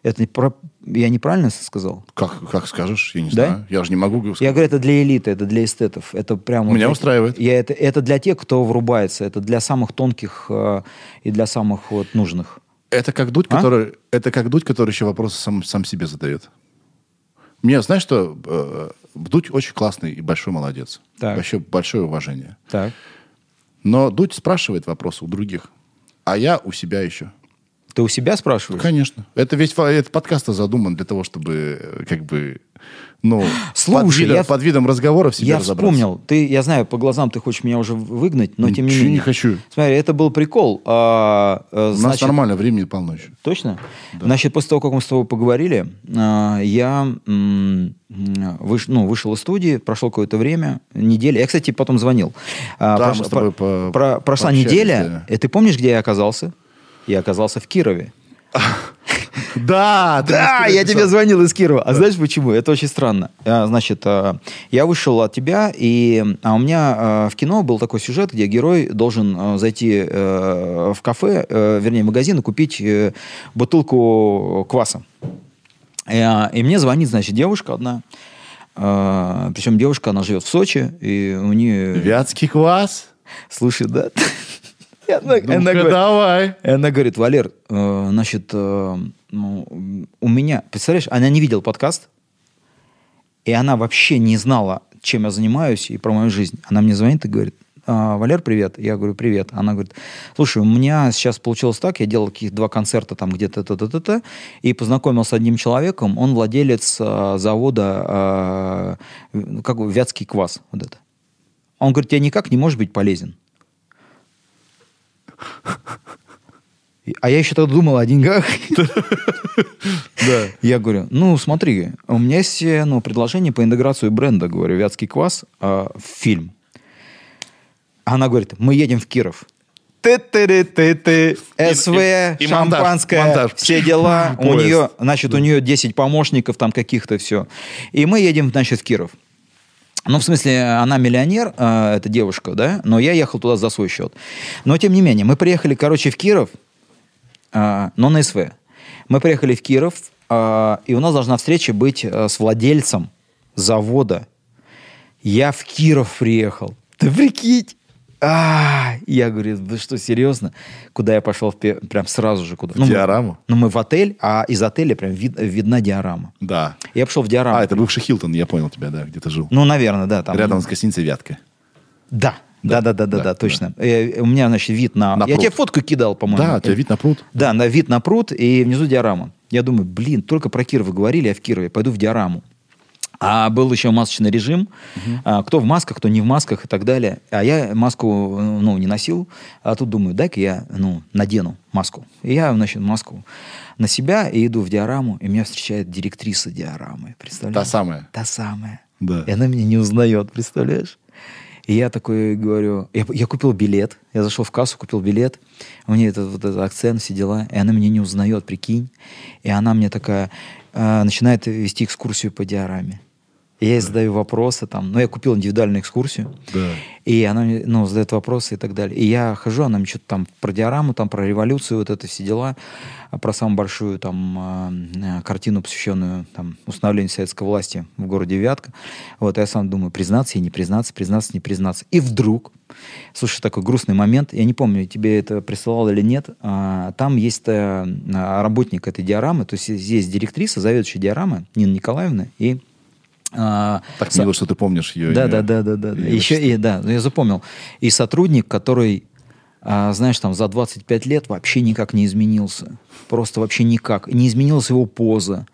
Это про- я неправильно сказал? Как, как скажешь, я не Да? знаю. Я же не могу сказать. Я говорю, это для элиты, это для эстетов. Это прям... Меня устраивает. Я это, это для тех, кто врубается. Это для самых тонких э, и для самых вот нужных. Это как дуть, А? который, это как дуть, который еще вопросы сам, сам себе задает. Мне, знаешь что, э, Дудь очень классный и большой молодец. Так. Вообще большое уважение. Так. Но Дудь спрашивает вопросы у других, а я у себя еще. Ты у себя спрашиваешь? Конечно. Это весь этот подкаст задуман для того, чтобы э, как бы, ну, Слушай, под, видом, я- под видом разговора в себе Я вспомнил. Ты, я знаю, по глазам ты хочешь меня уже выгнать, но тем не Ничего менее. не хочу. Смотри, это был прикол. А, э, У нас значит, нормально, времени полно еще. Точно? Значит, после того, как мы с тобой поговорили, а, я м, выш- ну, вышел из студии, прошло какое-то время, неделя. Я, кстати, потом звонил. А, Да, прош- мы с тобой по- про- Прошла неделя, да. и ты помнишь, где я оказался? Я оказался в Кирове. Да, [laughs] Да, я тебе звонил из Кирова. А знаешь почему? Это очень странно. А, Значит, а, я вышел от тебя, и а у меня а, в кино был такой сюжет, где герой должен зайти э, в кафе, э, вернее, магазин и купить э, бутылку кваса. И, и мне звонит, значит, девушка одна. Причем девушка, она живет в Сочи, и у нее... Вятский квас? Слушай, да. И она- говорит, давай. и она говорит, Валер, э, значит, э, ну, у меня, представляешь, она не видела подкаст, и она вообще не знала, чем я занимаюсь и про мою жизнь. Она мне звонит и говорит, «А, Валер, привет. Я говорю, привет. Она говорит, слушай, у меня сейчас получилось так, я делал каких-то два концерта там где-то, т -т -т -т, и познакомился с одним человеком, он владелец э, завода, э, как бы, Вятский квас, вот это. Он говорит, тебе никак не может быть полезен. А я еще тогда думал о деньгах. [laughs] Да. Я говорю, ну смотри, у меня есть э, ну, предложение по интеграции бренда, говорю, Вятский квас, а, в фильм. Она говорит, мы едем в Киров. ты-ты-ты-ты, СВ, и- и монтаж, шампанское, монтаж. все дела. У [laughs] нее, значит, у нее 10 помощников там каких-то, все. И мы едем, значит, в Киров. Ну, в смысле, она миллионер, э, эта девушка, да, но я ехал туда за свой счет. Но, тем не менее, мы приехали, короче, в Киров, э, но на СВ. Мы приехали в Киров, э, и у нас должна встреча быть э, с владельцем завода. Я в Киров приехал. Ты прикинь? А, я говорю, вы что, серьезно? Куда я пошел? Прям сразу же куда? В мы- диораму? Ну, мы в отель, а из отеля прям вид- видна диорама. Да. Я пошел в диораму. А, это бывший Хилтон, я понял тебя, да, где ты жил. Ну, наверное, да. Там, Рядом с гостиницей «Вятка». Да. Да, да, да, да, да, да, точно. Э, У меня, значит, вид на... На я пруд. тебе фотку кидал, по-моему. Да, у тебя вид на пруд. Да, на вид на пруд и внизу диорама. Я думаю, блин, только про Киров говорили, я в Кирове, пойду в диораму. А был еще масочный режим. А, кто в масках, кто не в масках и так далее. А я маску ну, не носил. А тут думаю, дай-ка я ну, надену маску. И я, значит, маску на себя и иду в диораму. И меня встречает директриса диорамы. Представляешь? Та самая. Та самая. Да. И она меня не узнает, представляешь? И я такой говорю, я, я купил билет, я зашел в кассу, купил билет, у нее этот, вот этот акцент, все дела, и она меня не узнает, прикинь. И она мне такая, э, начинает вести экскурсию по диораме. И я ей задаю вопросы там, ну, я купил индивидуальную экскурсию, Да. и она мне, ну, задает вопросы и так далее. И я хожу, она мне что-то там про диораму, там про революцию, вот это все дела, а про самую большую там э, э, картину, посвященную там установлению советской власти в городе Вятка. Вот, я сам думаю, признаться и не признаться, признаться, не признаться. И вдруг, слушай, такой грустный момент, я не помню, тебе это присылал или нет, а, там есть э, а, работник этой диорамы, то есть есть директриса, заведующая диорамы, Нина Николаевна, и а, Так со- мило, что ты помнишь ее да, имя. да, да, да, да. Еще и да, ну, я запомнил. И сотрудник, который, а, знаешь, там за 25 лет вообще никак не изменился. Просто вообще никак. Не изменилась его поза.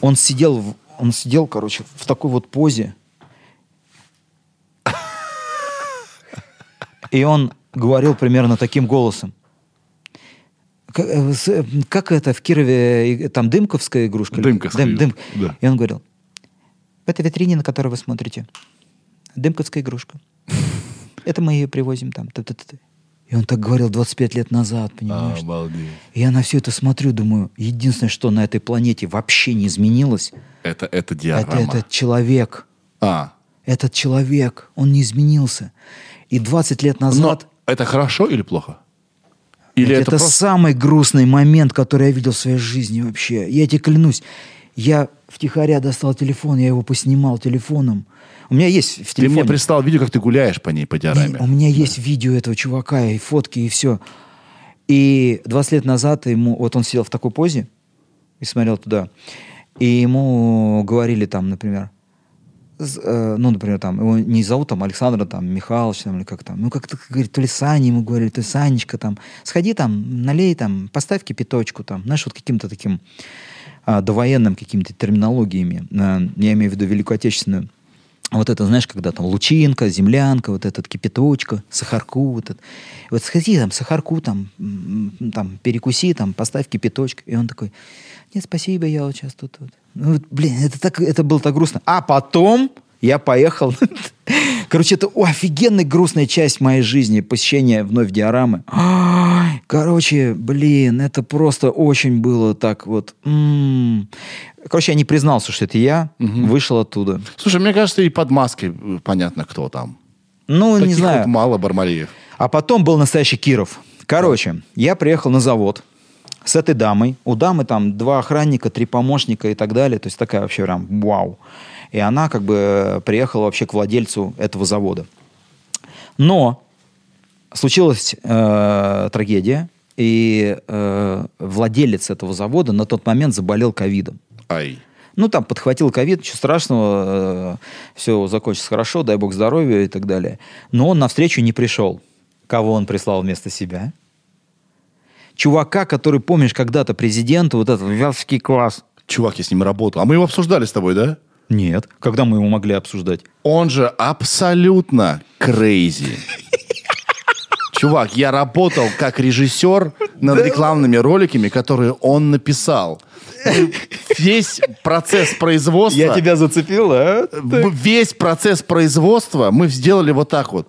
Он сидел, в- он сидел, короче, в такой вот позе. И он говорил примерно таким голосом. Как, э, э, как это в Кирове, там дымковская игрушка? Дымковская, Дым- дым. да. И он говорил, в этой витрине, на которую вы смотрите, дымковская игрушка. [laughs] Это мы ее привозим там. Т-т-т-т». И он так говорил 25 лет назад, понимаешь? Обалдеть. И я на все это смотрю, думаю, единственное, что на этой планете вообще не изменилось, Это, это это диорама. этот человек. А, Этот человек, он не изменился. И 20 лет но назад... это хорошо или плохо? Или это это, просто... самый грустный момент, который я видел в своей жизни вообще. Я тебе клянусь. Я втихаря достал телефон, я его поснимал телефоном. У меня есть в Ты мне телефоне... прислал видео, как ты гуляешь по ней, по диораме. Не, у меня есть видео этого чувака и фотки, и все. И 20 лет назад ему... Вот он сидел в такой позе и смотрел туда. И ему говорили там, например... э, ну, например, там, его не зовут там Александра, там, Михайлович, там, или как там, ну, как-то, говорит, то ли Саня ему говорили, то ли Санечка, там, сходи там, налей там, поставь кипяточку, там, знаешь, вот каким-то таким а, довоенным какими-то терминологиями, а, я имею в виду Великую Отечественную, вот это, знаешь, когда там лучинка, землянка, вот этот кипяточка, сахарку, вот это. Вот сходи там, сахарку там, там, перекуси, там, поставь кипяточек. И он такой, нет, спасибо, я вот сейчас тут вот. Ну, вот, блин, это, так, это было так грустно. А потом я поехал. [laughs] Короче, это офигенная грустная часть моей жизни, посещение вновь диорамы. Короче, блин, это просто очень было так вот. м. Короче, я не признался, что это я, вышел оттуда. Слушай, мне кажется, и под маской э, понятно, кто там. Ну, не Таких знаю. вот мало Бармалеев. А потом был настоящий Киров. Короче, я приехал на завод с этой дамой. У дамы там два охранника, три помощника и так далее. То есть такая вообще прям вау. И она как бы приехала вообще к владельцу этого завода. Но случилась э, трагедия, и э, владелец этого завода на тот момент заболел ковидом. Ай. Ну, там подхватил ковид, ничего страшного, все закончится хорошо, дай бог здоровья и так далее. Но он навстречу не пришел. Кого он прислал вместо себя? Чувака, который, помнишь, когда-то президенту, вот этот вятский класс. Чувак, я с ним работал. А мы его обсуждали с тобой, да? Нет. Когда мы его могли обсуждать? Он же абсолютно крейзи. Чувак, я работал как режиссер над рекламными роликами, которые он написал. Весь процесс производства... зацепил, а? Весь процесс производства мы сделали вот так вот.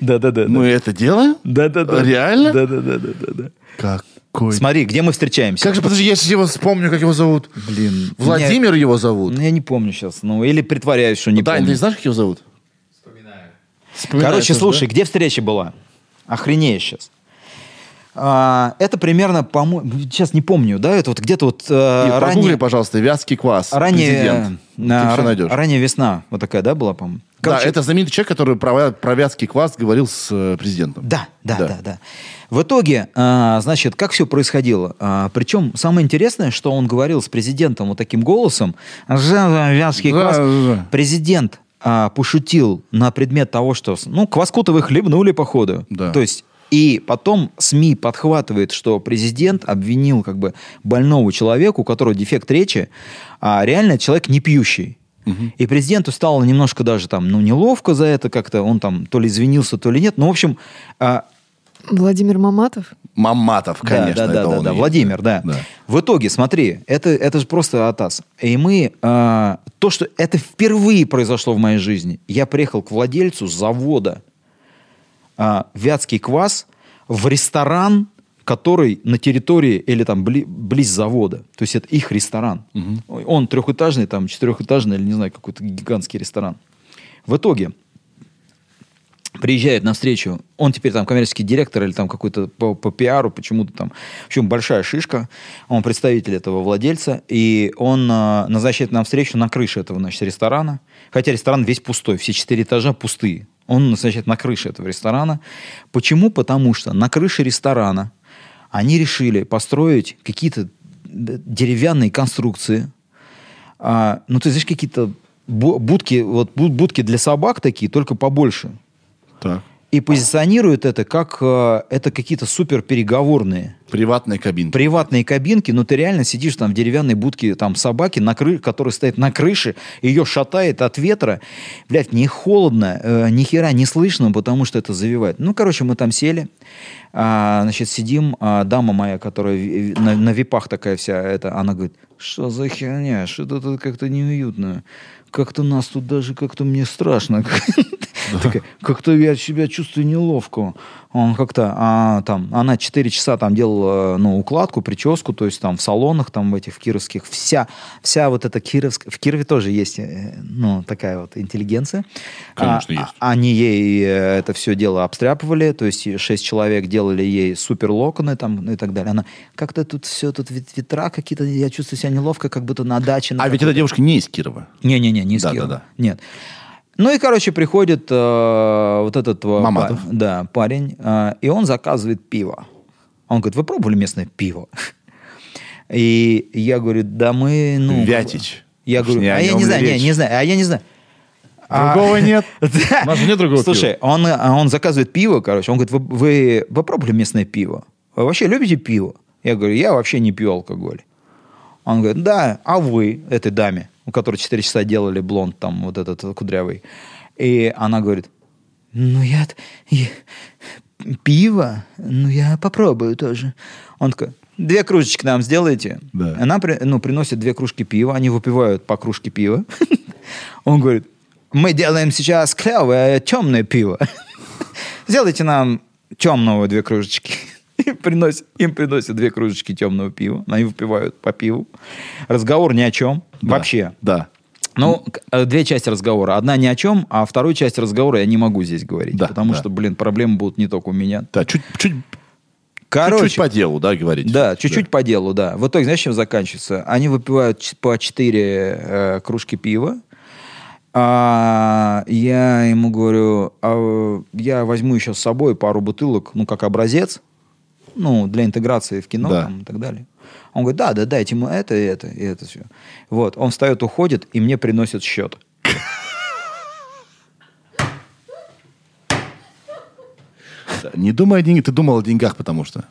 Да-да-да. Мы это делаем? Да-да-да. Реально? Да-да-да-да-да. Какой... Смотри, где мы встречаемся? Как же, подожди, я сейчас его вспомню, как его зовут. Блин. Владимир его зовут. Ну, я не помню сейчас. Ну, или притворяюсь, что не Дань, помню. ты знаешь, как его зовут? Короче, слушай, да? где встреча была? Охренеешь сейчас. А, это примерно, по-моему, сейчас не помню, да, это вот где-то вот э, И ранее, пожалуйста, вязкий квас. ранее, Президент. э, Ты на- все найдешь. ранняя весна, вот такая, да, была, по-моему? Да, Короче, это знаменитый человек, который про, про вязкий квас говорил с э, президентом. Да, да, Да. да, да. В итоге, а, значит, как все происходило? А, причем самое интересное, что он говорил с президентом вот таким голосом. «Жа- Вязкий Да, квас». да, да. Президент а, пошутил на предмет того, что, ну, кваску-то вы хлебнули, походу. Да. То есть и потом СМИ подхватывает, что президент обвинил как бы больного человека, у которого дефект речи, а реально человек не пьющий. И президенту стало немножко даже там, ну, неловко за это как-то, он там то ли извинился, то ли нет. Ну, в общем, а, Владимир Маматов? Маматов, да, конечно. да, да, это да, он да, есть. Владимир, да. Да. В итоге, смотри, это, это же просто атас. И мы, а, то, что это впервые произошло в моей жизни, я приехал к владельцу завода а, Вятский квас в ресторан, который на территории или там бли- близ завода. То есть это их ресторан. Он трехэтажный, там четырехэтажный или не знаю, какой-то гигантский ресторан. В итоге приезжает навстречу, он теперь там коммерческий директор или там какой-то по, по пиару, почему-то там, в общем, большая шишка, он представитель этого владельца, и он а, назначает нам встречу на крыше этого, значит, ресторана, хотя ресторан весь пустой, все четыре этажа пустые. Он назначает на крыше этого ресторана. Почему? Потому что на крыше ресторана они решили построить какие-то деревянные конструкции, а, ну, ты знаешь, какие-то бу- будки, вот бу- будки для собак такие, только побольше. Так. И позиционируют это как э, это какие-то супер переговорные Приватные кабинки. приватные кабинки, но ты реально сидишь там в деревянной будке там собаки, на кры... которая стоит на крыше, ее шатает от ветра. Блядь, не холодно, э, ни хера не слышно, потому что это завивает. Ну, короче, мы там сели, а, значит, сидим, а, дама моя, которая на, на випах такая вся, это, она говорит, что за херня, что-то тут как-то неуютно. Как-то нас тут даже как-то мне страшно. [laughs] Как-то я себя чувствую неловко. Он как-то, а, там, она 4 часа там делала, ну, укладку, прическу, то есть там в салонах, там в этих в кировских, вся, вся вот эта кировская, в Кирове тоже есть, э, ну, такая вот интеллигенция. Конечно, А, есть. а- Они ей э, это все дело обстряпывали, то есть 6 человек делали ей супер локоны там и так далее. Она, как-то тут все, тут вет- ветра какие-то, я чувствую себя неловко, как будто на даче. на А ведь какой-то. эта девушка не из Кирова. Не-не-не, не из Да, Кирова. да, да. Нет. Ну и, короче, приходит э, вот этот... э, Маматов. па- да, парень, э, и он заказывает пиво. Он говорит, вы пробовали местное пиво? [laughs] И я говорю, да мы, ну... Вятич. Я говорю, не а я не знаю, не, речь? не знаю, а я не знаю. А- Другого [laughs] нет. Да. У нас же нет другого Слушай, он, а он заказывает пиво, короче. Он говорит, вы, вы, вы пробовали местное пиво? Вы вообще любите пиво? Я говорю, я вообще не пью алкоголь. Он говорит, да, а вы, этой даме, у которой 4 часа делали блонд, там, вот этот кудрявый. И она говорит, ну, я, я пиво, ну, я попробую тоже. Он такой, две кружечки нам сделайте. Да. Она ну, приносит две кружки пива, они выпивают по кружке пива. [laughs] Он говорит, мы делаем сейчас клевое темное пиво. [laughs] Сделайте нам темного две кружечки. [laughs] И приносит, им приносят две кружечки темного пива. Они выпивают по пиву. Разговор ни о чем. Да. Вообще. Да. Ну, э, две части разговора. Одна ни о чем, а вторую часть разговора я не могу здесь говорить. Да, потому да. что, блин, проблемы будут не только у меня. Да, чуть, чуть, Короче, чуть по делу, да, говорить. да, чуть-чуть по делу, да. В итоге, знаешь, чем заканчивается? Они выпивают по 4 э, кружки пива. А, я ему говорю, а, я возьму еще с собой пару бутылок, ну, как образец, ну, для интеграции в кино Да. там, и так далее. Он говорит, да, да, дайте ему это, и это, и это все. Вот, он встает, уходит, и мне приносит счет. Не думай о деньгах, ты думал о деньгах, потому что.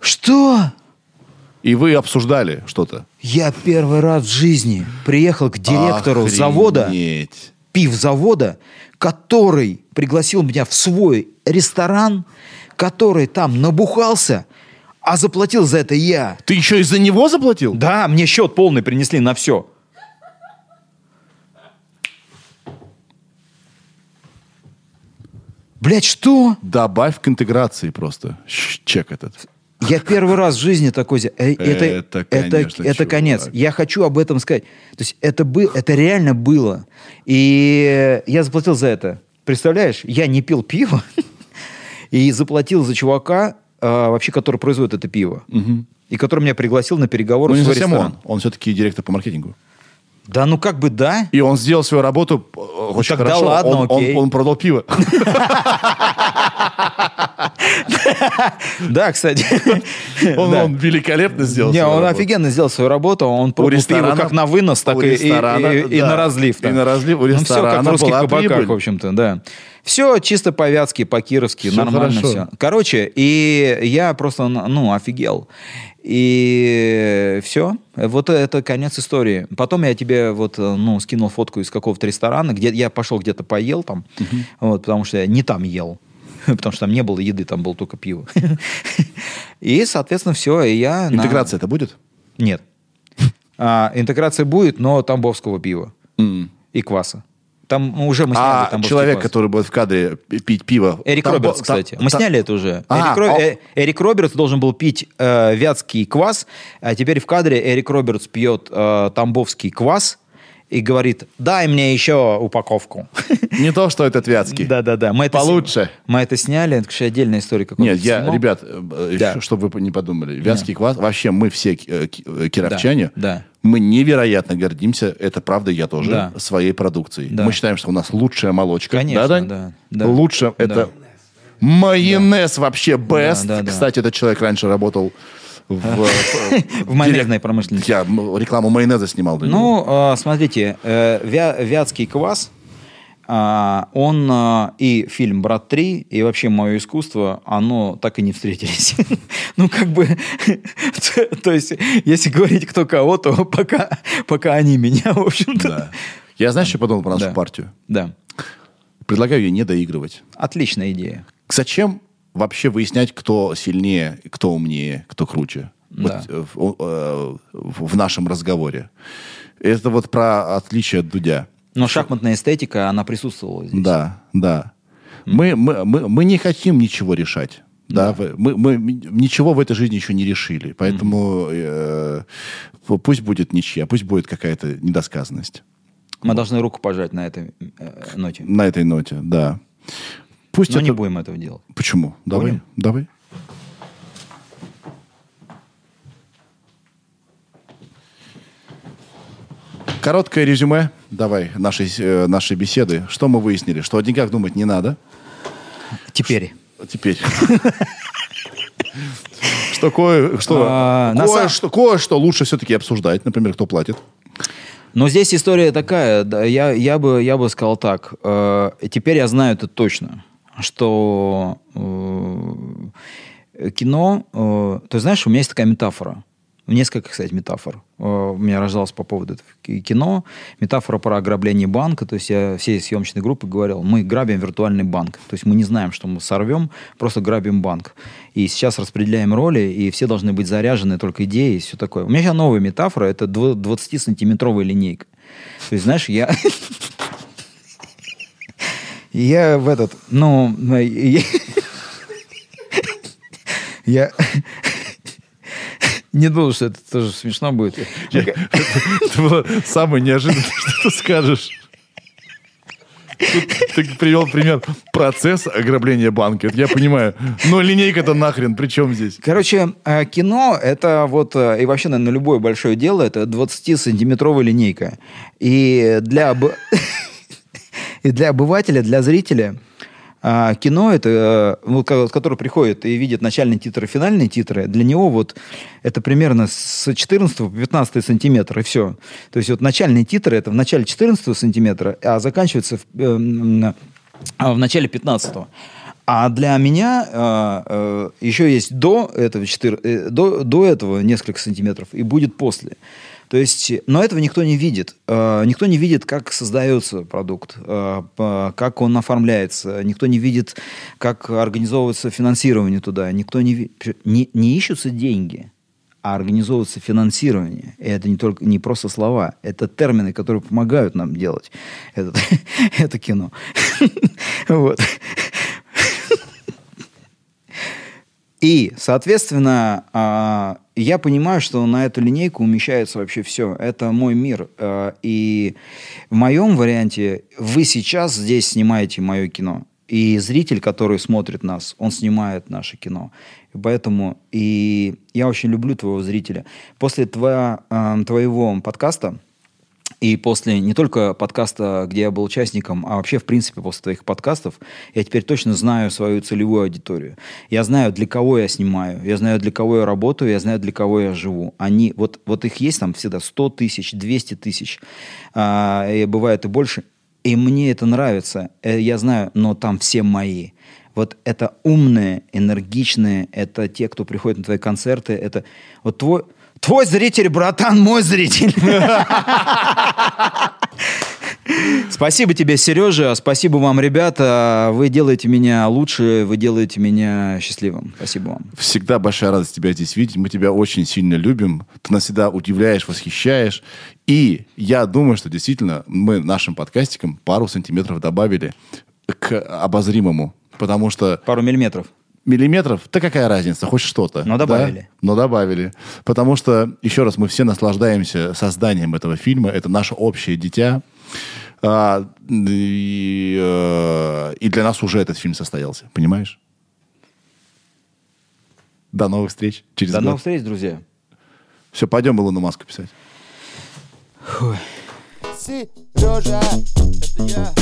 Что? И вы обсуждали что-то. Я первый раз в жизни приехал к директору завода, Охренеть. пивзавода, который пригласил меня в свой ресторан, который там набухался, а заплатил за это я. Ты еще из-за него заплатил? Да, мне счет полный принесли на все. Блять, что? Добавь к интеграции просто. Щ- Чек этот. Я первый раз в жизни такой... э, Это, Это, это, конечно, это конец. Я хочу об этом сказать. То есть это, был, это реально было. И я заплатил за это. Представляешь, я не пил пиво [laughs] и заплатил за чувака, а, вообще, который производит это пиво. И который меня пригласил на переговоры Ну, не совсем ресторан. он. Он все-таки директор по маркетингу. Да ну как бы да. И он сделал свою работу э, очень тогда хорошо. ладно, он, он- окей. он продал пиво. [laughs] [laughs] Да, кстати. Он, великолепно сделал Не, он офигенно сделал свою работу. Он ресторана- как на вынос, так и, ресторана, на разлив. И на разлив у Ну, все как ресторана в русских кабаках, в общем-то, да. Все чисто по-вятски, по-кировски, нормально хорошо. все. Короче, и я просто, ну, офигел. И все. Вот это конец истории. Потом я тебе вот, ну, скинул фотку из какого-то ресторана, где я пошел где-то поел там, вот, потому что я не там ел. [laughs] Потому что там не было еды, там было только пиво. [laughs] И, соответственно, все. И я... Интеграция это будет? нет. А, интеграция будет, но тамбовского пива и кваса. Там уже мы сняли А человек, квас. который будет в кадре пи- пить пиво... Эрик там Робертс, там- кстати. Мы там- сняли это уже. А, Эрик, Ро- а- э, Эрик Робертс должен был пить э, вятский квас, а теперь в кадре Эрик Робертс пьет э, тамбовский квас и говорит, дай мне еще упаковку. Не то, что этот Вятский. Да-да-да. Мы это с- Получше. Мы это сняли, это, конечно, отдельная история. как Нет, я, снимал. ребят, э, Да. чтобы вы не подумали, Вятский квас, вообще мы все э, ки- э, кировчане, Да, да. мы невероятно гордимся, это правда я тоже, Да. своей продукцией. Да. Мы считаем, что у нас лучшая молочка. Конечно, да, да. Лучше Да. это майонез вообще best. да, да. Кстати, этот человек раньше работал в, [laughs] В майонезной промышленности. Я рекламу майонеза снимал. Ну, э, смотрите, э, вя- вятский квас, он и фильм «Брат 3», и вообще мое искусство, оно так и не встретились. [laughs] Ну, как бы, [laughs] то- то есть, если говорить кто кого, то пока, пока они меня, в общем-то. Да. Я знаешь, что подумал про нашу Да. партию? Да. Предлагаю ее не доигрывать. Отличная идея. Зачем вообще выяснять, кто сильнее, кто умнее, кто круче? Да. Вот, э, в, э, в- в нашем разговоре. Это вот про отличие от Дудя. Но шахматная эстетика, она присутствовала здесь. Да, да. Мы, мы, мы, мы не хотим ничего решать. Да, в- мы, мы ничего в этой жизни еще не решили. Поэтому э, пусть будет ничья, пусть будет какая-то недосказанность. Мы должны руку пожать на этой э, ноте. На этой ноте, да. Пусть Но это... не будем этого делать. Почему? Давай, Будем? давай. Короткое резюме, давай, нашей, э, нашей беседы. Что мы выяснили? Что о деньгах думать не надо. Теперь. Теперь. Что кое что, А, кое-что, лучше все-таки обсуждать. Например, кто платит. Но здесь история такая, я, я, бы, я бы сказал так. э, теперь я знаю это точно, что э, кино... э, ты знаешь, у меня есть такая метафора. Несколько, кстати, метафор. Э, у меня рождалось по поводу этого ки- кино. Метафора про ограбление банка. То есть я всей съемочной группы говорил, мы грабим виртуальный банк. То есть мы не знаем, что мы сорвем, просто грабим банк. И сейчас распределяем роли, и все должны быть заряжены только идеей и все такое. У меня сейчас новая метафора, это 20-сантиметровая линейка. То есть, знаешь, я... [laughs] Я в этот, ну, я, [laughs] не думал, что это тоже смешно будет. Это было самое неожиданное, что ты скажешь. Ты привел пример процесс ограбления банка. Это я понимаю. Но линейка-то нахрен, при чем здесь? Короче, э, кино это вот, э, и вообще, наверное, любое большое дело, это 20-сантиметровая линейка. И для, [laughs] и для обывателя, для зрителя а, кино это, э, ко- который приходит и видит начальные титры, финальные титры, для него вот это примерно с 14 по 15 сантиметр, и все. То есть вот начальные титры это в начале 14 сантиметра, а заканчивается в, э, а, в начале 15 а для меня э, э, еще есть до этого, 4, э, до, до этого несколько сантиметров и будет после. То есть, но этого никто не видит. Э, никто не видит, как создается продукт, э, как он оформляется. Никто не видит, как организовывается финансирование туда. Никто не, не, не ищутся деньги, а организовывается финансирование. И это не, только, не просто слова, это термины, которые помогают нам делать это, [laughs] это кино. [laughs] Вот. И, соответственно, а, я понимаю, что на эту линейку умещается вообще все. Это мой мир. А, и в моем варианте вы сейчас здесь снимаете мое кино. И зритель, который смотрит нас, он снимает наше кино. Поэтому и я очень люблю твоего зрителя. После твоя, э, твоего подкаста и после не только подкаста, где я был участником, а вообще, в принципе, после твоих подкастов, я теперь точно знаю свою целевую аудиторию. Я знаю, для кого я снимаю, я знаю, для кого я работаю, я знаю, для кого я живу. Они, вот, вот их есть там всегда 100 тысяч, 200 тысяч, а, и бывает и больше. И мне это нравится, э, я знаю, но там все мои. Вот это умные, энергичные, это те, кто приходит на твои концерты, это вот твой Твой зритель, братан, мой зритель. Спасибо тебе, Сережа. Спасибо вам, ребята. Вы делаете меня лучше, вы делаете меня счастливым. Спасибо вам. Всегда большая радость тебя здесь видеть. Мы тебя очень сильно любим. Ты нас всегда удивляешь, восхищаешь. И я думаю, что действительно мы нашим подкастикам пару сантиметров добавили к обозримому. Потому что... Пару миллиметров миллиметров, да какая разница, хоть что-то. Но добавили. Да? Но добавили. Потому что, еще раз, мы все наслаждаемся созданием этого фильма. Это наше общее дитя. А, и, э, и для нас уже этот фильм состоялся. Понимаешь? До новых встреч. Через До год. новых встреч, друзья. Все, пойдем Илону Маску писать. Фуй. Сережа, это я.